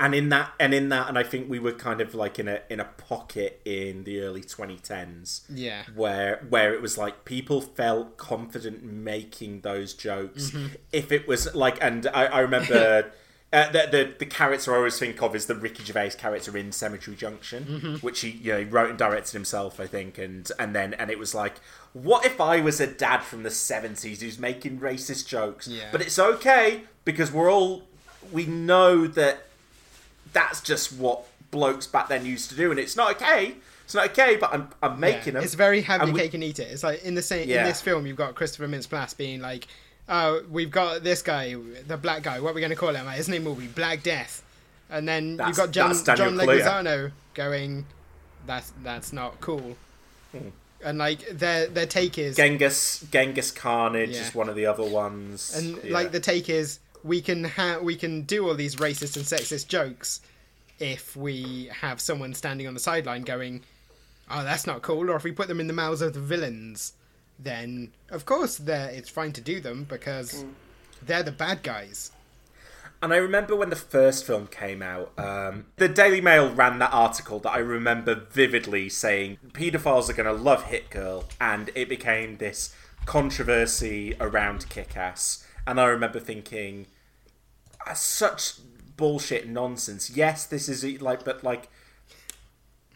and in that and in that and I think we were kind of like in a in a pocket in the early 2010s Yeah. where where it was like people felt confident making those jokes Mhm. if it was like and I, I remember uh, the, the the character I always think of is the Ricky Gervais character in Cemetery Junction Mhm. which he you know he wrote and directed himself I think and and then and it was like what if I was a dad from the 70s who's making racist jokes Yeah. but it's okay because we're all we know that that's just what blokes back then used to do, and it's not okay. It's not okay, but I'm I'm making Yeah, them. It's very have And your we- cake and eat it. It's like in the same Yeah. in this film, you've got Christopher Mintz-Plasse being like, "Oh, we've got this guy, the black guy. What are we going to call him? Like, his name will be Black Death." And then That's- you've got John John. Leguizamo going, "That's that's not cool." Hmm. And like their their take is Genghis Genghis Carnage Yeah. is one of the other ones, and Yeah. like the take is we can ha- we can do all these racist and sexist jokes if we have someone standing on the sideline going, "Oh, that's not cool," or if we put them in the mouths of the villains, then of course they're, it's fine to do them because they're the bad guys. And I remember when the first film came out, um, the Daily Mail ran that article that I remember vividly saying paedophiles are going to love Hit Girl, and it became this controversy around Kick Ass. And I remember thinking, such bullshit nonsense. Yes, this is like, but like,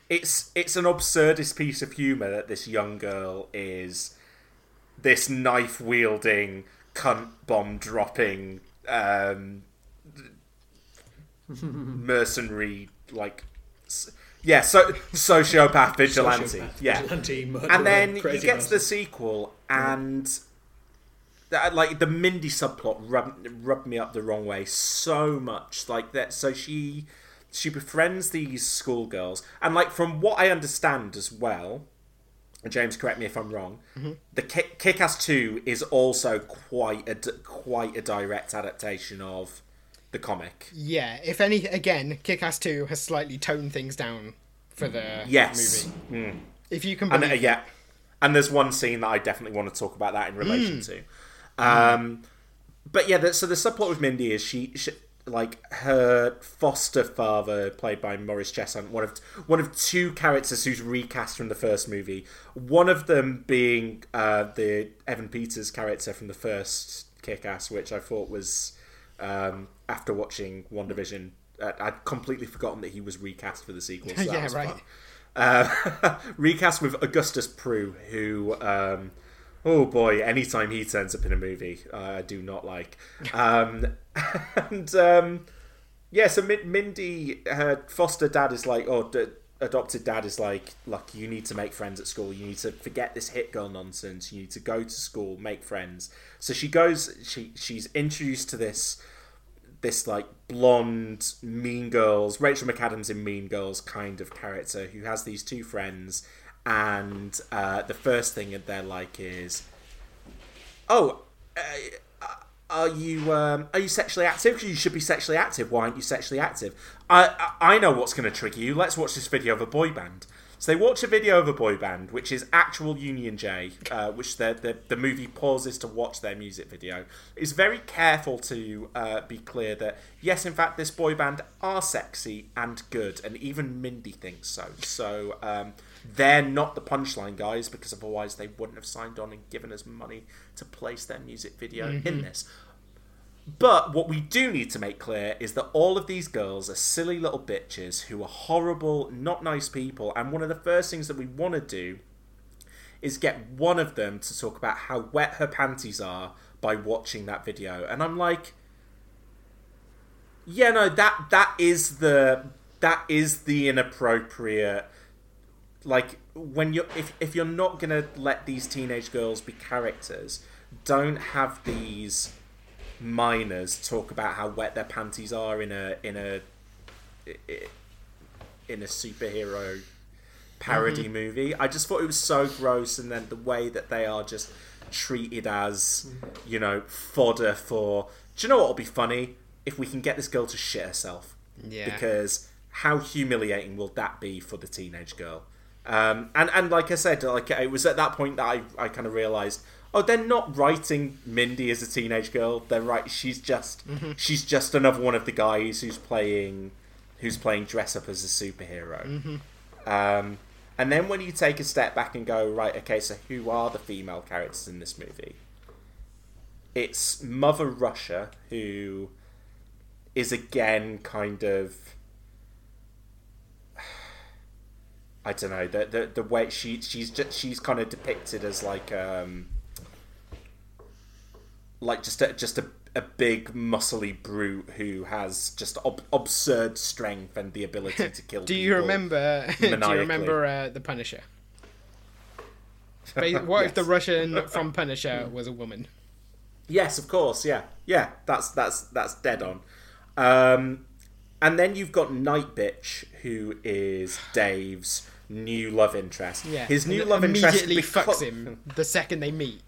it's it's an absurdist piece of humor that this young girl is this knife wielding, cunt bomb dropping, um, mercenary, like, yeah, so sociopath vigilante, Sociopath, yeah, vigilante, murderer, and then he gets get the sequel and. That, like the Mindy subplot rubbed, rubbed me up the wrong way so much. Like that, so she she befriends these schoolgirls, and like from what I understand as well, James, correct me if I'm wrong. The Kick, Kick-Ass Two is also quite a quite a direct adaptation of the comic. Yeah, if any, again, Kick-Ass Two has slightly toned things down for the Yes, movie. Mm. If you can and uh, yeah, and there's one scene that I definitely want to talk about that in relation Mm. to. Um, but yeah, the, so the subplot with Mindy is she, she like her foster father, played by Morris Chestnut, one of one of two characters who's recast from the first movie. One of them being uh, the Evan Peters character from the first Kick-Ass, which I thought was um, after watching WandaVision. Uh, I'd completely forgotten that he was recast for the sequel. So Yeah, right. Uh, recast with Augustus Prew, who, um, oh boy, anytime he turns up in a movie, uh, I do not like. Um, and um, yeah, so Min- Mindy, her foster dad is like, or d- adopted dad is like, look, you need to make friends at school. You need to forget this hit girl nonsense. You need to go to school, make friends. So she goes. She she's introduced to this this like blonde mean girls rachel mcadams in mean girls kind of character who has these two friends and uh, the first thing that they're like is oh uh, are you um, are you sexually active? Because you should be sexually active. Why aren't you sexually active? I i, I know what's going to trigger you. Let's watch this video of a boy band. So they watch a video of a boy band, which is actual Union J, uh, which the, the the movie pauses to watch their music video. Is very careful to uh, be clear that yes, in fact, this boy band are sexy and good, and even Mindy thinks so. So um, they're not the punchline guys because otherwise they wouldn't have signed on and given us money to place their music video in Mhm. this. But what we do need to make clear is that all of these girls are silly little bitches who are horrible, not nice people. And one of the first things that we want to do is get one of them to talk about how wet her panties are by watching that video. And I'm like, yeah, no, that that is the that is the inappropriate like when you're if, if you're not gonna let these teenage girls be characters, don't have these minors talk about how wet their panties are in a in a in a superhero parody Mhm. movie. I just thought it was so gross, and then the way that they are just treated as you know fodder for. Do you know what will be funny if we can get this girl to shit herself? Yeah. Because how humiliating will that be for the teenage girl? Um, and and like I said, like it was at that point that I, I kind of realized, oh, they're not writing Mindy as a teenage girl. They're right. She's just Mhm. she's just another one of the guys who's playing who's playing dress up as a superhero. Mhm. Um, and then when you take a step back and go, right, okay, so who are the female characters in this movie? It's Mother Russia, who is again kind of. I don't know the the, the way she she's just, she's kind of depicted as like um like just a, just a, a big muscly brute who has just ob- absurd strength and the ability to kill do you remember? do you remember uh, the Punisher? What if the Russian from Punisher was a woman? Yes, of course. Yeah, yeah. That's that's that's dead on. Um, and then you've got Night Bitch, who is Dave's new love interest. Yeah, his new and love interest immediately beco- fucks him the second they meet.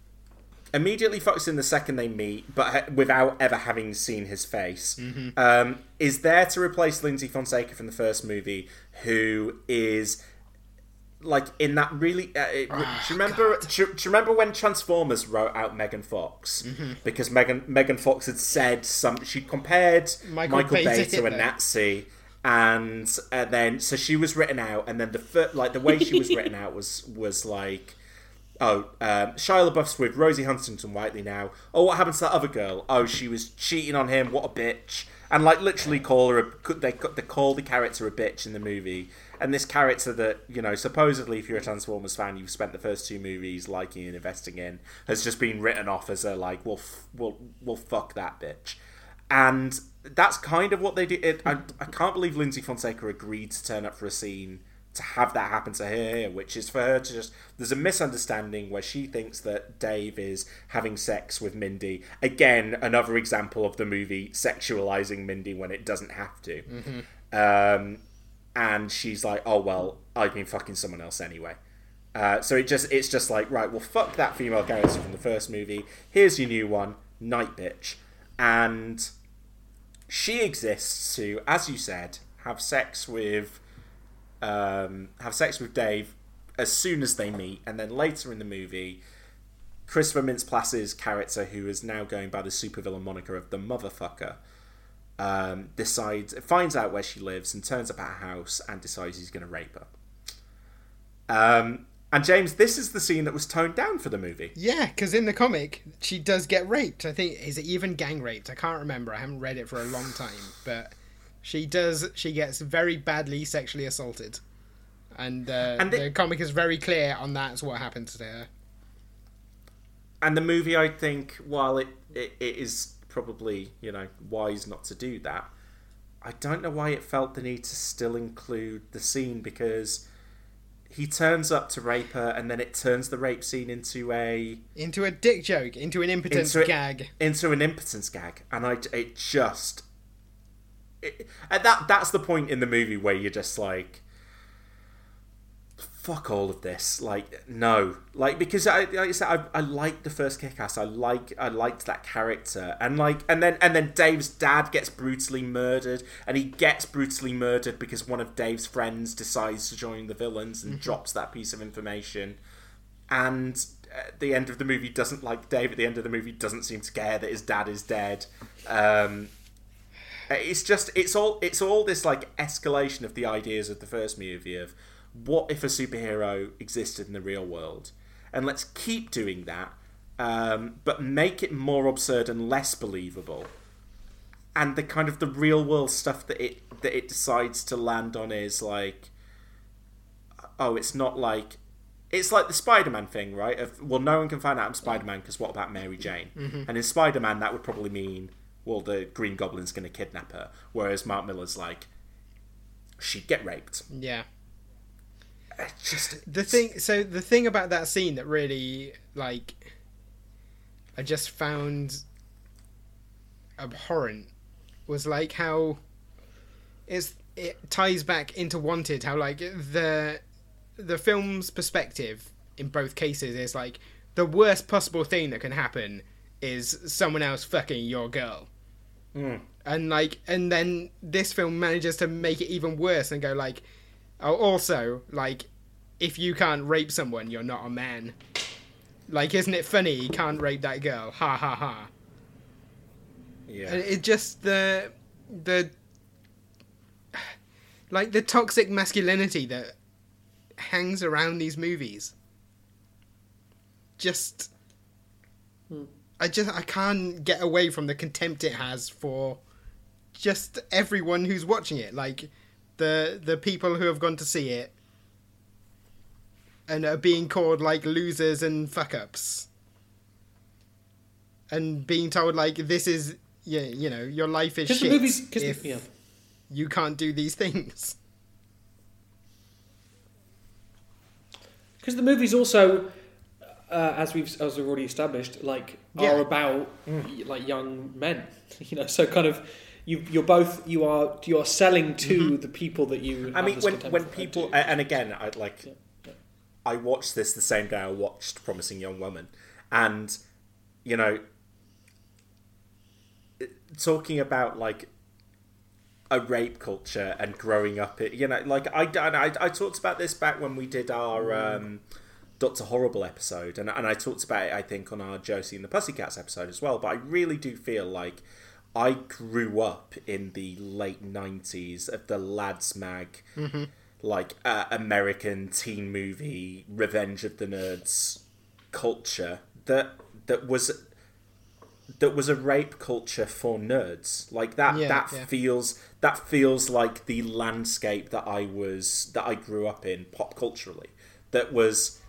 immediately fucks in the second they meet, but without ever having seen his face. Um, is there to replace Lyndsy Fonseca from the first movie, who is like in that really. Uh, it- do you remember? Do, do you remember when Transformers wrote out Megan Fox because Megan Megan Fox had said some she compared Michael Michael, Bay to Bay to a Nazi. And uh, then, so she was written out, and then the fir- like the way she was written out was was like, Oh, um, Shia LaBeouf's with Rosie Huntington Whiteley now. Oh, what happened to that other girl? Oh, she was cheating on him. What a bitch! And like literally call her. A, they they call the character a bitch in the movie. And this character that you know, supposedly, if you're a Transformers fan, you've spent the first two movies liking and investing in, has just been written off as a like, well, f- well, well, fuck that bitch. And that's kind of what they did. It, I, I can't believe Lyndsy Fonseca agreed to turn up for a scene to have that happen to her, which is for her to just. There's a misunderstanding where she thinks that Dave is having sex with Mindy. Again, another example of the movie sexualizing Mindy when it doesn't have to. Um, and she's like, "Oh well, I've been fucking someone else anyway." Uh, so it just it's just like right, well, fuck that female character from the first movie. Here's your new one, Night Bitch, and she exists to, as you said, have sex with um, have sex with Dave as soon as they meet, and then later in the movie, Christopher Mintz-Plasse's character, who is now going by the supervillain moniker of the Motherfucker, um, decides finds out where she lives and turns up at her house and decides he's going to rape her. Um, and James, this is the scene that was toned down for the movie. Yeah, because in the comic, she does get raped. I think is it even gang raped? I can't remember. I haven't read it for a long time, but she does. She gets very badly sexually assaulted, and, uh, And the it- comic is very clear on that's what happens to her. and the movie i think while it, it, it is probably you know wise not to do that i don't know why it felt the need to still include the scene because he turns up to rape her and then it turns the rape scene into a Into a dick joke, into an impotence into a- gag. into an impotence gag and i it just it, and that that's the point in the movie where you're just like fuck all of this. Like no. Like because i like i said i, I liked the first kick-ass i like i liked that character. And like and then and then dave's dad gets brutally murdered and he gets brutally murdered because one of dave's friends decides to join the villains and drops that piece of information. And at the end of the movie doesn't like Dave at the end of the movie doesn't seem to care that his dad is dead. Um, it's just it's all it's all this like escalation of the ideas of the first movie of what if a superhero existed in the real world, and let's keep doing that, um, but make it more absurd and less believable. And the kind of the real world stuff that it that it decides to land on is like oh, it's not like it's like the Spider-Man thing, right? Of well, no one can find out I'm Spider-Man because what about Mary Jane? And in Spider-Man, that would probably mean well, the Green Goblin's going to kidnap her. Whereas Mark Millar's like, she'd get raped. Yeah. It's just The thing, so the thing about that scene that really like, I just found abhorrent was like how it's it ties back into Wanted. How like the the film's perspective in both cases is like the worst possible thing that can happen is someone else fucking your girl. Hmm. And like, and then this film manages to make it even worse and go like, Oh, also like, if you can't rape someone, you're not a man. Like, isn't it funny? You can't rape that girl. Ha ha ha. yeah. And it just the the like the toxic masculinity that hangs around these movies. Just hmm. I just I can't get away from the contempt it has for just everyone who's watching it. Like the the people who have gone to see it and are being called like losers and fuck ups. And being told like this is yeah, you know, your life is Because the shit movies, if the, yeah. you can't do these things. because the movies also, uh, as we've as we've already established, like Yeah. are about y- like young men. You know, so kind of you you're both you are you are selling to the people that you. Mm-hmm. I mean, when when people and again, I like I watched this the same day I watched Promising Young Woman, and you know, talking about like a rape culture and growing up it you know like I, I, I talked about this back when we did our um, Doctor Horrible episode. And, and I talked about it I think on our Josie and the Pussycats episode as well. But I really do feel like I grew up in the late 90s of the lads mag Mm-hmm. like uh, American teen movie Revenge of the Nerds culture that that was that was a rape culture for nerds like that Yeah, that yeah. feels that feels like the landscape that I was that I grew up in pop culturally that was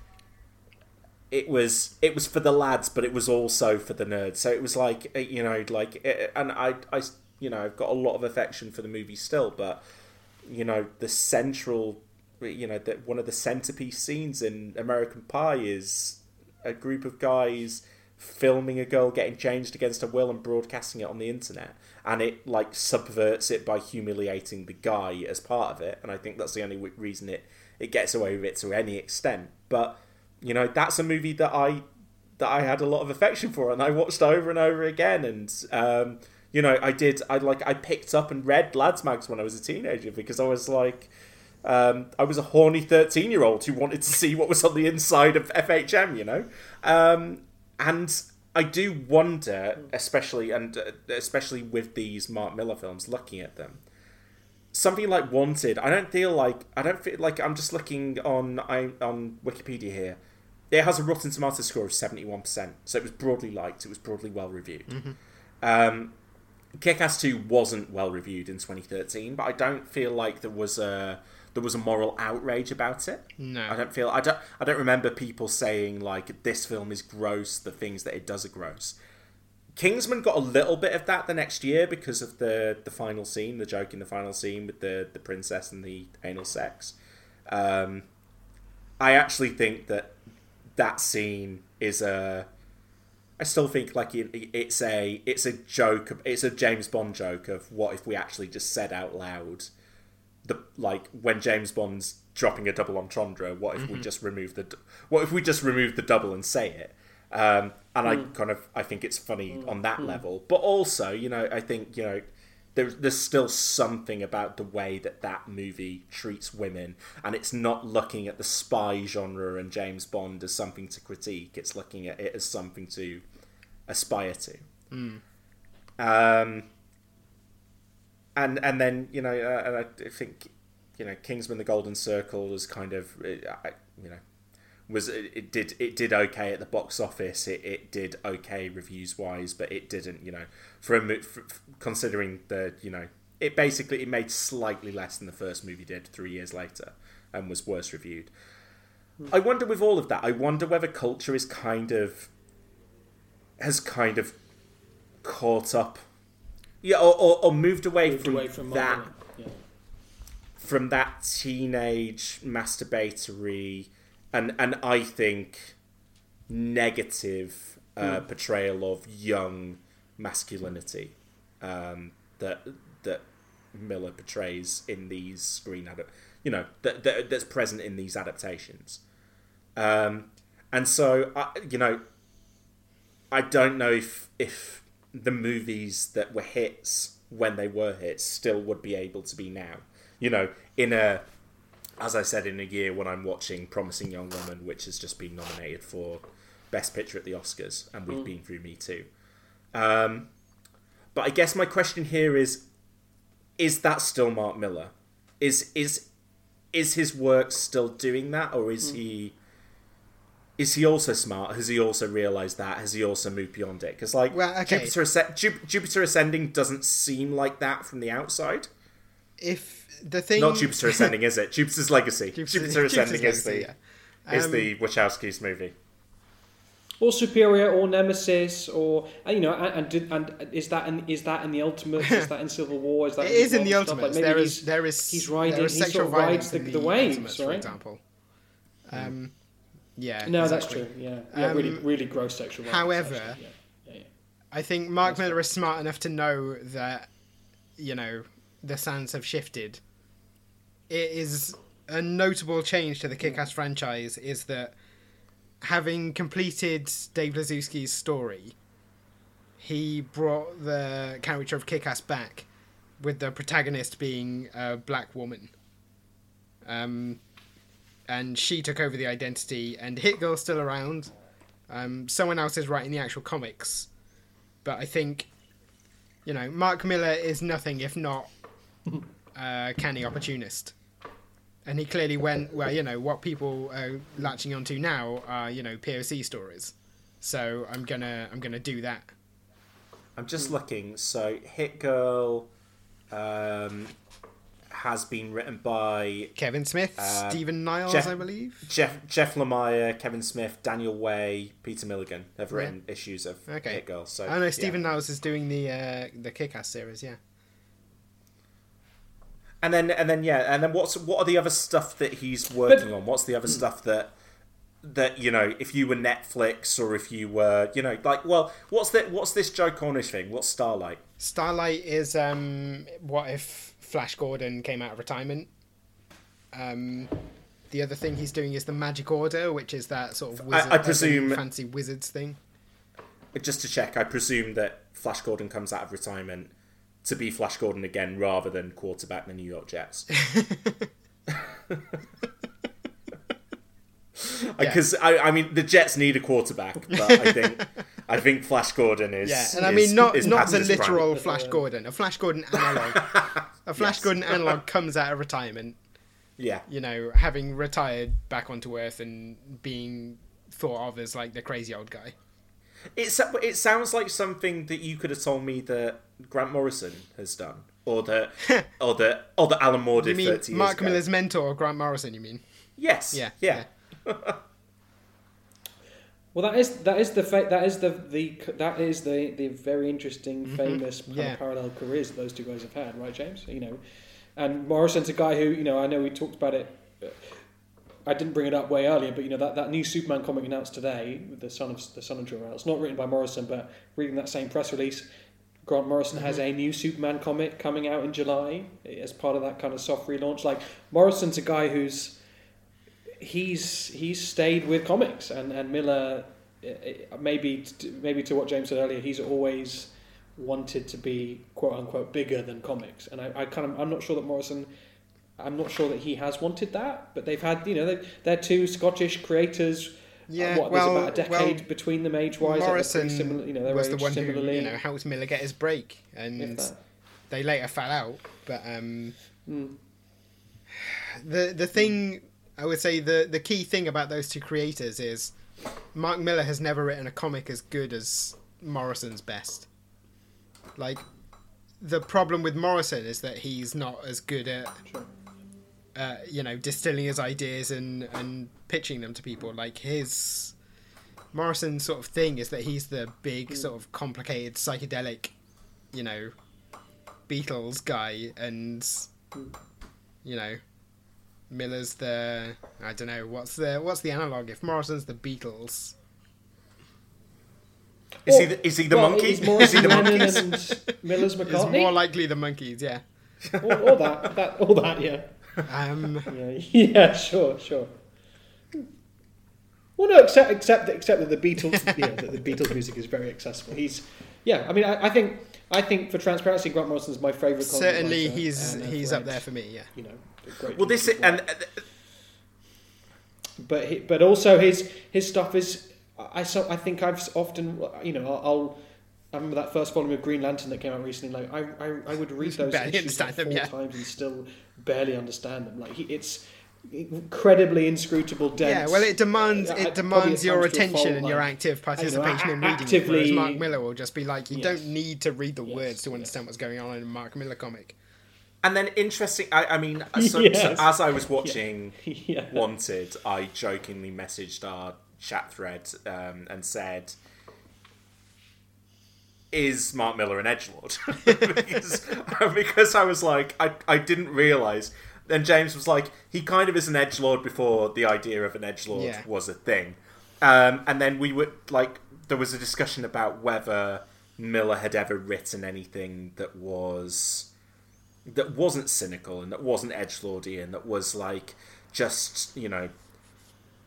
it was it was for the lads but it was also for the nerds. So it was like uh, you know like uh, uh, and I I you know I've got a lot of affection for the movie still but you know the central uh, you know that one of the centerpiece scenes in American Pie is a group of guys filming a girl getting changed against her will and broadcasting it on the internet. And it like subverts it by humiliating the guy as part of it. And i think that's the only reason it it gets away with it to any extent. But you know that's a movie that i that i had a lot of affection for and i watched over and over again and um you know i did i like i picked up and read lads mags when i was a teenager because i was like um, I was a horny 13 year old who wanted to see what was on the inside of FHM, you know? Um, and I do wonder, especially and uh, especially with these Mark Millar films, looking at them, something like Wanted. I don't feel like I don't feel like I'm just looking on I, on Wikipedia here. It has a Rotten Tomatoes score of seventy one percent, so it was broadly liked. It was broadly well reviewed. Um, Kick-Ass 2 wasn't well reviewed in 2013, but I don't feel like there was a there was a moral outrage about it. No. I don't feel I don't I don't remember people saying like this film is gross, the things that it does are gross. Kingsman got a little bit of that the next year because of the the final scene, the joke in the final scene with the the princess and the anal sex. Um, I actually think that that scene is a. I still think like it, it's a it's a joke. It's a James Bond joke of what if we actually just said out loud, the like when James Bond's dropping a double entendre. What if we mm-hmm. just remove the what if we just remove the double and say it? Um, and I mm. kind of I think it's funny mm. on that mm. level, but also you know I think you know there's there's still something about the way that that movie treats women, and it's not looking at the spy genre and James Bond as something to critique. It's looking at it as something to aspire to. Um, and and then you know, uh, and I think you know, Kingsman: The Golden Circle is kind of, uh, you know, was it, it did it did okay at the box office. It, it did okay reviews wise, but it didn't, you know, for, a, mo- for for- considering the you know, it basically it made slightly less than the first movie did three years later, and was worse reviewed. Hmm. I wonder with all of that, I wonder whether culture is kind of has kind of caught up, yeah, or, or, or moved away Moved from, away from that Yeah. from that teenage masturbatory and and I think negative uh, portrayal of young masculinity um, that that Millar portrays in these screen you know that, that that's present in these adaptations um, and so I, you know I don't know if if the movies that were hits when they were hits still would be able to be now. You know, in a as I said in a year when I'm watching Promising Young Woman, which has just been nominated for Best Picture at the Oscars, and we've been through Me Too. Um, but I guess my question here is: Is that still Mark Millar? Is is is his work still doing that, or is he? Is he also smart? Has he also realised that? Has he also moved beyond it? Because like Well, okay. Jupiter, Ju- Jupiter Ascending doesn't seem like that from the outside. If the thing, Not Jupiter Ascending, is it? Jupiter's Legacy. Jupiter- Jupiter Ascending Jupiter's is the Legacy, yeah. is Um, the Wachowskis movie. or Superior or Nemesis or uh, you know and and, and is that in, is that in the Ultimate? is that in Civil War? Is that It is in the Ultimate? Like, Ultimates. maybe there he's- is there is he's riding there is he sexual sort of rides violence the, the waves, Ultimates, right? for example. Um, yeah. No, exactly. that's true. Yeah, yeah, really, Um, really gross sexual. violence, however, yeah. Yeah, yeah. I think Mark Millar is smart enough to know that, you know, the sands have shifted. It is a notable change to the Kick-Ass franchise is that having completed Dave Lizewski's story he brought the character of Kick-Ass back, with the protagonist being a black woman. Um, and she took over the identity, and Hit Girl's still around. Um, someone else is writing the actual comics, but I think, you know, Mark Millar is nothing if not a canny opportunist. And he clearly went, well, you know, what people are latching onto now are, you know, POC stories. So I'm gonna, I'm gonna do that. I'm just looking. So Hit Girl um, has been written by Kevin Smith, uh, Stephen Niles, Jeff- I believe. Jeff Jeff Lemire, Kevin Smith, Daniel Way, Peter Milligan have written issues of Okay. Hit Girl. So I know yeah. Stephen Niles is doing the uh, the Kick-Ass series, yeah. And then and then yeah, and then what's what are the other stuff that he's working on? What's the other stuff that that you know, if you were Netflix or if you were, you know, like well, what's that what's this Joe Cornish thing? What's Starlight? Starlight is um, what if Flash Gordon came out of retirement. Um, the other thing he's doing is the Magic Order, which is that sort of I- wizard, I uh, presume- fancy wizards thing. Just to check, I presume that Flash Gordon comes out of retirement to be Flash Gordon again rather than quarterback the New York Jets. Because I, I mean, the Jets need a quarterback, but I think I think Flash Gordon is Yeah, and I is- mean not is not the his prime. literal Flash Gordon, a Flash Gordon analog. a Flash Yes. Gordon analog comes out of retirement, Yeah, you know, having retired back onto Earth and being thought of as like the crazy old guy. It's it sounds like something that you could have told me that Grant Morrison has done, or that or that or that Alan Moore You did mean thirty years Mark ago. Millar's mentor, Grant Morrison? You mean? Yes. Yeah, Yeah. Well, that is that is the fa- that is the the that is the the very interesting, mm-hmm. famous kind Yeah. parallel careers that those two guys have had, right, James? You know, and Morrison's a guy who you know I know we talked about it. I didn't bring it up way earlier, but you know that, that new Superman comic announced today, the son of the son of Jor-El. It's not written by Morrison, but reading that same press release, Grant Morrison has a new Superman comic coming out in July as part of that kind of soft relaunch. Like Morrison's a guy who's he's he's stayed with comics and and Millar eh, eh, maybe maybe to what James said earlier he's always wanted to be quote unquote bigger than comics and I, I kind of I'm not sure that Morrison I'm not sure that he has wanted that but they've had you know they, they're two Scottish creators Yeah, uh, what, well- there's about a decade well, between them age wise Morrison similar, you know was the one who similarly you know helped Millar get his break, and they later fell out. But um, Mm. the the thing I would say the the key thing about those two creators is Mark Millar has never written a comic as good as Morrison's best. Like the problem with Morrison is that he's not as good at Sure. Uh, you know distilling his ideas and and pitching them to people. Like his Morrison's sort of thing is that he's the big sort of complicated psychedelic, you know, Beatles guy, and you know, Millar's the I don't know what's the what's the analog if Morrison's the Beatles. Is he the, is he the Well, monkey? is Is he the Lennon Monkees? and Millar's It's McCartney more likely the Monkees, yeah. all, all that that all that yeah Um, Yeah, yeah, sure, sure. Well, no, except except that, except that the Beatles, you know, that the Beatles music is very accessible. He's, yeah, I mean, I, I think I think for transparency, Grant Morrison's my favourite. certainly, he's and, uh, he's for up there for me. Yeah. You know, great Well, this piece is, of work. and uh, but he, but also his his stuff is I so I think I've often you know I'll. I'll remember that first volume of Green Lantern that came out recently. Like I, I, I would read those Barely issues like understand four them, yeah. times and still barely understand them. Like he, it's incredibly inscrutable, dense. Yeah, well, it demands uh, it probably demands your times to a attention fault, and your active I don't know, participation in reading. actively- It, whereas Mark Millar will just be like, you Yes. don't need to read the Yes, words to yes. understand what's going on in a Mark Millar comic. and then interesting. I, I mean, so, so as I was watching Yeah. Wanted, I jokingly messaged our chat thread um, and said. Is Mark Millar an edge lord? because, because I was like, I, I didn't realize. Then James was like, he kind of is an edge lord before the idea of an edge lord Yeah. was a thing. Um, and then we were like, there was a discussion about whether Millar had ever written anything that was that wasn't cynical and that wasn't edge lordy and that was like just you know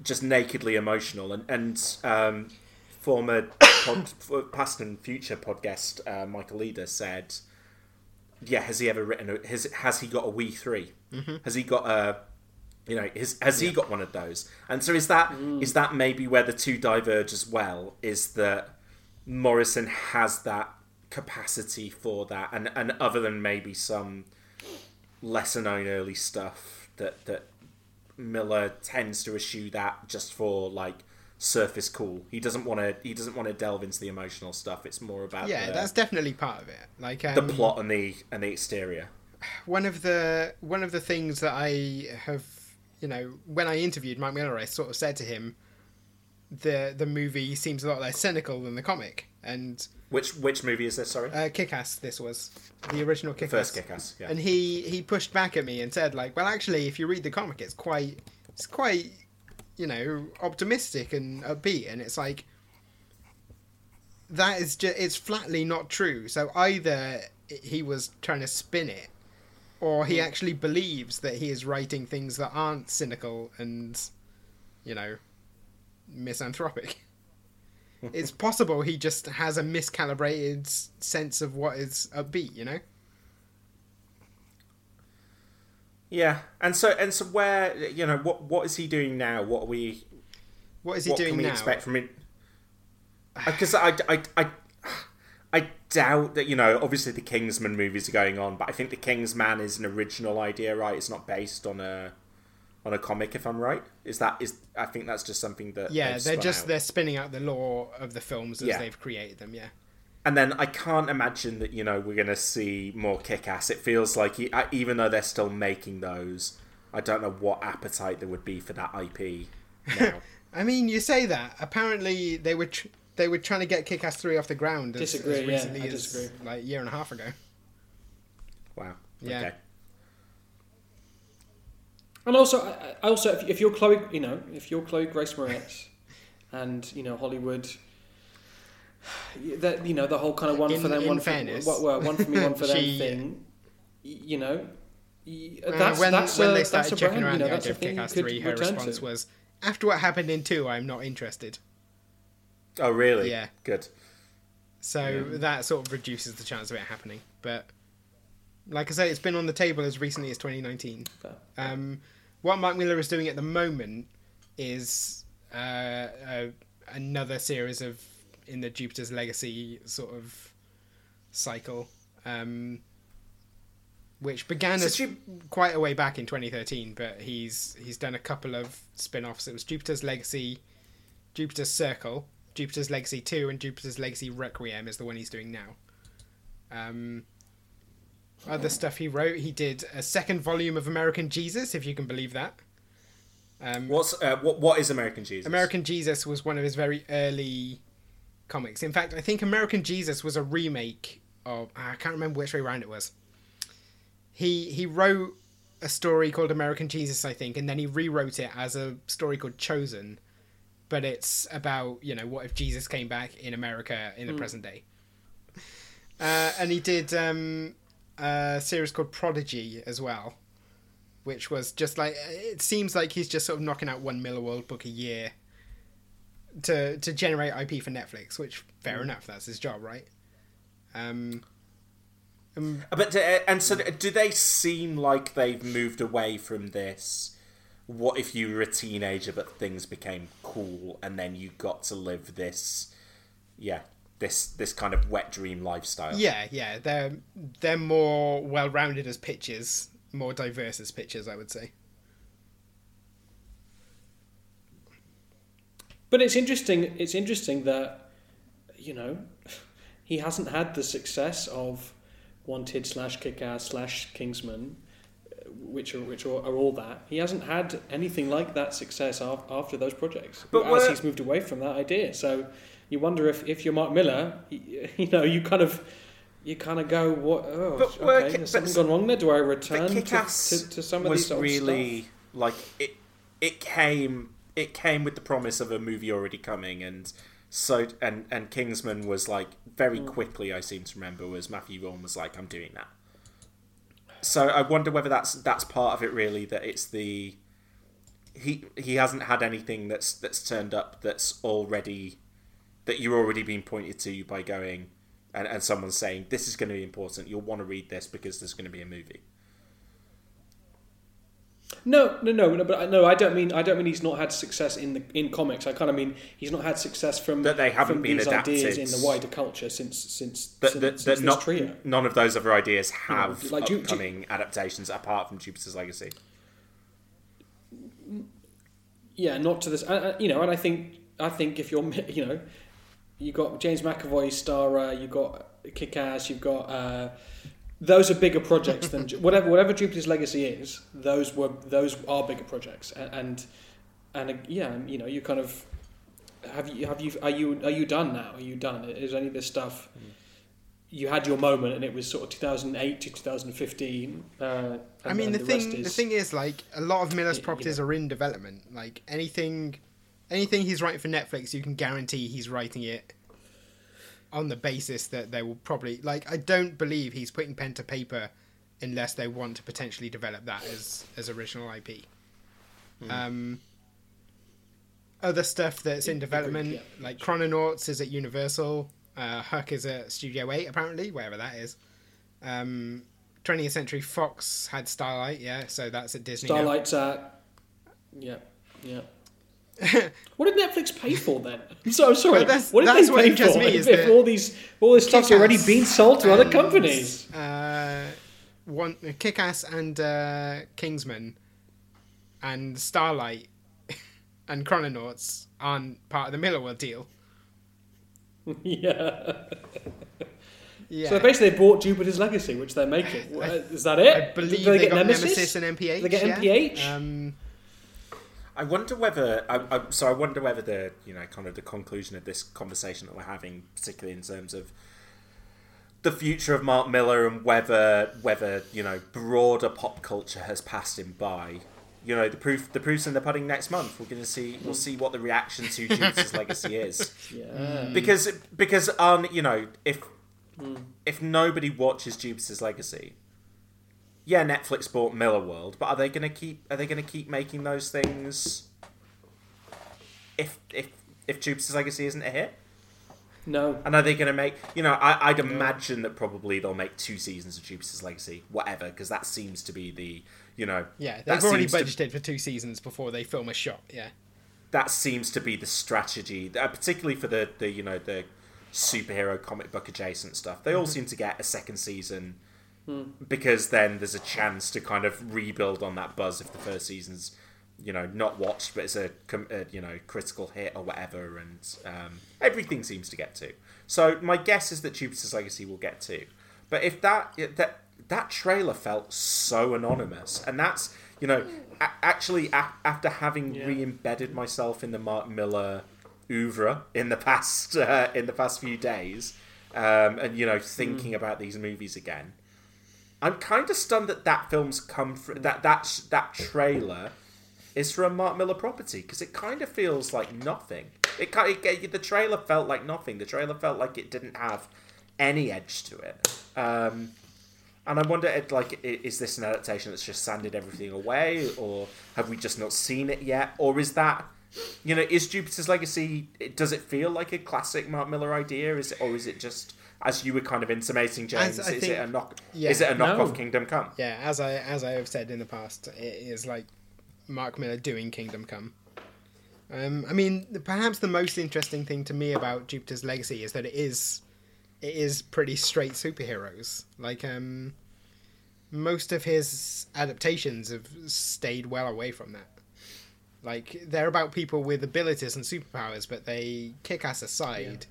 just nakedly emotional and and um, former pod, past and future podcast, uh, Michael Eder said, "Yeah, has he ever written? A, has has he got a We 3 Mhm. Has he got a, you know, has has he got one of those? And so is that is that maybe where the two diverge as well? Is that Morrison has that capacity for that, and and other than maybe some lesser known early stuff that that Millar tends to eschew that just for like surface cool. He doesn't want to. He doesn't want to delve into the emotional stuff. It's more about yeah, the, that's definitely part of it. Like the um, plot and the and the exterior. one of the one of the things that I have, you know, when I interviewed Mike Millar, I sort of said to him, the the movie seems a lot less cynical than the comic, and Which which movie is this? Sorry, uh, Kick-Ass. This was the original Kick-Ass. First Kick-Ass, yeah. And he he pushed back at me and said like, well, actually, if you read the comic, it's quite it's quite you know optimistic and upbeat, and it's like that is just it's flatly not true. So either he was trying to spin it, or he hmm. actually believes that he is writing things that aren't cynical and you know misanthropic. it's possible he just has a miscalibrated sense of what is upbeat, you know? Yeah. And so and so where you know what what is he doing now? What are we? What is he what doing can we now? expect from him? Because I, I, I, I doubt that you know. Obviously, the Kingsman movies are going on, but I think the Kingsman is an original idea, right? It's not based on a on a comic, if I'm right. Is that is? I think that's just something that Yeah, they're just out. they're spinning out the lore of the films as Yeah. they've created them. Yeah, And then I can't imagine that you know we're going to see more kick-ass. It feels like e- uh, even though they're still making those, I don't know what appetite there would be for that IP now. I mean, you say that. Apparently, they were tr- they were trying to get Kick-Ass three off the ground as, Disagree, as yeah, recently I as disagree. like a year and a half ago. wow. Yeah. Okay. And also, I- I also, if, if you're Chloe, you know, if you're Chloe Grace Moretz, and you know Hollywood, that you know the whole kind of one In- for them, one fairness, for well, well, one for me, one for them she- thing. You know, y- Uh, that's when that's when a, they started checking brand, around you know, the idea of thing Kick-Ass three, her response to. was, "After what happened in two, I'm not interested." Oh really? Yeah. Good. So that sort of reduces the chance of it happening. But like I say, it's been on the table as recently as 2019. Um, what Mark Millar is doing at the moment is uh, uh, another series of in the Jupiter's Legacy sort of cycle, um, which began So as Ju- quite a way back in 2013. But he's he's done a couple of spin-offs. It was Jupiter's Legacy, Jupiter's Circle, Jupiter's Legacy 2, and Jupiter's Legacy Requiem is the one he's doing now. Um, other stuff he wrote, he did a second volume of American Jesus, if you can believe that. Um, What's uh, what? What is American Jesus? American Jesus was one of his very early comics. In fact, I think American Jesus was a remake of I can't remember which way around it was. He he wrote a story called American Jesus, I think, and then he rewrote it as a story called Chosen. But it's about you know what if Jesus came back in America in the Mm. present day. Uh, and he did um, a series called Prodigy as well, which was just like it seems like he's just sort of knocking out one Millarworld book a year to to generate IP for Netflix. Which fair Mm. enough, that's his job, right? Um, um, But uh, and so do they seem like they've moved away from this? What if you were a teenager but things became cool and then you got to live this, yeah, this this kind of wet dream lifestyle? yeah, yeah, they're they're more well rounded as pitches, more diverse as pitches, I would say. But it's interesting. It's interesting that you know he hasn't had the success of Wanted slash Kick-Ass slash Kingsman, uh, which are which are, are all that. He hasn't had anything like that success af- after those projects. But as he's moved away from that idea. So you wonder if if you're Mark Millar, y- you know, you kind of. You kind of go, what? Oh, But okay. Ki- Has something gone wrong there? Do I return to, to, to some of these sort of really stuff? like it. It came. It came with the promise of a movie already coming, and so and and Kingsman was like very Mm. quickly. I seem to remember was Matthew Vaughn was like, "I'm doing that." So I wonder whether that's that's part of it really. That it's the he he hasn't had anything that's that's turned up that's already that you're already being pointed to by going and, and someone's saying this is going to be important. You'll want to read this because there's going to be a movie. No, no, no, no. But I- no, I don't mean I don't mean he's not had success in the in comics. I kind of mean he's not had success from That they haven't been these adapted. ideas in the wider culture since since That, since, that, since that not, trio. none of those other ideas have like, you- do you- upcoming adaptations apart from Jupiter's Legacy. Yeah, not to this. Uh, uh, you know, and I think I think if you're you know, you got James McAvoy star, you got Kick Ass, you've got. Uh, those are bigger projects than whatever whatever Jupiter's Legacy is. Those were those are bigger projects, and and, and uh, yeah, you know, you kind of have you have you are you are you done now? Are you done? Is any of this stuff? You had your moment, and it was sort of 2008 to 2015. Uh, and, I mean, and the, thing is, the thing is, like, a lot of Millar's Y- you properties know. are in development. Like anything, anything he's writing for Netflix, you can guarantee he's writing it on the basis that they will probably like. I don't believe he's putting pen to paper unless they want to potentially develop that as as original IP. Hmm. Um, other stuff that's in development, like Chrononauts, is at Universal. Uh, Huck is at Studio Eight, apparently, wherever that is. Um, 20th Century Fox had Starlight, yeah, so that's at Disney. now. Starlight's at. Yeah, yeah. what did Netflix pay for then? I'm so I'm sorry. Well, what did they pay for me if, all these all this stuff's already been sold to other companies? Uh, one Kick-Ass and uh, Kingsman and Starlight and Chrononauts aren't part of the Millarworld deal. yeah. Yeah. So basically, they bought Jupiter's Legacy, which they're making. Uh, Is that it? I believe Did they, get got Nemesis? Nemesis, and MPH. Did they get yeah. MPH? Um, I wonder whether. I, I, so I wonder whether the you know kind of the conclusion of this conversation that we're having, particularly in terms of the future of Mark Millar and whether whether you know broader pop culture has passed him by. You know the proof the proof's in the pudding next month. We're going to see we'll see what the reaction to Jupiter's legacy is. Yeah. Because because um you know if if nobody watches Jupiter's legacy, yeah, Netflix bought Millarworld, but are they going to keep? Are they going to keep making those things? If if if Jupiter's Legacy isn't a hit, No. and are they going to make? You know, I, I'd imagine that probably they'll make two seasons of Jupiter's Legacy, whatever, because that seems to be the you know. yeah, they've already seems to- budgeted for two seasons before they film a shot. Yeah. that seems to be the strategy, uh, particularly for the, the you know the superhero comic book adjacent stuff. They all Mhm. seem to get a second season Because then there's a chance to kind of rebuild on that buzz if the first season's you know not watched, but it's a, a you know critical hit or whatever, and um, everything seems to get to. So my guess is that Jupiter's Legacy will get to. But if that that that trailer felt so anonymous, and that's you know a- actually a- after having re-embedded myself in the Mark Millar oeuvre in the past uh, in the past few days, um, and you know thinking Mm. about these movies again, I'm kind of stunned that that film's come from that that that trailer is from Mark Millar property because it kind of feels like nothing. It, ki- it the trailer felt like nothing. The trailer felt like it didn't have any edge to it. Um, and I wonder, if, like, is this an adaptation that's just sanded everything away, or have we just not seen it yet, or is that, you know, is Jupiter's Legacy? Does it feel like a classic Mark Millar idea? Is it, or is it just, as you were kind of intimating, James, As is think- it a knock? yeah. Is it a knockoff No. Kingdom Come? Yeah, as I as I have said in the past, it is like Mark Millar doing Kingdom Come. Um, I mean, perhaps the most interesting thing to me about Jupiter's Legacy is that it is it is pretty straight superheroes. Like um, most of his adaptations have stayed well away from that. Like they're about people with abilities and superpowers, but they kick ass aside.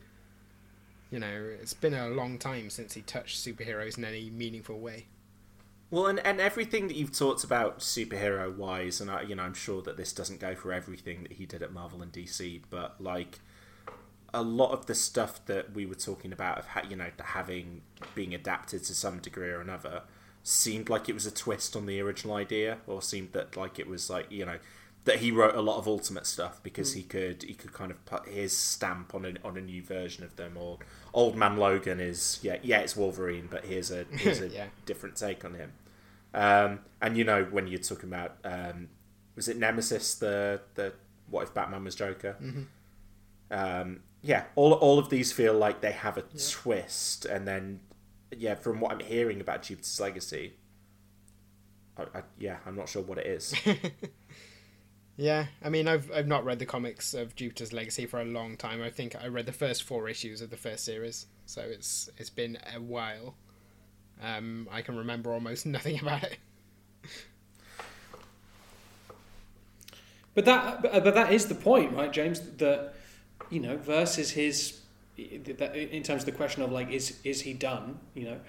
You know, it's been a long time since he touched superheroes in any meaningful way. Well, and, and everything that you've talked about superhero wise, and I, you know, I'm sure that this doesn't go for everything that he did at Marvel and DC, but like a lot of the stuff that we were talking about of ha- you know having being adapted to some degree or another seemed like it was a twist on the original idea, or seemed that like it was like you know that he wrote a lot of ultimate stuff because Mm. he could he could kind of put his stamp on a, on a new version of them. Or Old Man Logan is yeah yeah it's Wolverine, but here's a here's a Yeah. different take on him. Um, and you know when you're talking about um, was it Nemesis the the what if Batman was Joker? Mhm. Um, yeah, all all of these feel like they have a twist, and then yeah, from what I'm hearing about Jupiter's Legacy, I, I, yeah, I'm not sure what it is. Yeah, I mean, I've I've not read the comics of Jupiter's Legacy for a long time. I think I read the first four issues of the first series, so it's it's been a while. Um, I can remember almost nothing about it. But that, but, that is the point, right, James? That you know, versus his, in terms of the question of like, is is he done? You know,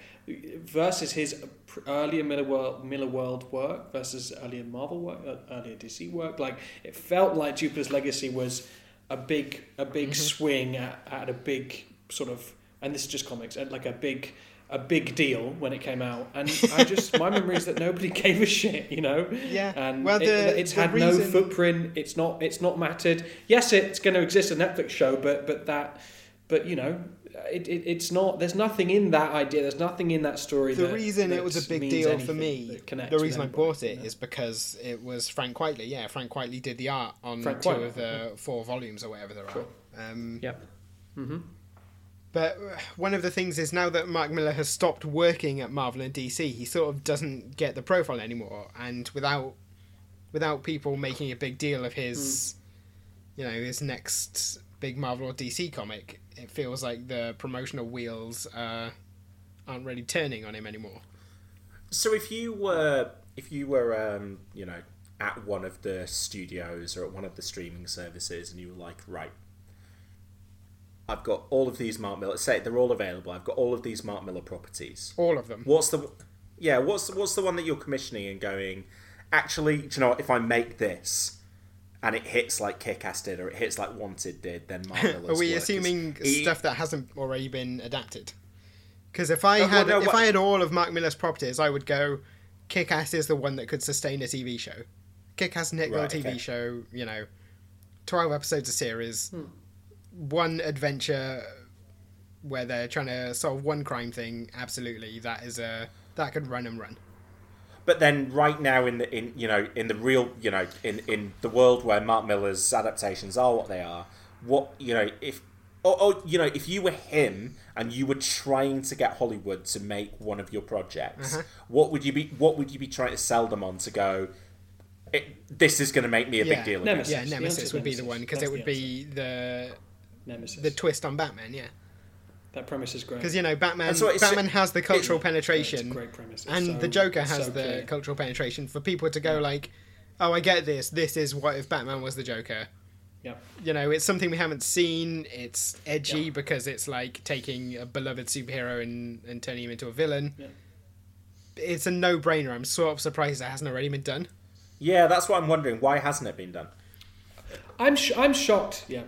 versus his earlier Millarworld, Miller World work versus earlier Marvel work, uh, earlier DC work. Like, it felt like Jupiter's Legacy was a big a big Mm-hmm. swing at, at a big sort of, and this is just comics, at like a big a big deal when it came out, and I just my memory is that nobody gave a shit, you know. Yeah. And Well, it- it's the had no footprint. It's not. It's not mattered. Yes, it's going to exist a Netflix show, but but that, but you know, it, it it's not. There's nothing in that idea. There's nothing in that story. The that- reason it was a big deal for me, the reason I bought it you know? is because it was Frank Quitely. Yeah, Frank Quitely did the art on Frank two Quitely, of the four volumes or whatever there are. Um, Yep. Mm-hmm. But uh, one of the things is now that Mark Millar has stopped working at Marvel and DC, he sort of doesn't get the profile anymore. And without without people making a big deal of his, you know, his next big Marvel or DC comic, it feels like the promotional wheels uh, aren't really turning on him anymore. So if you were if you were um, you know at one of the studios or at one of the streaming services and you were like right I've got all of these Mark Millar say they're all available I've got all of these Mark Millar properties All of them. what's the yeah what's what's the one that you're commissioning and going actually do you know what if I make this and it hits like Kick-Ass did or it hits like Wanted did then Mark Millar's Are we work is- assuming he- stuff that hasn't already been adapted? Because if I Uh, well, had no, if what- I had all of Mark Millar's properties, I would go. Kick Ass is the one that could sustain a TV show. Kick Ass Nick Right, TV okay. show, you know, twelve episodes a series, Hmm. one adventure where they're trying to solve one crime thing. Absolutely, that is a that could run and run. But then, right now, in the in you know in the real you know in in the world where Mark Millar's adaptations are what they are, what you know if or, or you know if you were him and you were trying to get Hollywood to make one of your projects, Uh-huh. what would you be what would you be trying to sell them on to go? It, this is going to make me a yeah, big deal. Nemesis. Yeah, The Nemesis would be the one because it would be the Nemesis. the twist on Batman. Yeah. That premise is great. Because you know Batman, so Batman has the cultural it- penetration, it's a great premise. It's and so- the Joker has so the clear. cultural penetration for people to go like, "Oh, I get this. This is what if Batman was the Joker." Yeah. You know, it's something we haven't seen. It's edgy Yeah. because it's like taking a beloved superhero and, and turning him into a villain. Yeah. It's a no-brainer. I'm sort of surprised it hasn't already been done. Yeah, that's what I'm wondering. Why hasn't it been done? I'm sh- I'm shocked. Yeah.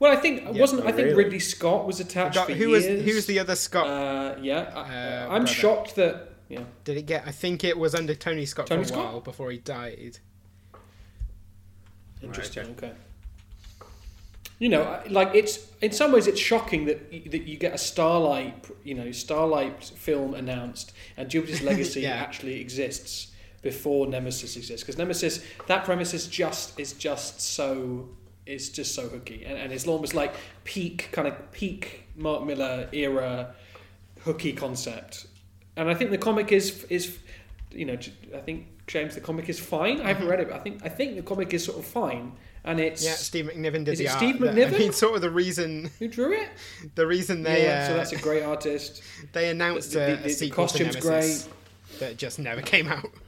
Well, I think wasn't I think really? Ridley Scott was attached Got- for who was years. who's the other Scott? Uh, yeah, I, Uh, I'm brother. shocked that. Yeah, Did it get? I think it was under Tony Scott Tony for a Scott? while before he died. interesting. okay. okay. You know, I- like it's in some ways it's shocking that that you get a Starlight, you know, Starlight film announced, and Jupiter's Legacy Yeah. actually exists before Nemesis exists because Nemesis that premise is just is just so is just so hooky. And, and it's almost like peak kind of peak Mark Millar era hooky concept. And I think the comic is is you know I think James the comic is fine. I haven't read it but I think I think the comic is sort of fine. And it's Yeah, Steve McNiven did Is the it art. Steve McNiven? I mean, sort of the reason who drew it? The reason they yeah uh, so that's a great artist. they announced The- the- a, the- a the costume's to Nemesis that just never came out.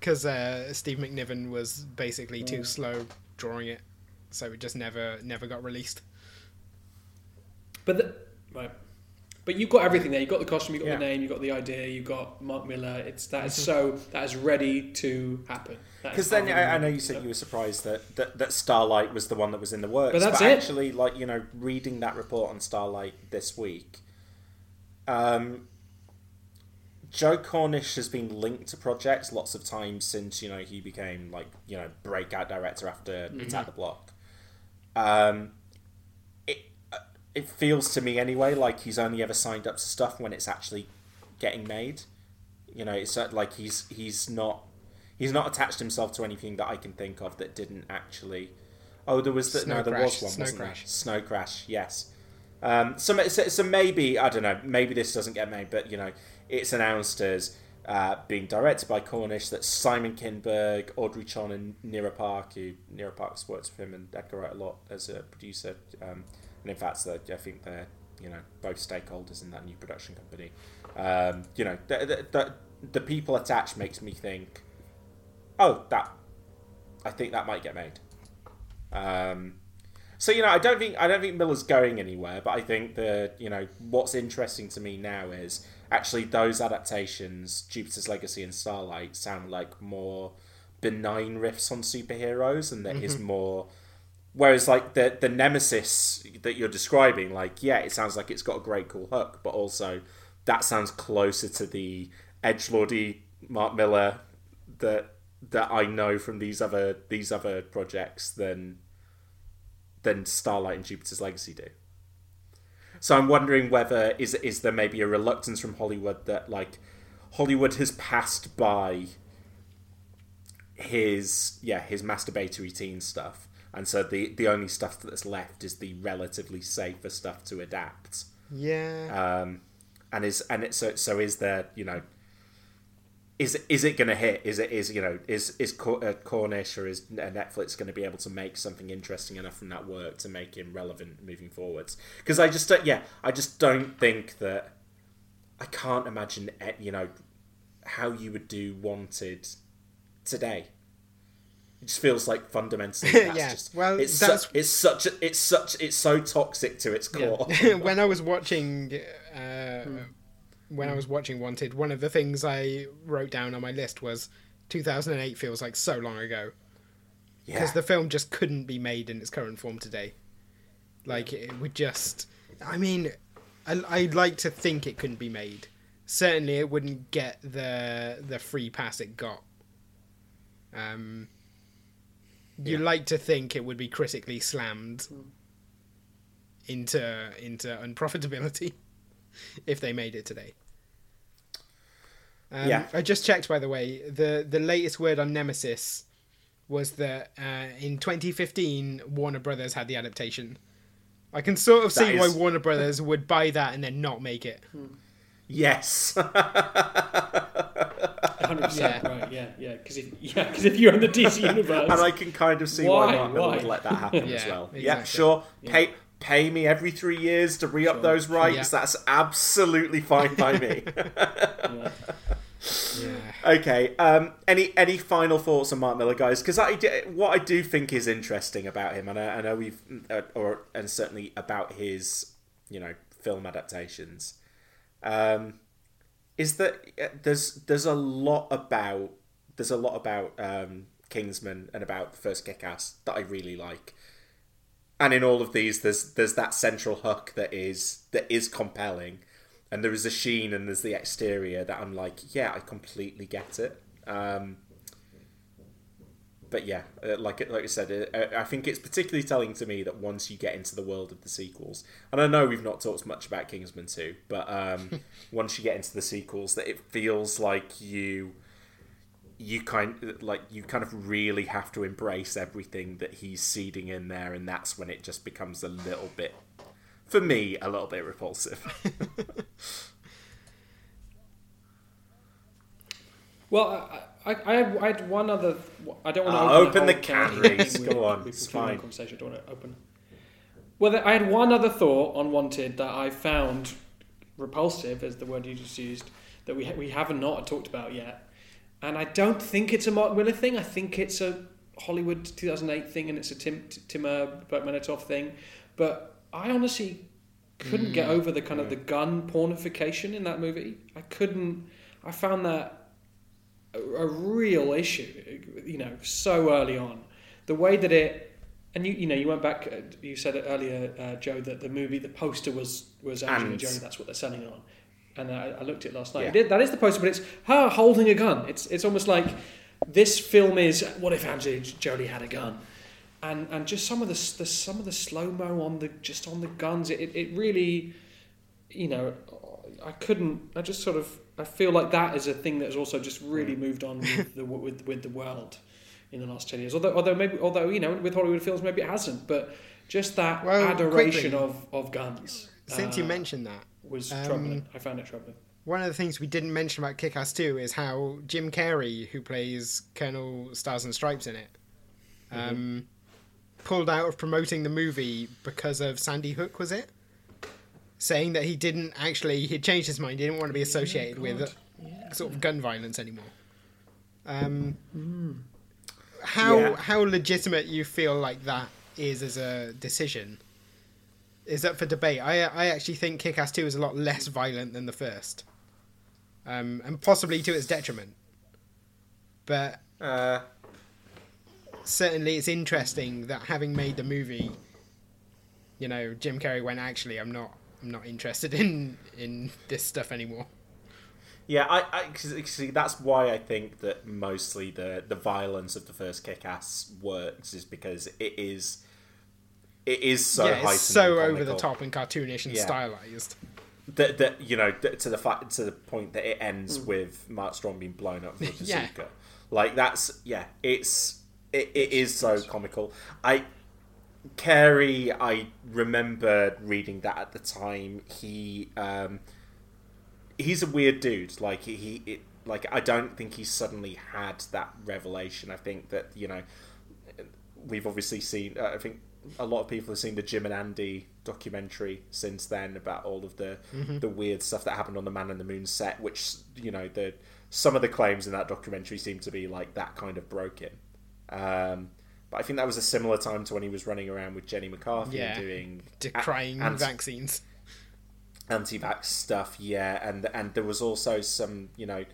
Because uh, Steve McNiven was basically too slow drawing it, so it just never never got released. But the, right. But you've got everything there. You've got the costume, you've got Yeah. the name, you've got the idea, you've got Mark Millar. It's that is so that is ready to happen. Because then. I, I know you said you were surprised that, that, that Starlight was the one that was in the works, But that's it. actually, like you know, reading that report on Starlight this week, um, Joe Cornish has been linked to projects lots of times since you know he became like you know breakout director after Mm-hmm. Attack the Block. Um, it uh, it feels to me anyway like he's only ever signed up to stuff when it's actually getting made. You know, it's uh, like he's he's not he's not attached himself to anything that I can think of that didn't actually. Oh, there was the, Snow no, there Crash, was one. Snow wasn't there? Crash. Snow Crash. Yes. Um, so, so, so maybe I don't know. Maybe this doesn't get made, but you know, it's announced as uh, being directed by Cornish. That Simon Kinberg, Audrey Chon, and Nira Park, who Nira Park's worked with him and Edgar Wright a lot as a producer, um, and in fact, I think they're you know both stakeholders in that new production company. Um, you know, the, the, the, the people attached makes me think, oh, that I think that might get made. Um, so you know, I don't think I don't think Millar's going anywhere, but I think the you know what's interesting to me now is actually those adaptations, Jupiter's Legacy and Starlight, sound like more benign riffs on superheroes, and that is Mhm. more. Whereas like the the Nemesis that you're describing, like yeah, it sounds like it's got a great cool hook, but also that sounds closer to the edge lordy Mark Millar that that I know from these other these other projects than than Starlight and Jupiter's Legacy do. So I'm wondering whether is is there maybe a reluctance from Hollywood that like Hollywood has passed by his yeah his masturbatory teen stuff, and so the the only stuff that's left is the relatively safer stuff to adapt. Yeah. Um, and is and it, so so is there you know is is it going to hit? Is it is you know is is uh, Cornish or is uh, Netflix going to be able to make something interesting enough from that work to make him relevant moving forwards? Because I just don't, yeah I just don't think that I can't imagine eh, you know how you would do Wanted today. It just feels like fundamentally that's Yeah, just well, it's that's- su- it's such a, it's such it's so toxic to its core. Yeah. when I was watching, uh, Hmm. When I was watching Wanted, one of the things I wrote down on my list was 2008 feels like so long ago. Because Yeah. the film just couldn't be made in its current form today. Like it would just. I mean, I, I'd like to think it couldn't be made. Certainly, it wouldn't get the the free pass it got. Um, you like to think it would be critically slammed into into unprofitability if they made it today. Um, Yeah. I just checked, by the way. the The latest word on Nemesis was that uh, in 2015, Warner Brothers had the adaptation. I can sort of That see is- why Warner Brothers would buy that and then not make it. Yes. 100% Yeah. right, yeah, yeah. Because if, yeah, 'cause if you're in the DC universe. and I can kind of see why, Why? Mark Millar Why? would let that happen as Yeah, well. Yeah, sure. Yeah. Pay pay me every three years to re up those rights. Yeah. That's absolutely fine by me. Okay. Um, any any final thoughts on Mark Millar, guys? Because I what I do think is interesting about him, and I, I know we've uh, or and certainly about his you know film adaptations, um, is that uh, there's there's a lot about there's a lot about um, Kingsman and about the first Kick-Ass that I really like. And in all of these, there's there's that central hook that is that is compelling, and there is a sheen and there's the exterior that I'm like, yeah, I completely get it. Um, but yeah, uh, like like I said, uh, I think it's particularly telling to me that once you get into the world of the sequels, and I know we've not talked much about Kingsman 2, but um, once you get into the sequels, that it feels like you you kind like you kind of really have to embrace everything that he's seeding in there, and that's when it just becomes a little bit, for me, a little bit repulsive. Well, I, I, I, had, I had one other. I don't want to Ah, open, open the, can, Go on, it's fine. Conversation. I don't want to open. Well, I had one other thought on Wanted that I found repulsive, as the word you just used, that we ha- we haven't not talked about yet, and I don't think it's a Mark Millar thing. I think it's a Hollywood 2008 thing, and it's a Tim Timur Bekmambetov thing. But I honestly couldn't get Mm, over the kind of the gun pornification in that movie. I couldn't. I found that a, a real issue. You know, so early on, the way that it. And you, you know, you went back. uh, You said it earlier, uh, Joe, that the movie, the poster was was Angelina And- Jolie. That's what they're selling it on. And I, I looked at it last night. Yeah. It that is the poster, but it's her holding a gun. It's it's almost like this film is what if Angelina Jolie had a gun, and and just some of the, the some of the slow mo on the just on the guns. It, it it really, you know, I couldn't. I just sort of I feel like that is a thing that has also just really moved on with the with with the world. in the last ten years. Although, although maybe, although you know, with Hollywood films, maybe it hasn't. But just that Well, adoration quickly, of, of guns. Since you uh, mentioned that, was um, troubling. I found it troubling. one of the things we didn't mention about Kick-Ass 2 is how Jim Carrey, who plays Colonel Stars and Stripes in it, um, pulled out of promoting the movie because of Sandy Hook, was it? Saying that he didn't actually, he'd changed his mind, he didn't want to be associated with sort of gun violence anymore. Um, How Yeah. how legitimate you feel like that is as a decision is up for debate. I I actually think Kick-Ass 2 is a lot less violent than the first. Um, and possibly to its detriment. But Uh, certainly it's interesting that having made the movie, you know, Jim Carrey went actually I'm not I'm not interested in in this stuff anymore. Yeah, I, I 'cause- see that's why I think that mostly the the violence of the first Kick-Ass works is because it is it is so yeah, it's so over the top and cartoonish and Yeah. stylized. that that you know to the fact to the point that it ends with Mark Strong being blown up with a Mm. Yeah. Like that's yeah, it's it, it is so comical. I Carrey, I remember reading that at the time. He um he's a weird dude. Like he it, like I don't think he suddenly had that revelation. I think that you know we've obviously seen. Uh, I think a lot of people have seen the Jim and Andy documentary since then about all of the Mhm. the weird stuff that happened on the Man in the Moon set. Which you know the some of the claims in that documentary seem to be like that kind of broken. Um, but I think that was a similar time to when he was running around with Jenny McCarthy Yeah, doing decrying a- anti- vaccines. anti-vax stuff. Yeah, and and there was also some you know.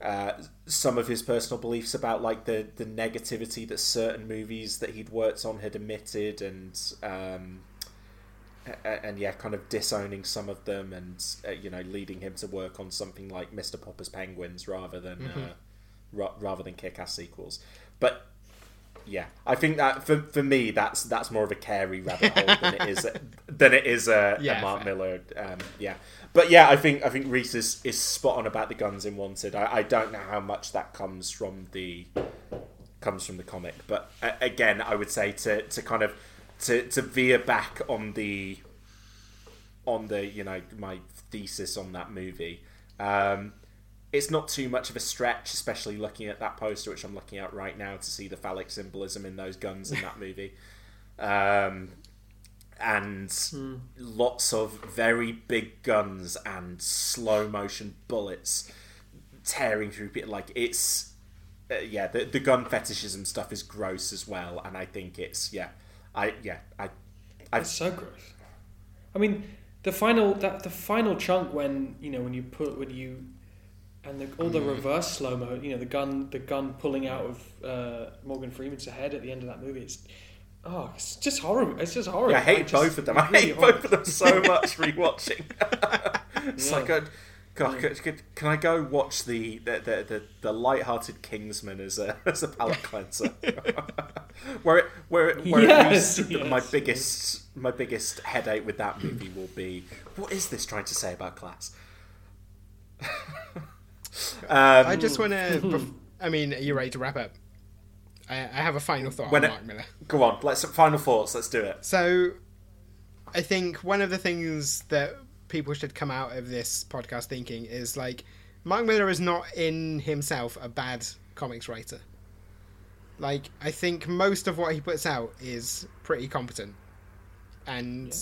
Uh, some of his personal beliefs about like the the negativity that certain movies that he'd worked on had emitted and um, a- and yeah kind of disowning some of them and uh, you know leading him to work on something like Mr. Popper's Penguins rather than Mhm. uh, ra- rather than kick-ass sequels but yeah. I think that for, for me that's that's more of a Carrey rabbit hole than it is than it is a, Yeah, a Mark fair. Millar um, yeah. But yeah I think I think Reese is, is spot on about the guns in Wanted. I, I don't know how much that comes from the comes from the comic. But uh, again I would say to, to kind of to, to veer back on the on the you know my thesis on that movie um, it's not too much of a stretch especially looking at that poster which I'm looking at right now to see the phallic symbolism in those guns in that movie um, and lots of very big guns and slow motion bullets tearing through people like it's uh, yeah the, the gun fetishism stuff is gross as well and i think it's yeah i yeah i i It's so gross. I mean, the final that the final chunk when you know when you put when you and the, all the Mm. reverse slow mo, you know the gun the gun pulling out of uh, Morgan Freeman's head at the end of that movie. It's oh, it's just horrible. It's just horrible. yeah, I hate just- both of them. I really hate horrible. both of them so much rewatching. it's Yeah. like, a, God, could, could, can I go watch the the, the, the, the light-hearted Kingsman as a as a palate cleanser? where it, where it, where Yes, at least my yes. biggest my biggest headache with that movie will be what is this trying to say about class? Um, I just want to. I mean, are you ready to wrap up? I, I have a final thought on it- Mark Millar. Go on, let's final thoughts. Let's do it. So, I think one of the things that people should come out of this podcast thinking is like, Mark Millar is not in himself a bad comics writer. Like, I think most of what he puts out is pretty competent. And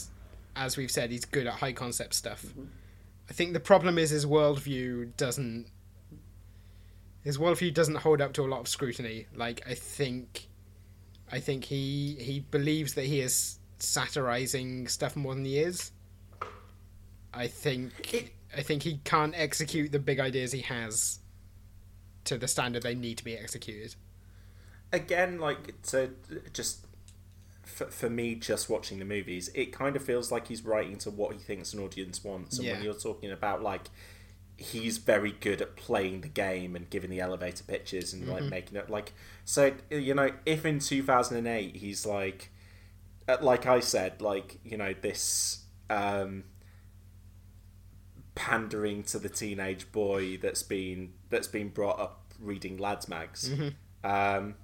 as we've said, he's good at high concept stuff. I think the problem is his worldview doesn't. His worldview doesn't hold up to a lot of scrutiny. Like, I think I think he he believes that he is satirizing stuff more than he is. I think I think he can't execute the big ideas he has to the standard they need to be executed. again like to just for, for me just watching the movies it kind of feels like he's writing to what he thinks an audience wants and Yeah. when you're talking about like he's very good at playing the game and giving the elevator pitches and like Mhm. making it like so you know if in 2008 he's like uh, like i said like you know this um pandering to the teenage boy that's been that's been brought up reading lads mags Mhm. um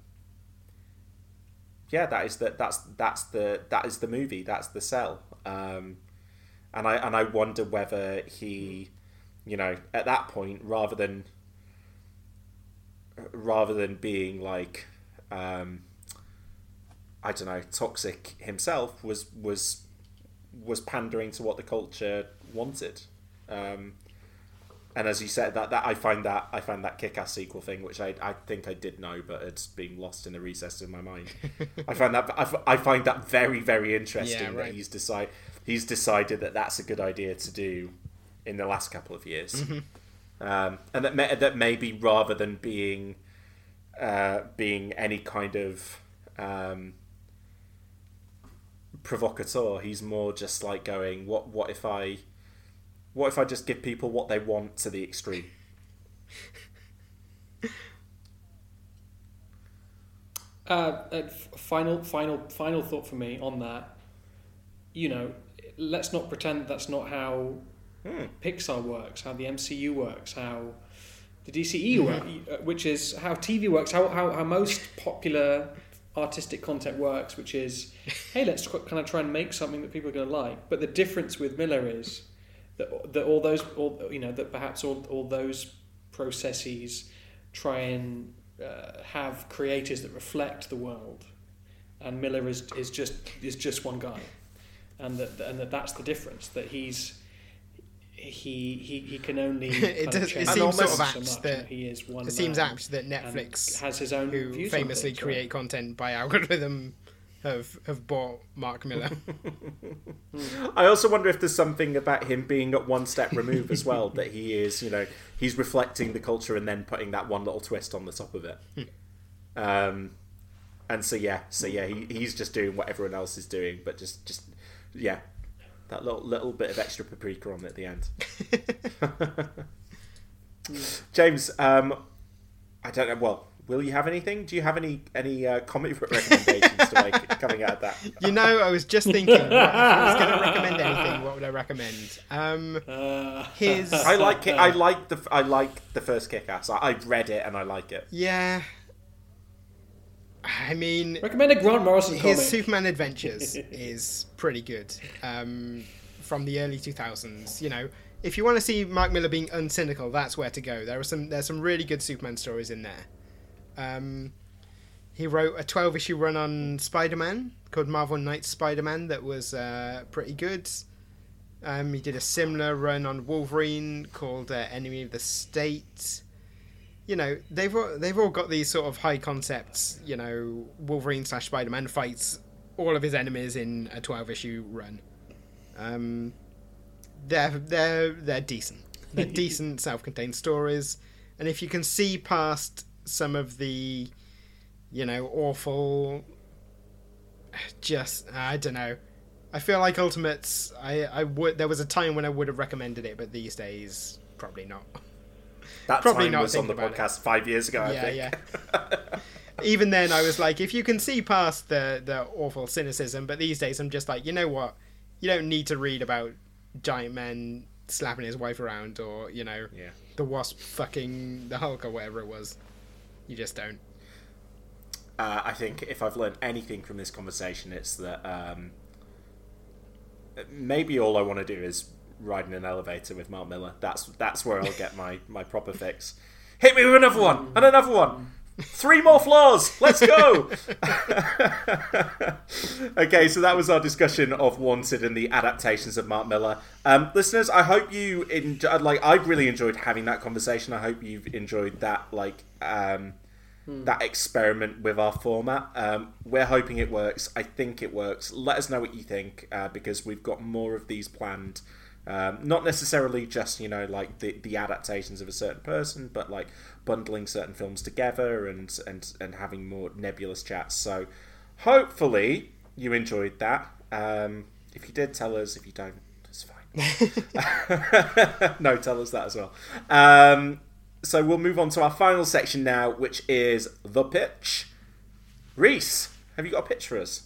yeah, that is the that's that's the that is the movie. That's the cell. Um, and I and I wonder whether he, you know, at that point, rather than rather than being like, um, I don't know, toxic himself, was was was pandering to what the culture wanted. Um, and as you said, that, that I find that I find that kick-ass sequel thing, which I, I think I did know, but it's been lost in the recess of my mind. I find that I, I find that very very interesting Yeah, right. that he's decide he's decided that that's a good idea to do in the last couple of years, Mhm. um, and that may, that maybe rather than being uh, being any kind of um, provocateur, he's more just like going, what what if I what if I just give people what they want to the extreme? Uh, uh, final, final, final thought for me on that. You know, let's not pretend that's not how Pixar works, how the MCU works, how the DCE work, uh, which is how TV works, how, how, how most popular artistic content works, which is, hey, let's kind of try and make something that people are going to like. But the difference with Millar is that, that all those, all, you know, that perhaps all, all those processes try and uh, have creators that reflect the world, and Millar is is just is just one guy, and that and that that's the difference that he's. He, he, he can only it, does, of it seems sort of apt much, that he is one it seems apt that Netflix has his own who views famously things, create right? content by algorithm have have bought Mark Millar. I also wonder if there's something about him being at one step removed as well, that he is, you know, he's reflecting the culture and then putting that one little twist on the top of it. um, and so yeah, so yeah, he, he's just doing what everyone else is doing, but just just yeah, that little little bit of extra paprika on at the end. James, um, I don't know. Well, will you have anything? Do you have any any uh, comic book recommendations to make coming out of that? you know, I was just thinking, what, if I was going to recommend anything, what would I recommend? Um, his I like it. I like the I like the first Kick-Ass. I, I've read it and I like it. Yeah. I mean, recommend a Grant Morrison His comic. Superman Adventures is pretty good um, from the early 2000s. You know, if you want to see Mark Millar being uncynical, that's where to go. There are some there's some really good Superman stories in there. Um, he wrote a 12 issue run on Spider Man called Marvel Knights Spider Man that was uh, pretty good. Um, he did a similar run on Wolverine called uh, Enemy of the State you know they've all, they've all got these sort of high concepts. You know, Wolverine slash Spider Man fights all of his enemies in a twelve issue run. Um, they're they're they're decent. They're decent self contained stories, and if you can see past some of the, you know, awful, just I don't know. I feel like Ultimates. I I would. There was a time when I would have recommended it, but these days probably not. That Probably time not was on the podcast five years ago. I yeah, think. yeah. Even then, I was like, if you can see past the the awful cynicism, but these days, I'm just like, you know what? You don't need to read about giant men slapping his wife around, or you know, Yeah. the wasp fucking the Hulk or whatever it was. You just don't. Uh, I think if I've learned anything from this conversation, it's that um, maybe all I want to do is ride in an elevator with Mark Millar. That's that's where I'll get my, my proper fix. Hit me with another one and another one. Three more floors. Let's go. okay, so that was our discussion of Wanted and the adaptations of Mark Millar. Um, listeners, I hope you enjoyed. Like, I really enjoyed having that conversation. I hope you've enjoyed that. Like. Um, that experiment with our format. Um, we're hoping it works. I think it works. Let us know what you think uh, because we've got more of these planned. Um, not necessarily just you know like the, the adaptations of a certain person, but like bundling certain films together and and and having more nebulous chats. So hopefully you enjoyed that. Um, if you did, tell us. If you don't, it's fine. no, tell us that as well. Um, so we'll move on to our final section now, which is the pitch. Reese, have you got a pitch for us?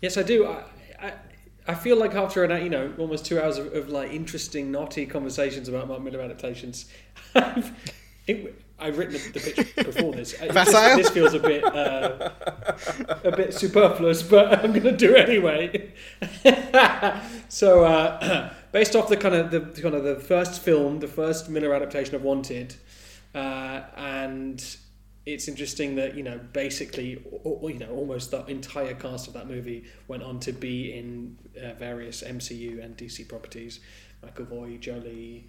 Yes, I do. I, I, feel like after an you know almost two hours of, of like interesting, naughty conversations about Mark Millar adaptations, it, I've written the, the pitch before this. This, this feels a bit uh, a bit superfluous, but I'm going to do it anyway. so, uh, based off the kind of the kind of the first film, the first Millar adaptation of Wanted, uh, and it's interesting that you know basically you know almost the entire cast of that movie went on to be in uh, various MCU and DC properties, McAvoy, Jolie,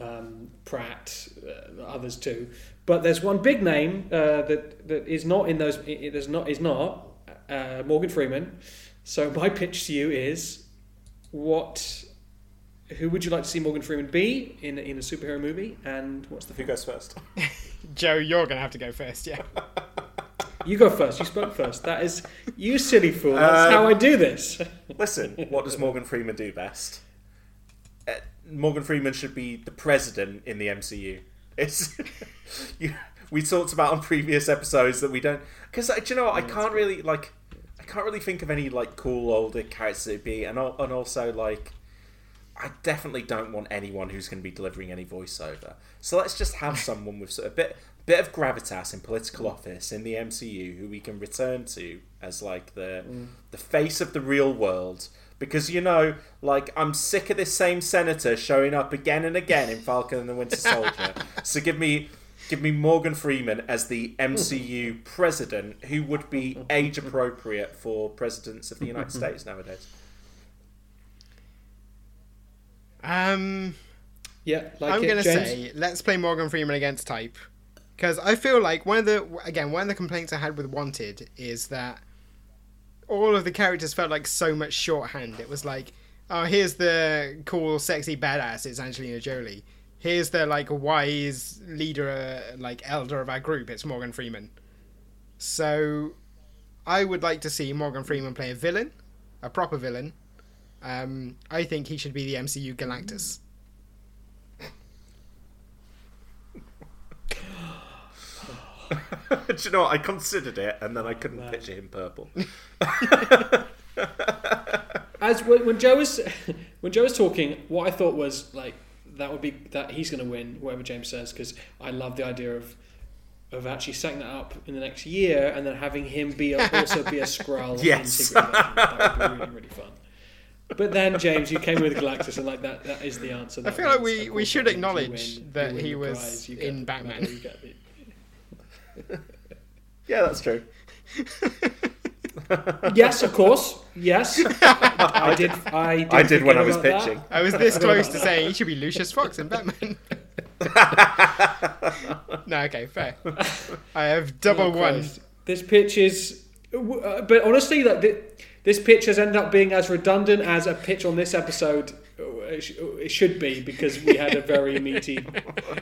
um, Pratt, uh, others too. But there's one big name uh, that that is not in those. Is not is not uh, Morgan Freeman. So my pitch to you is, what, who would you like to see Morgan Freeman be in in a superhero movie, and what's the Who goes first? Joe, you're gonna have to go first. Yeah. You go first. You spoke first. That is you, silly fool. That's how I do this. Listen, what does Morgan Freeman do best? Uh, Morgan Freeman should be the president in the MCU. It's you, we talked about on previous episodes that we don't because do you know what, I can't really like I can't really think of any like cool older characters to be and and also like I definitely don't want anyone who's going to be delivering any voiceover. So let's just have someone with sort of a bit bit of gravitas in political mm. office in the MCU who we can return to as like the mm. the face of the real world. Because you know, like I'm sick of this same senator showing up again and again in Falcon and the Winter Soldier. so give me give me Morgan Freeman as the MCU president, who would be age appropriate for presidents of the United States nowadays. Um, Yeah, like I'm gonna James? say let's play Morgan Freeman against type because I feel like one of the again one of the complaints I had with Wanted is that all of the characters felt like so much shorthand. It was like, oh, here's the cool, sexy badass. It's Angelina Jolie. Here's the like wise leader, uh, like elder of our group. It's Morgan Freeman. So, I would like to see Morgan Freeman play a villain, a proper villain. Um, I think he should be the MCU Galactus. Do you know what? I considered it, and then I couldn't picture him purple. As when, when Joe was when Joe was talking, what I thought was like that would be that he's going to win whatever James says because I love the idea of of actually setting that up in the next year and then having him be a, also be a Skrull. in Yes. Secret that would be really really fun. But then James, you came with Galactus, and like that that is the answer. I feel like we, we should that means you acknowledge win- that he was prize, in get- Batman. the- Yeah, that's true. Yes, of course. Yes, I did. I did, I did when I was about that. pitching. I was this close to saying he should be Lucius Fox in Batman. no, okay, fair. I have double Oh, one. This pitch is, uh, but honestly, like thi- this pitch has ended up being as redundant as a pitch on this episode. uh, It should be because we had a very meaty,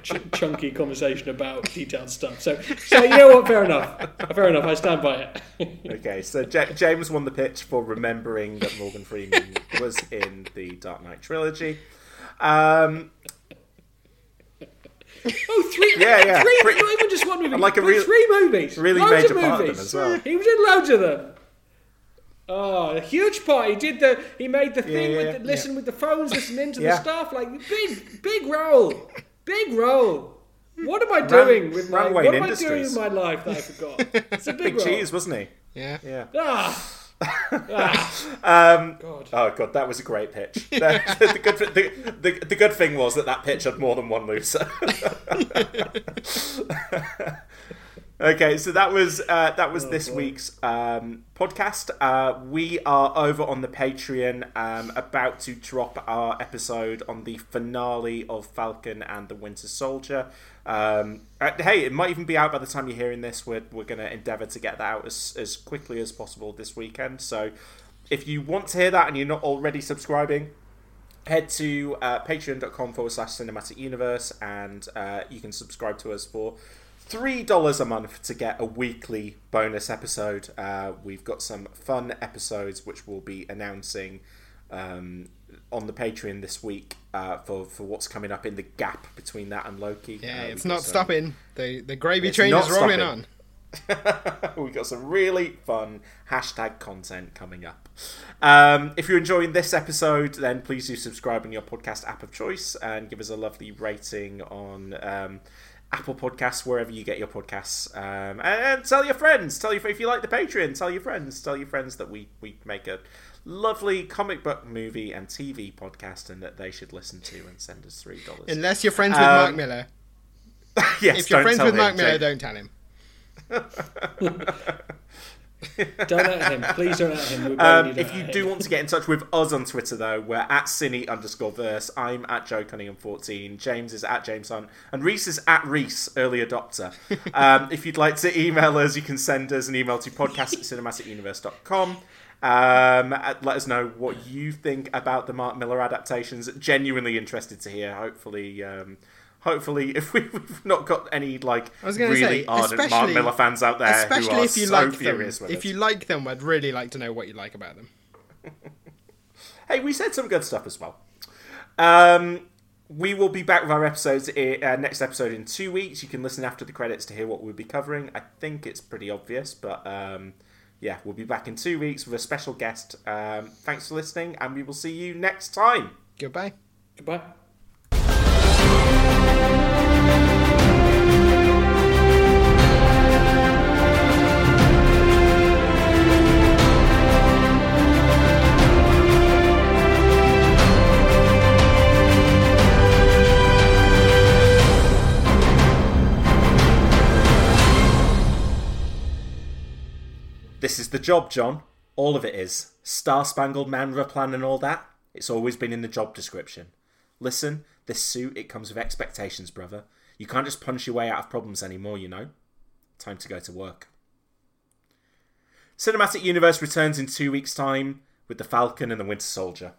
ch- chunky conversation about detailed stuff. So, so you know what? Fair enough. Fair enough. I stand by it. Okay, so J- James won the pitch for remembering that Morgan Freeman was in the Dark Knight trilogy. Um, Oh, three, Yeah, yeah. three, Three- not even just one movie. And like a real- three movies, really loads major of part of them movies. as well. He was in loads of them. Oh, a huge part. He did the. He made the thing yeah, with yeah. the, listen with the phones, listening to Yeah. the stuff. Like big, big role, big role. What am I doing with my? ran What Wayne am I doing Industries. with my life that I forgot? It's a big, Big role. cheese, wasn't he? Yeah. Yeah. Ah, Um, God. Oh god, that was a great pitch. the, the good, the, the, the good thing was that that pitch had more than one loser. okay, so that was uh, that was this week's um, podcast. Uh, we are over on the Patreon, um, about to drop our episode on the finale of Falcon and the Winter Soldier. Um, uh, hey, it might even be out by the time you're hearing this. We're, we're going to endeavour to get that out as, as quickly as possible this weekend. So if you want to hear that and you're not already subscribing, head to uh, patreon.com forward slash cinematic universe and uh, you can subscribe to us for $3 a month to get a weekly bonus episode. Uh, we've got some fun episodes which we'll be announcing um, on the Patreon this week uh, for, for what's coming up in the gap between that and Loki. Yeah, Uh, it's not some- stopping. The the gravy It's train is rolling stopping. on. We've got some really fun hashtag content coming up. Um, if you're enjoying this episode, then please do subscribe on your podcast app of choice and give us a lovely rating on um, Apple Podcasts, wherever you get your podcasts, um, and, and tell your friends. Tell your if you like the Patreon, tell your friends. Tell your friends that we we make a lovely comic book movie and TV podcast, and that they should listen to and send us three dollars. Unless you're friends with Mark Um, Millar. yes, if you're don't friends tell with him, Mark Millar, Jake. don't tell him. Don't at him. Please don't at him. Um, if you him. do want to get in touch with us on Twitter, though, we're at Cine underscore verse. I'm at Joe Cunningham14. James is at James Hunt. And Reese is at Reese, early adopter. um, if you'd like to email us, you can send us an email to podcast at cinematicuniverse.com. Um, let us know what you think about the Mark Millar adaptations. Genuinely interested to hear. Hopefully, um, hopefully, if we, we've not got any like I was really say, ardent Mark Millar fans out there, especially who are if you so like them. with If us. you like them, I'd really like to know what you like about them. hey, we said some good stuff as well. Um, we will be back with our episodes, uh, next episode in two weeks. You can listen after the credits to hear what we'll be covering. I think it's pretty obvious, but um, yeah, we'll be back in two weeks with a special guest. Um, thanks for listening, and we will see you next time. Goodbye. Goodbye. This is the job, John. All of it is. Star Spangled Manra plan and all that. It's always been in the job description. Listen, this suit, it comes with expectations, brother. You can't just punch your way out of problems anymore, you know? Time to go to work. Cinematic Universe returns in two weeks' time with The Falcon and the Winter Soldier.